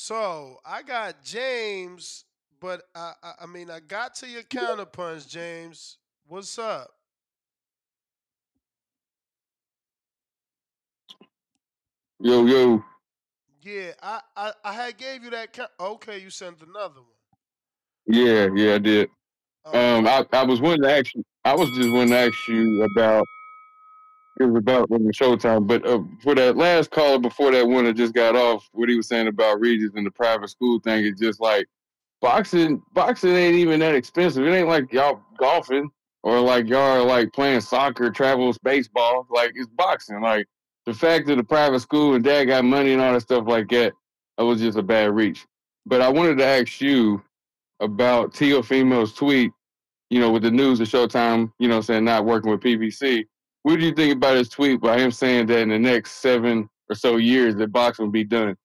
So I got James, but I, I, I mean I got to your counterpunch, James. What's up? Yo, yo. Yeah, I, I, I had gave you that. Count- okay, you sent another one. Yeah, yeah, I did. Um, I, I was wanting to ask you. I was just wanting to ask you about. It was about the Showtime, but uh, for that last caller before that one that just got off, what he was saying about Regis and the private school thing is just like boxing. Boxing ain't even that expensive. It ain't like y'all golfing or like y'all are like playing soccer, travels, baseball. Like it's boxing. Like the fact that the private school and dad got money and all that stuff like that, that was just a bad reach. But I wanted to ask you about Teofimo's tweet, you know, with the news of Showtime, you know, saying not working with PBC. What do you think about his tweet by him saying that in the next seven or so years that boxing will be done?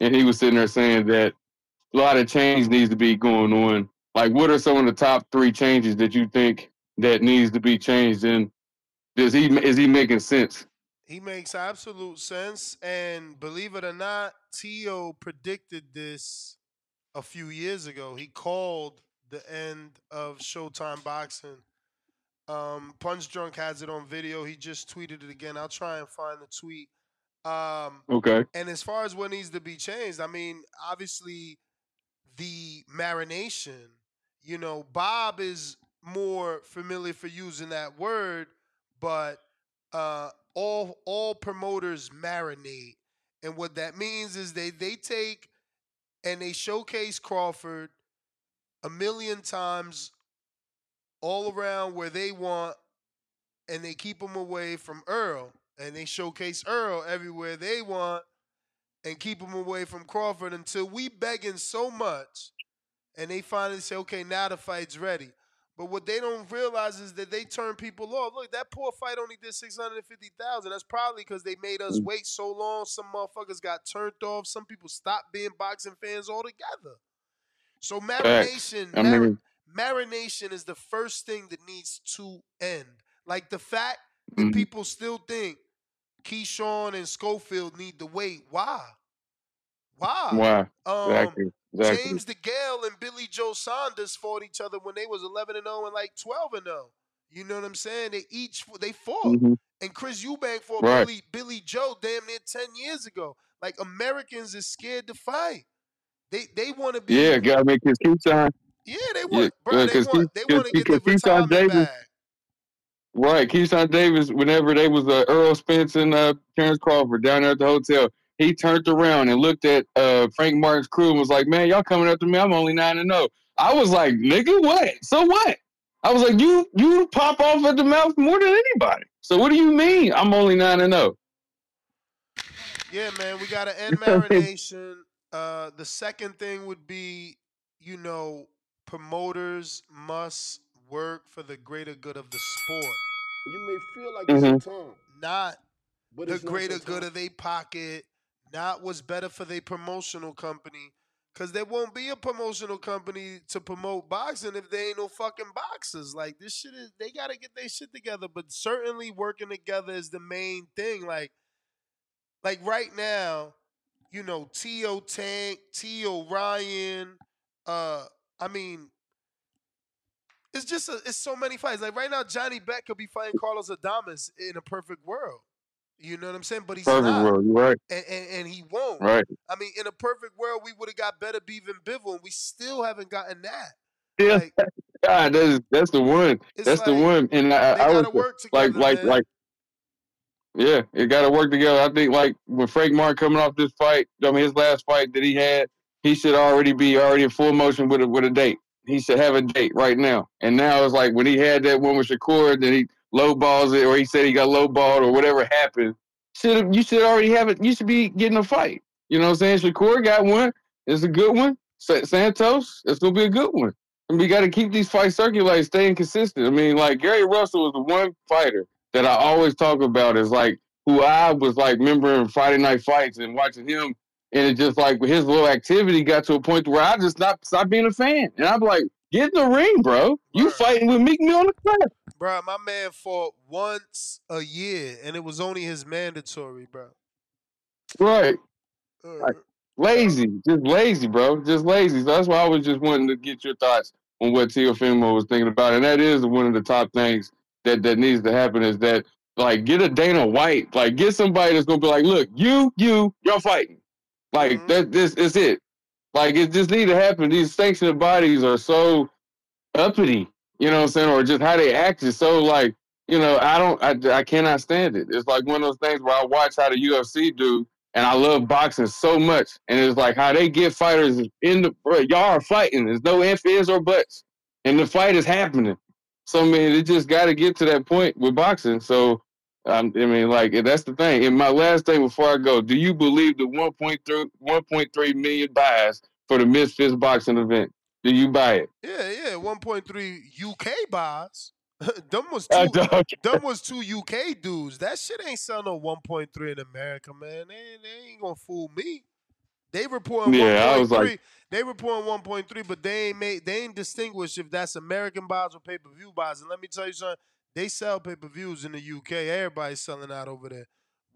And he was sitting there saying that a lot of change needs to be going on. Like, what are some of the top three changes that you think that needs to be changed? And does he is he making sense? He makes absolute sense, and believe it or not, Tio predicted this a few years ago. He called the end of Showtime boxing. Um, Punch Drunk has it on video. He just tweeted it again. I'll try and find the tweet. Um, Okay. and as far as what needs to be changed, I mean, obviously the marination. You know, Bob is more familiar for using that word, but uh, all all promoters marinate, and what that means is they they take and they showcase Crawford a million times all around where they want, and they keep him away from Errol, and they showcase Errol everywhere they want, and keep him away from Crawford until we begging so much, and they finally say, okay, now the fight's ready. But what they don't realize is that they turn people off. Look, that poor fight only did six hundred and fifty thousand. That's probably because they made us wait so long. Some motherfuckers got turned off. Some people stopped being boxing fans altogether. So Facts. marination, I mar- mean, marination is the first thing that needs to end. Like the fact that Mhm. people still think Keyshawn and Schofield need to wait. Why? Why? why? Um, Exactly. Exactly. James DeGale and Billy Joe Saunders fought each other when they was 11 and 0 and like 12 and 0. You know what I'm saying? They each they fought. Mhm. And Chris Eubank fought Right. Billy Billy Joe damn near 10 years ago. Like Americans is scared to fight. They they want to be Yeah, gotta make his Keyshawn. Yeah, they Yeah, want bro, they want they want to get their retirement Davis, back. right? Keyshawn Davis, whenever they was uh, Errol Spence and uh, Terrence Crawford down there at the hotel, he turned around and looked at uh, Frank Martin's crew and was like, "Man, y'all coming after me? I'm only nine and zero." I was like, "Nigga, what? So what?" I was like, "You you pop off at the mouth more than anybody. So what do you mean? I'm only nine and oh?" zero." Yeah, man, we got to end marination. Uh, the second thing would be, you know, promoters must work for the greater good of the sport, You may feel like it's your time, not but the it's not greater good of their pocket, not what's better for their promotional company. Cause there won't be a promotional company to promote boxing if there ain't no fucking boxers. Like this shit is, they gotta get their shit together. But certainly working together is the main thing. Like, like right now, you know, T.O. Tank, T.O. Ryan, uh, I mean, it's just a, it's so many fights. Like right now, Janibek could be fighting Carlos Adames in a perfect world. You know what I'm saying? But he's Perfect not. world, you're right. And, and, and he won't. Right. I mean, in a perfect world, we would have got Beterbiev and Bivol, and we still haven't gotten that. Yeah, God, [laughs] that's that's the one. That's the one. And I, I was work like, together, like, man. like, yeah, it got to work together. I think like with Frank Martin coming off this fight, I mean his last fight that he had, he should already be already in full motion with a with a date. He should have a date right now. And now it's like when he had that one with Shakur, then he low balls it, or he said he got low balled, or whatever happened. Should you should already have it. You should be getting a fight. You know what I'm saying? Shakur got one. It's a good one. Sa- Santos, it's gonna be a good one. And we got to keep these fights circulating, staying consistent. I mean, like Gary Russell was the one fighter that I always talk about is like who I was like remembering Friday night fights and watching him, and it just like his little activity got to a point where I just stopped stopped being a fan, and I'm like, get in the ring, bro. You fighting with Meek Mill on the cliff. Bro, my man fought once a year, and it was only his mandatory, bro. Right. Uh, lazy, just lazy, bro, just lazy. So that's why I was just wanting to get your thoughts on what Tio Teofimo was thinking about, and that is one of the top things that that needs to happen is that like get a Dana White, like get somebody that's gonna be like, look, you, you, you're fighting, like mm-hmm. that. This is it. Like it just need to happen. These sanctioned bodies are so uppity, you know what I'm saying, or just how they act is so like, you know, I don't, I, I cannot stand it. It's like one of those things where I watch how the UFC do, and I love boxing so much, and it's like how they get fighters in the, y'all are fighting. There's no ifs, ands, or buts, and the fight is happening. So man, mean, it just got to get to that point with boxing. So um, I mean, like that's the thing. And my last thing before I go, do you believe the 1.3 1.3 million buys for the Misfits boxing event? Do you buy it? Yeah, yeah, 1.3 UK buys. [laughs] them was two. them was two UK dudes. That shit ain't selling no 1.3 in America, man. They, ain't- they ain't gonna fool me. They reporting Yeah, I was 1.3. like- they reporting 1.3, but they ain't made. They ain't distinguished if that's American buys or pay per view buys. And let me tell you something. They sell pay per views in the UK. Everybody's selling out over there.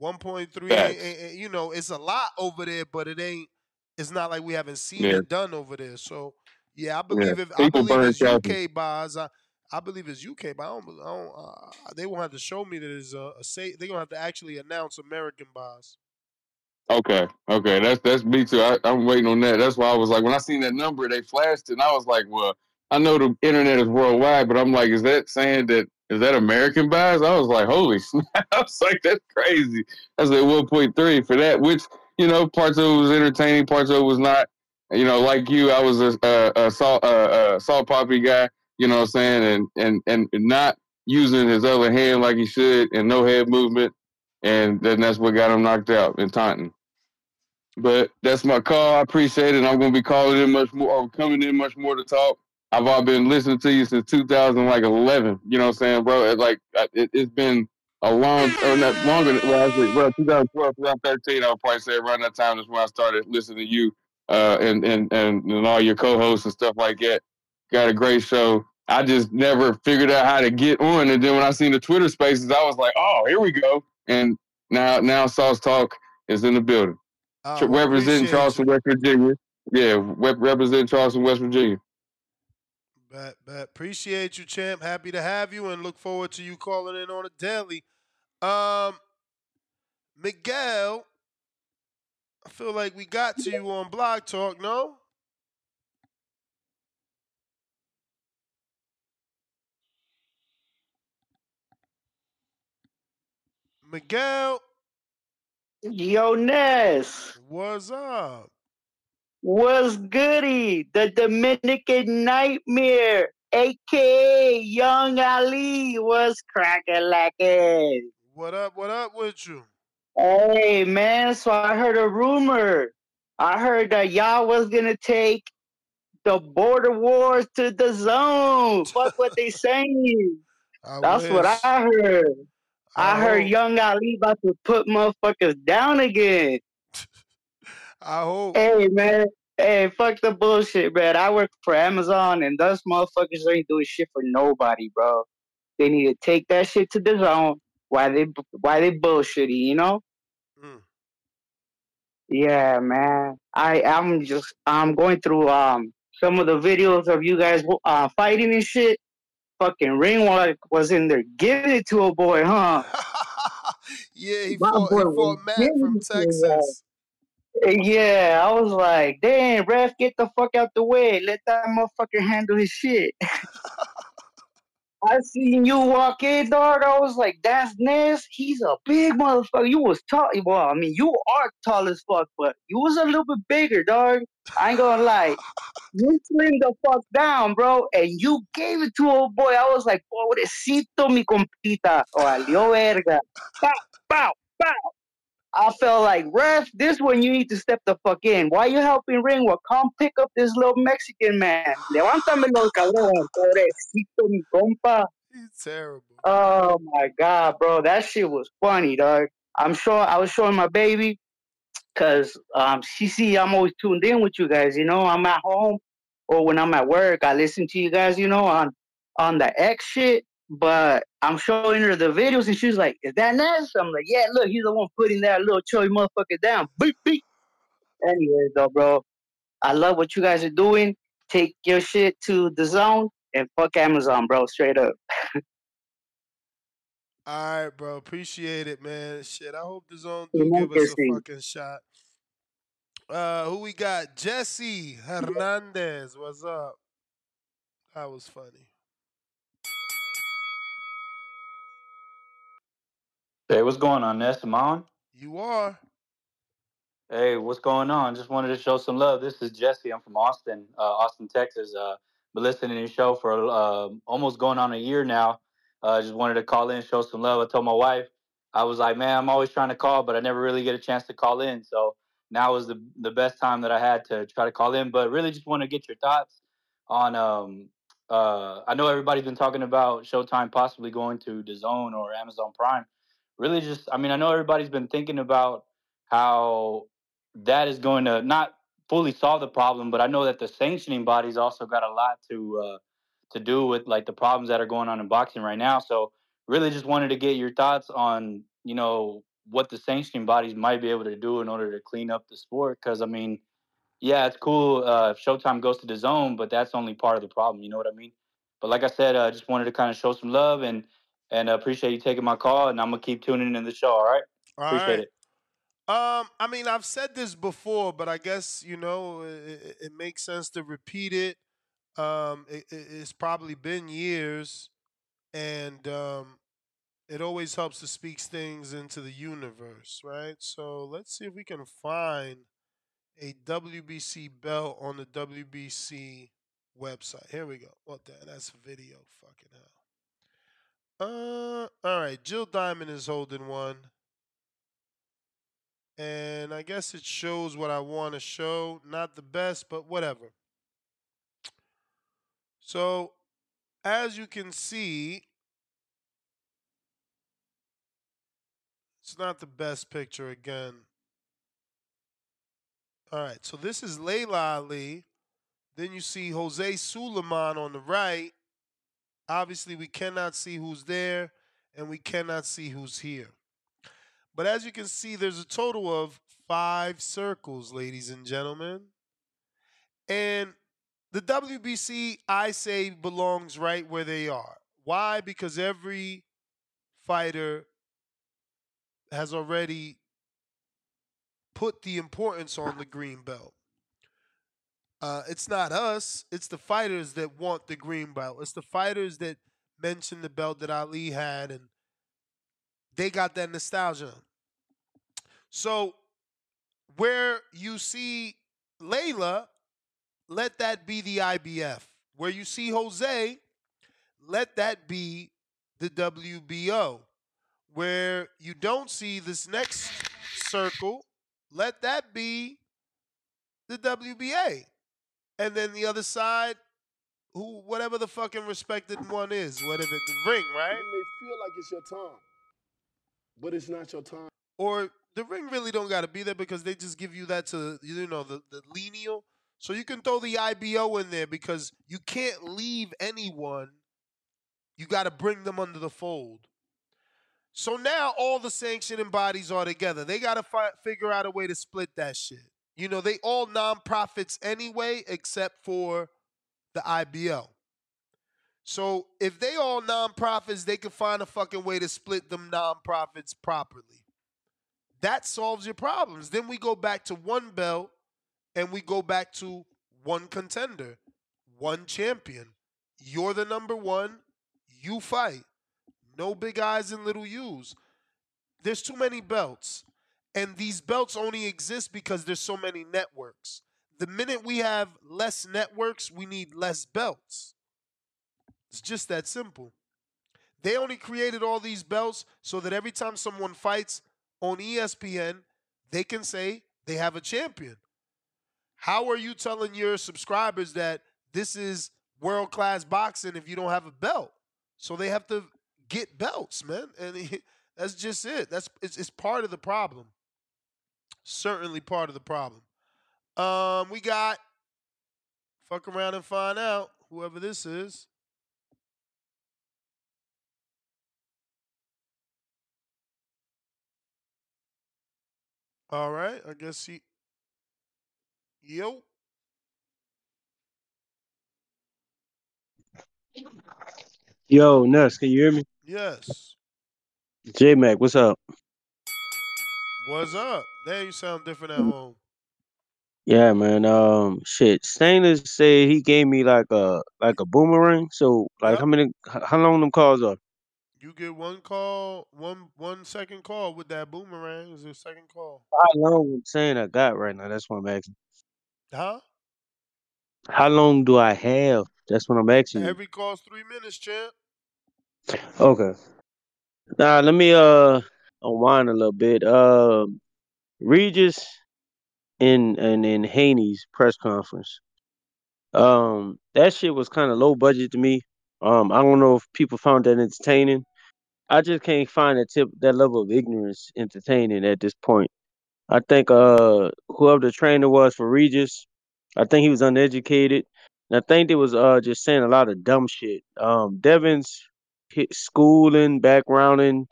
1.3. Ain't, eh, Facts. ain't- ain't- you know, it's a lot over there, but it ain't. It's not like we haven't seen Yeah. it done over there. So yeah, I believe if I believe burn it's. UK buys. I, I believe it's UK, but I don't. I don't uh, they won't have to show me that it's a, a say. They're gonna have to actually announce American buys. Okay, okay, that's that's me too. I, I'm waiting on that. That's why I was like, when I seen that number, they flashed it, and I was like, well, I know the internet is worldwide, but I'm like, is that saying that is that American buys? I was like, holy [laughs] snap! I was like, that's crazy. That's at 1.3 for that, which you know, parts of it was entertaining, parts of it was not. You know, like you, I was a, a, a salt uh, a Salt Papi guy. You know what I'm saying, and and and not using his other hand like he should, and no head movement, and then that's what got him knocked out in Taunton. But that's my call. I appreciate it. I'm gonna be calling in much more or coming in much more to talk. I've all been listening to you since 2011. You know what I'm saying, bro? It, like it, it's been a long or not longer. Well, was well, 2012, 2013. I would probably say around that time is when I started listening to you uh, and, and and and all your co-hosts and stuff like that. Got a great show. I just never figured out how to get on, and then when I seen the Twitter Spaces, I was like, oh, here we go. And now now Sauce Talk is in the building. Uh, representing Charleston, West Virginia. Yeah, rep- representing Charleston, West Virginia. Bet, bet. Appreciate you, champ. Happy to have you, and look forward to you calling in on a daily. Um, Miguel, I feel like we got to you on Blog Talk. No. Miguel, Yo, Ness, what's up? What's goody? The Dominican Nightmare, aka Young Ali, was cracking lacking. What up? What up with you? Hey, man, so I heard a rumor. I heard that y'all was gonna take the border wars to the zone. [laughs] Fuck what they saying. I That's what. I heard. I, I heard. Young Ali about to put motherfuckers down again. I hope. Hey man, hey, fuck the bullshit, man. I work for Amazon and those motherfuckers ain't doing shit for nobody, bro. They need to take that shit to the zone. Why they why they bullshitty, you know? Mm. Yeah, man. I I'm just I'm going through um some of the videos of you guys uh fighting and shit. Fucking Ringwalk was in there giving it to a boy, huh? [laughs] Yeah, he My fought. boy He fought Matt from. Texas. Yeah, I was like, damn, ref, get the fuck out the way. Let that motherfucker handle his shit. I seen you walk in, dog. I was like, that's Ness. He's a big motherfucker. You was tall. Well, I mean, you are tall as fuck, but you was a little bit bigger, dog. I ain't gonna lie. You slimmed the fuck down, bro, and you gave it to old boy. I was like, pobrecito, mi compita. O valió verga. Pow, pow, pow. I felt like, ref, this one you need to step the fuck in. Why you helping Ringwalk? Come pick up this little Mexican man. Levántamelo, cabrón. Pobrecito, mi compa. He's terrible. Oh my god, bro, that shit was funny, dog. I'm sure I was showing my baby, cause um, she see I'm always tuned in with you guys. You know, I'm at home or when I'm at work, I listen to you guys. You know, on on the X shit. But I'm showing her the videos, and she's like, "Is that Ness?" I'm like, "Yeah, look, he's the one putting that little chubby motherfucker down." Beep beep. anyways, though, bro, I love what you guys are doing. Take your shit to the zone and fuck Amazon, bro. Straight up. [laughs] All right, bro. Appreciate it, man. Shit, I hope the zone do give us a fucking shot. Uh, who we got? Jesse Hernandez. What's up? That was funny. Hey, what's going on, I on? You are. Hey, what's going on? Just wanted to show some love. This is Jesse. I'm from Austin, uh, Austin, Texas. Uh, been listening to your show for uh, almost going on a year now. Uh, just wanted to call in, show some love. I told my wife, I was like, man, I'm always trying to call, but I never really get a chance to call in. So now is the the best time that I had to try to call in. But really, just want to get your thoughts on. Um, uh, I know everybody's been talking about Showtime possibly going to the Zone or Amazon Prime. Really, just I mean, I know everybody's been thinking about how that is going to not fully solve the problem, but I know that the sanctioning bodies also got a lot to uh, to do with like the problems that are going on in boxing right now. So really, just wanted to get your thoughts on you know what the sanctioning bodies might be able to do in order to clean up the sport. Because I mean, yeah, it's cool uh, if Showtime goes to the zone, but that's only part of the problem. You know what I mean? But like I said, I uh, just wanted to kind of show some love and and uh, appreciate you taking my call. And I'm gonna keep tuning in the show. All right? All appreciate right. it. Um, I mean, I've said this before, but I guess you know it, it makes sense to repeat it. Um, it, it- it's probably been years, and um, it always helps to speak things into the universe, right? So let's see if we can find a WBC belt on the WBC website. Here we go. What the? That's video. Fucking hell. Uh, all right. Jill Diamond is holding one. And I guess it shows what I want to show. Not the best, but whatever. So, as you can see, it's not the best picture again. All right, so this is Laila Ali. Then you see Jose Sulaiman on the right. Obviously, we cannot see who's there, and we cannot see who's here. But as you can see, there's a total of five circles, ladies and gentlemen. And the WBC, I say, belongs right where they are. Why? Because every fighter has already put the importance on the green belt. Uh, it's not us, it's the fighters that want the green belt. It's the fighters that mentioned the belt that Ali had, and they got that nostalgia. So, where you see Laila, let that be the IBF. Where you see Jose, let that be the WBO. Where you don't see this next circle, let that be the WBA. And then the other side, who whatever the fucking respected one is, whatever the ring, right? You may feel like it's your time, but it's not your time. or the ring really don't got to be there because they just give you that to you know the the lineal. So you can throw the IBO in there because you can't leave anyone. You got to bring them under the fold. So now all the sanctioning bodies are together. They got to fi- figure out a way to split that shit. You know, they all nonprofits anyway, except for the IBO. So if they all nonprofits, they can find a fucking way to split them nonprofits properly. That solves your problems. Then we go back to one belt and we go back to one contender, one champion. You're the number one. You fight. No big eyes and little U's. There's too many belts. And these belts only exist because there's so many networks. The minute we have less networks, we need less belts. It's just that simple. They only created all these belts so that every time someone fights on ESPN, they can say they have a champion. How are you telling your subscribers that this is world class boxing if you don't have a belt? So they have to get belts, man, and [laughs] that's just it. That's it's, it's part of the problem. Certainly part of the problem. Um, we got fuck around and find out whoever this is. All right, I guess he. Yo. Yo, Nuss, can you hear me? Yes. J Mac, what's up? What's up? Damn, you sound different at home. Yeah, man. Um, shit. Stainless said he gave me like a like a boomerang. So like, Yep. how many? How long them calls are? You get one call, one one second call with that boomerang is a second call. How long I'm saying I got right now? That's what I'm asking. Huh? How long do I have? That's what I'm asking. Every call's three minutes, champ. Okay. Now let me uh unwind a little bit. Um, Regis in and in Haney's press conference. Um, that shit was kind of low budget to me. Um, I don't know if people found that entertaining. I just can't find that tip that level of ignorance entertaining at this point. I think uh whoever the trainer was for Regis, I think he was uneducated. And I think they was uh just saying a lot of dumb shit. Um Devin's schooling, backgrounding,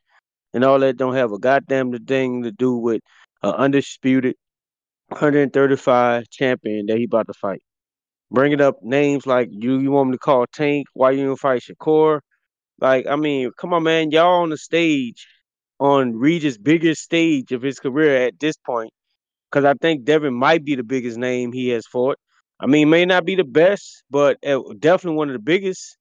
and all that don't have a goddamn thing to do with an undisputed 135 champion that he about to fight. Bringing up names like you you want me to call Tank, why you don't fight Shakur? Like, I mean, come on, man, y'all on the stage on Regis' biggest stage of his career at this point. Because I think Devin might be the biggest name he has fought. I mean, may not be the best, but uh, definitely one of the biggest.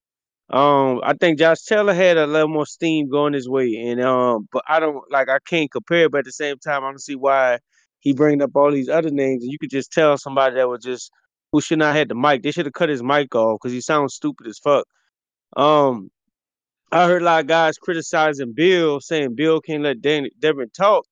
Um, I think Josh Taylor had a little more steam going his way, and um, but I don't like I can't compare, but at the same time, I don't see why he bringing up all these other names, and you could just tell somebody that was just who should not have the mic. They should have cut his mic off because he sounds stupid as fuck. Um, I heard a lot of guys criticizing Bill, saying Bill can't let Dan- Devin talk.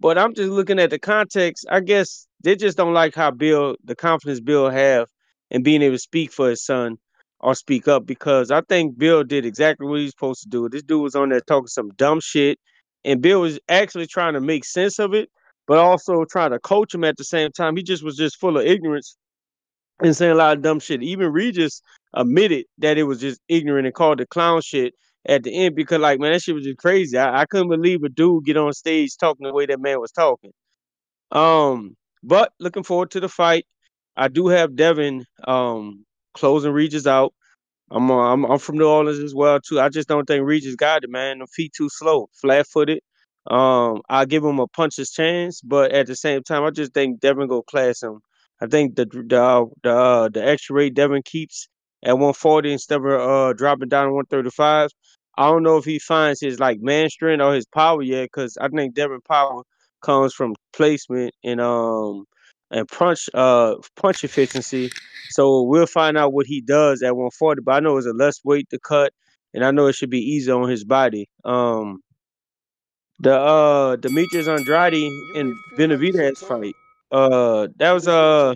But I'm just looking at the context. I guess they just don't like how Bill, the confidence Bill have in being able to speak for his son or speak up because I think Bill did exactly what he's supposed to do. This dude was on there talking some dumb shit, and Bill was actually trying to make sense of it, but also trying to coach him at the same time. He just was just full of ignorance and saying a lot of dumb shit. Even Regis admitted that it was just ignorant and called it clown shit at the end because, like, man, that shit was just crazy. I, I couldn't believe a dude get on stage talking the way that man was talking. Um, but looking forward to the fight. I do have Devin um closing Regis out. I'm, uh, I'm I'm from New Orleans as well too. I just don't think Regis got it, man. The feet too slow, flat footed. Um, I give him a puncher's chance, but at the same time, I just think Devin go class him. I think the the uh, the uh, the extra rate Devin keeps at 140 instead of uh dropping down to 135. I don't know if he finds his like man strength or his power yet, because I think Devin power comes from placement and um and punch uh punch efficiency. So we'll find out what he does at 140. But I know it's a less weight to cut, and I know it should be easy on his body. Um, the uh Demetrius Andrade and Benavidez fight. Uh, that was uh,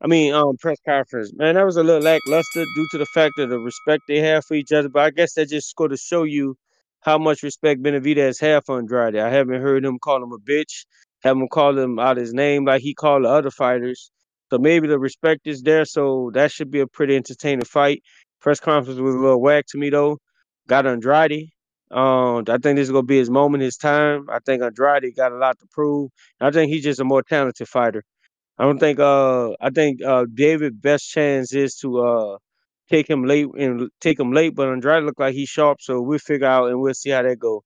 I mean, um, press conference. Man, that was a little lackluster due to the fact of the respect they have for each other. But I guess that just go to show you how much respect Benavidez have for Andrade. I haven't heard him call him a bitch. Haven't call him out his name like he called the other fighters. So maybe the respect is there. So that should be a pretty entertaining fight. Press conference was a little whack to me though. Got Andrade. Um, I think this is gonna be his moment, his time. I think Andrade got a lot to prove. I think he's just a more talented fighter. I don't think uh I think uh David best chance is to uh take him late and take him late, but Andrade look like he's sharp, so we'll figure out and we'll see how that go.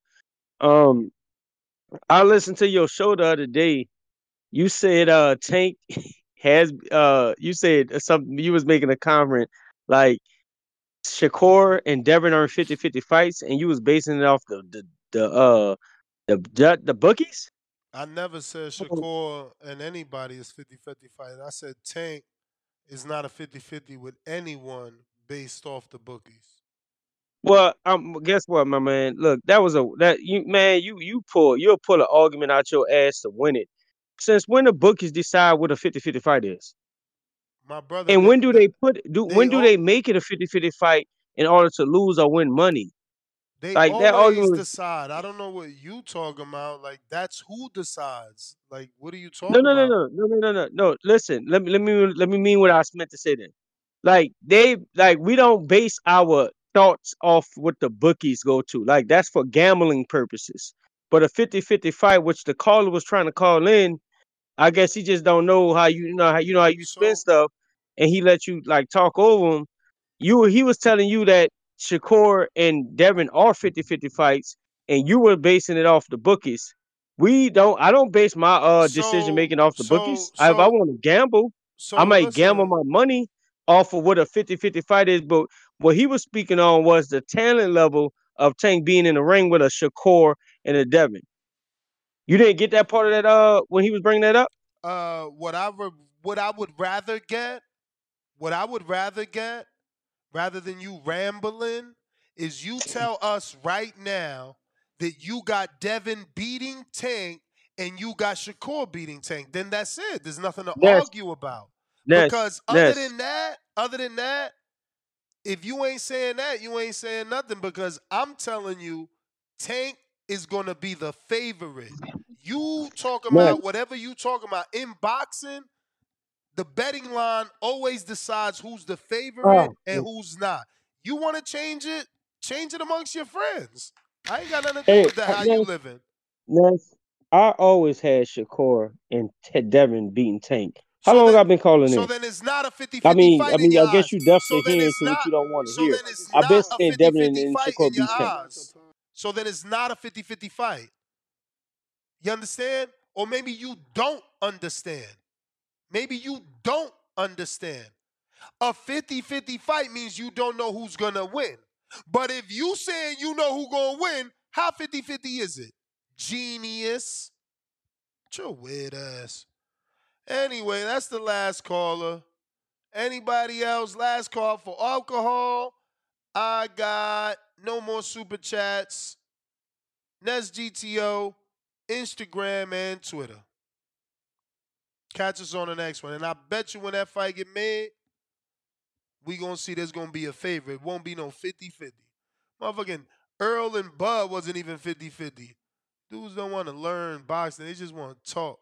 Um I listened to your show the other day. You said uh Tank [laughs] has uh you said something you was making a comment like Shakur and Devin are 50-50 fights and you was basing it off the the, the uh the the, the bookies? I never said Shakur and anybody is 50 50 fight. I said Tank is not a 50 50 with anyone based off the bookies. Well, um, guess what, my man? Look, that was a that you man, you you pull you'll pull an argument out your ass to win it. Since when the bookies decide what a 50-50 fight is? My brother, And they, when do they put do they when do al- they make it a 50-50 fight in order to lose or win money? they Like that always argument decide. I don't know what you talking about. Like that's who decides. Like what are you talking no no about? no no no no no no. Listen, let me let me let me mean what I was meant to say then. Like they like we don't base our thoughts off what the bookies go to. Like that's for gambling purposes. But a 50-50 fight, which the caller was trying to call in, I guess he just don't know how you, you know how you know how you spin stuff, and he let you like talk over him. You he was telling you that Shakur and Devin are 50-50 fights, and you were basing it off the bookies. We don't. I don't base my uh decision making off the so- bookies. if I want to gamble, so I might gamble my money off of what a 50-50 fight is. But what he was speaking on was the talent level of Tank being in the ring with a Shakur and a Devin. You didn't get that part of that uh when he was bringing that up. uh what I re- what I would rather get, what I would rather get, rather than you rambling, is you [laughs] tell us right now that you got Devin beating Tank and you got Shakur beating Tank. Then that's it. There's nothing to Ness, argue about. Ness, because other Ness. than that, other than that, if you ain't saying that, you ain't saying nothing because I'm telling you, Tank is gonna be the favorite. You talking about whatever you talking about in boxing, the betting line always decides who's the favorite Oh, and who's not. You want to change it? Change it amongst your friends. I ain't got nothing to do Hey, with that. Uh, how you living? Ness, I always had Shakur and Ted Devin beating Tank. How So long then- I been calling it? So in? then it's not a 50 I mean, fight I mean, I guess you definitely So to then hearing it's to what you don't want to so hear. I've been saying Devin and fight Shakur in your beat Tank. So then it's not a 50 50 fight. You understand? Or maybe you don't understand. Maybe you don't understand. A 50 50 fight means you don't know who's going to win. But if you saying you know who going to win, how 50 50 is it? Genius. Your weird ass. Anyway, that's the last caller. Anybody else? Last call for alcohol. I got no more super chats. Ness GTO, Instagram, and Twitter. Catch us on the next one. And I bet you when that fight get made, we gonna see there's gonna be a favorite. It won't be no 50-50. Motherfucking Errol and Bud wasn't even 50-50. Dudes don't want to learn boxing. They just want to talk.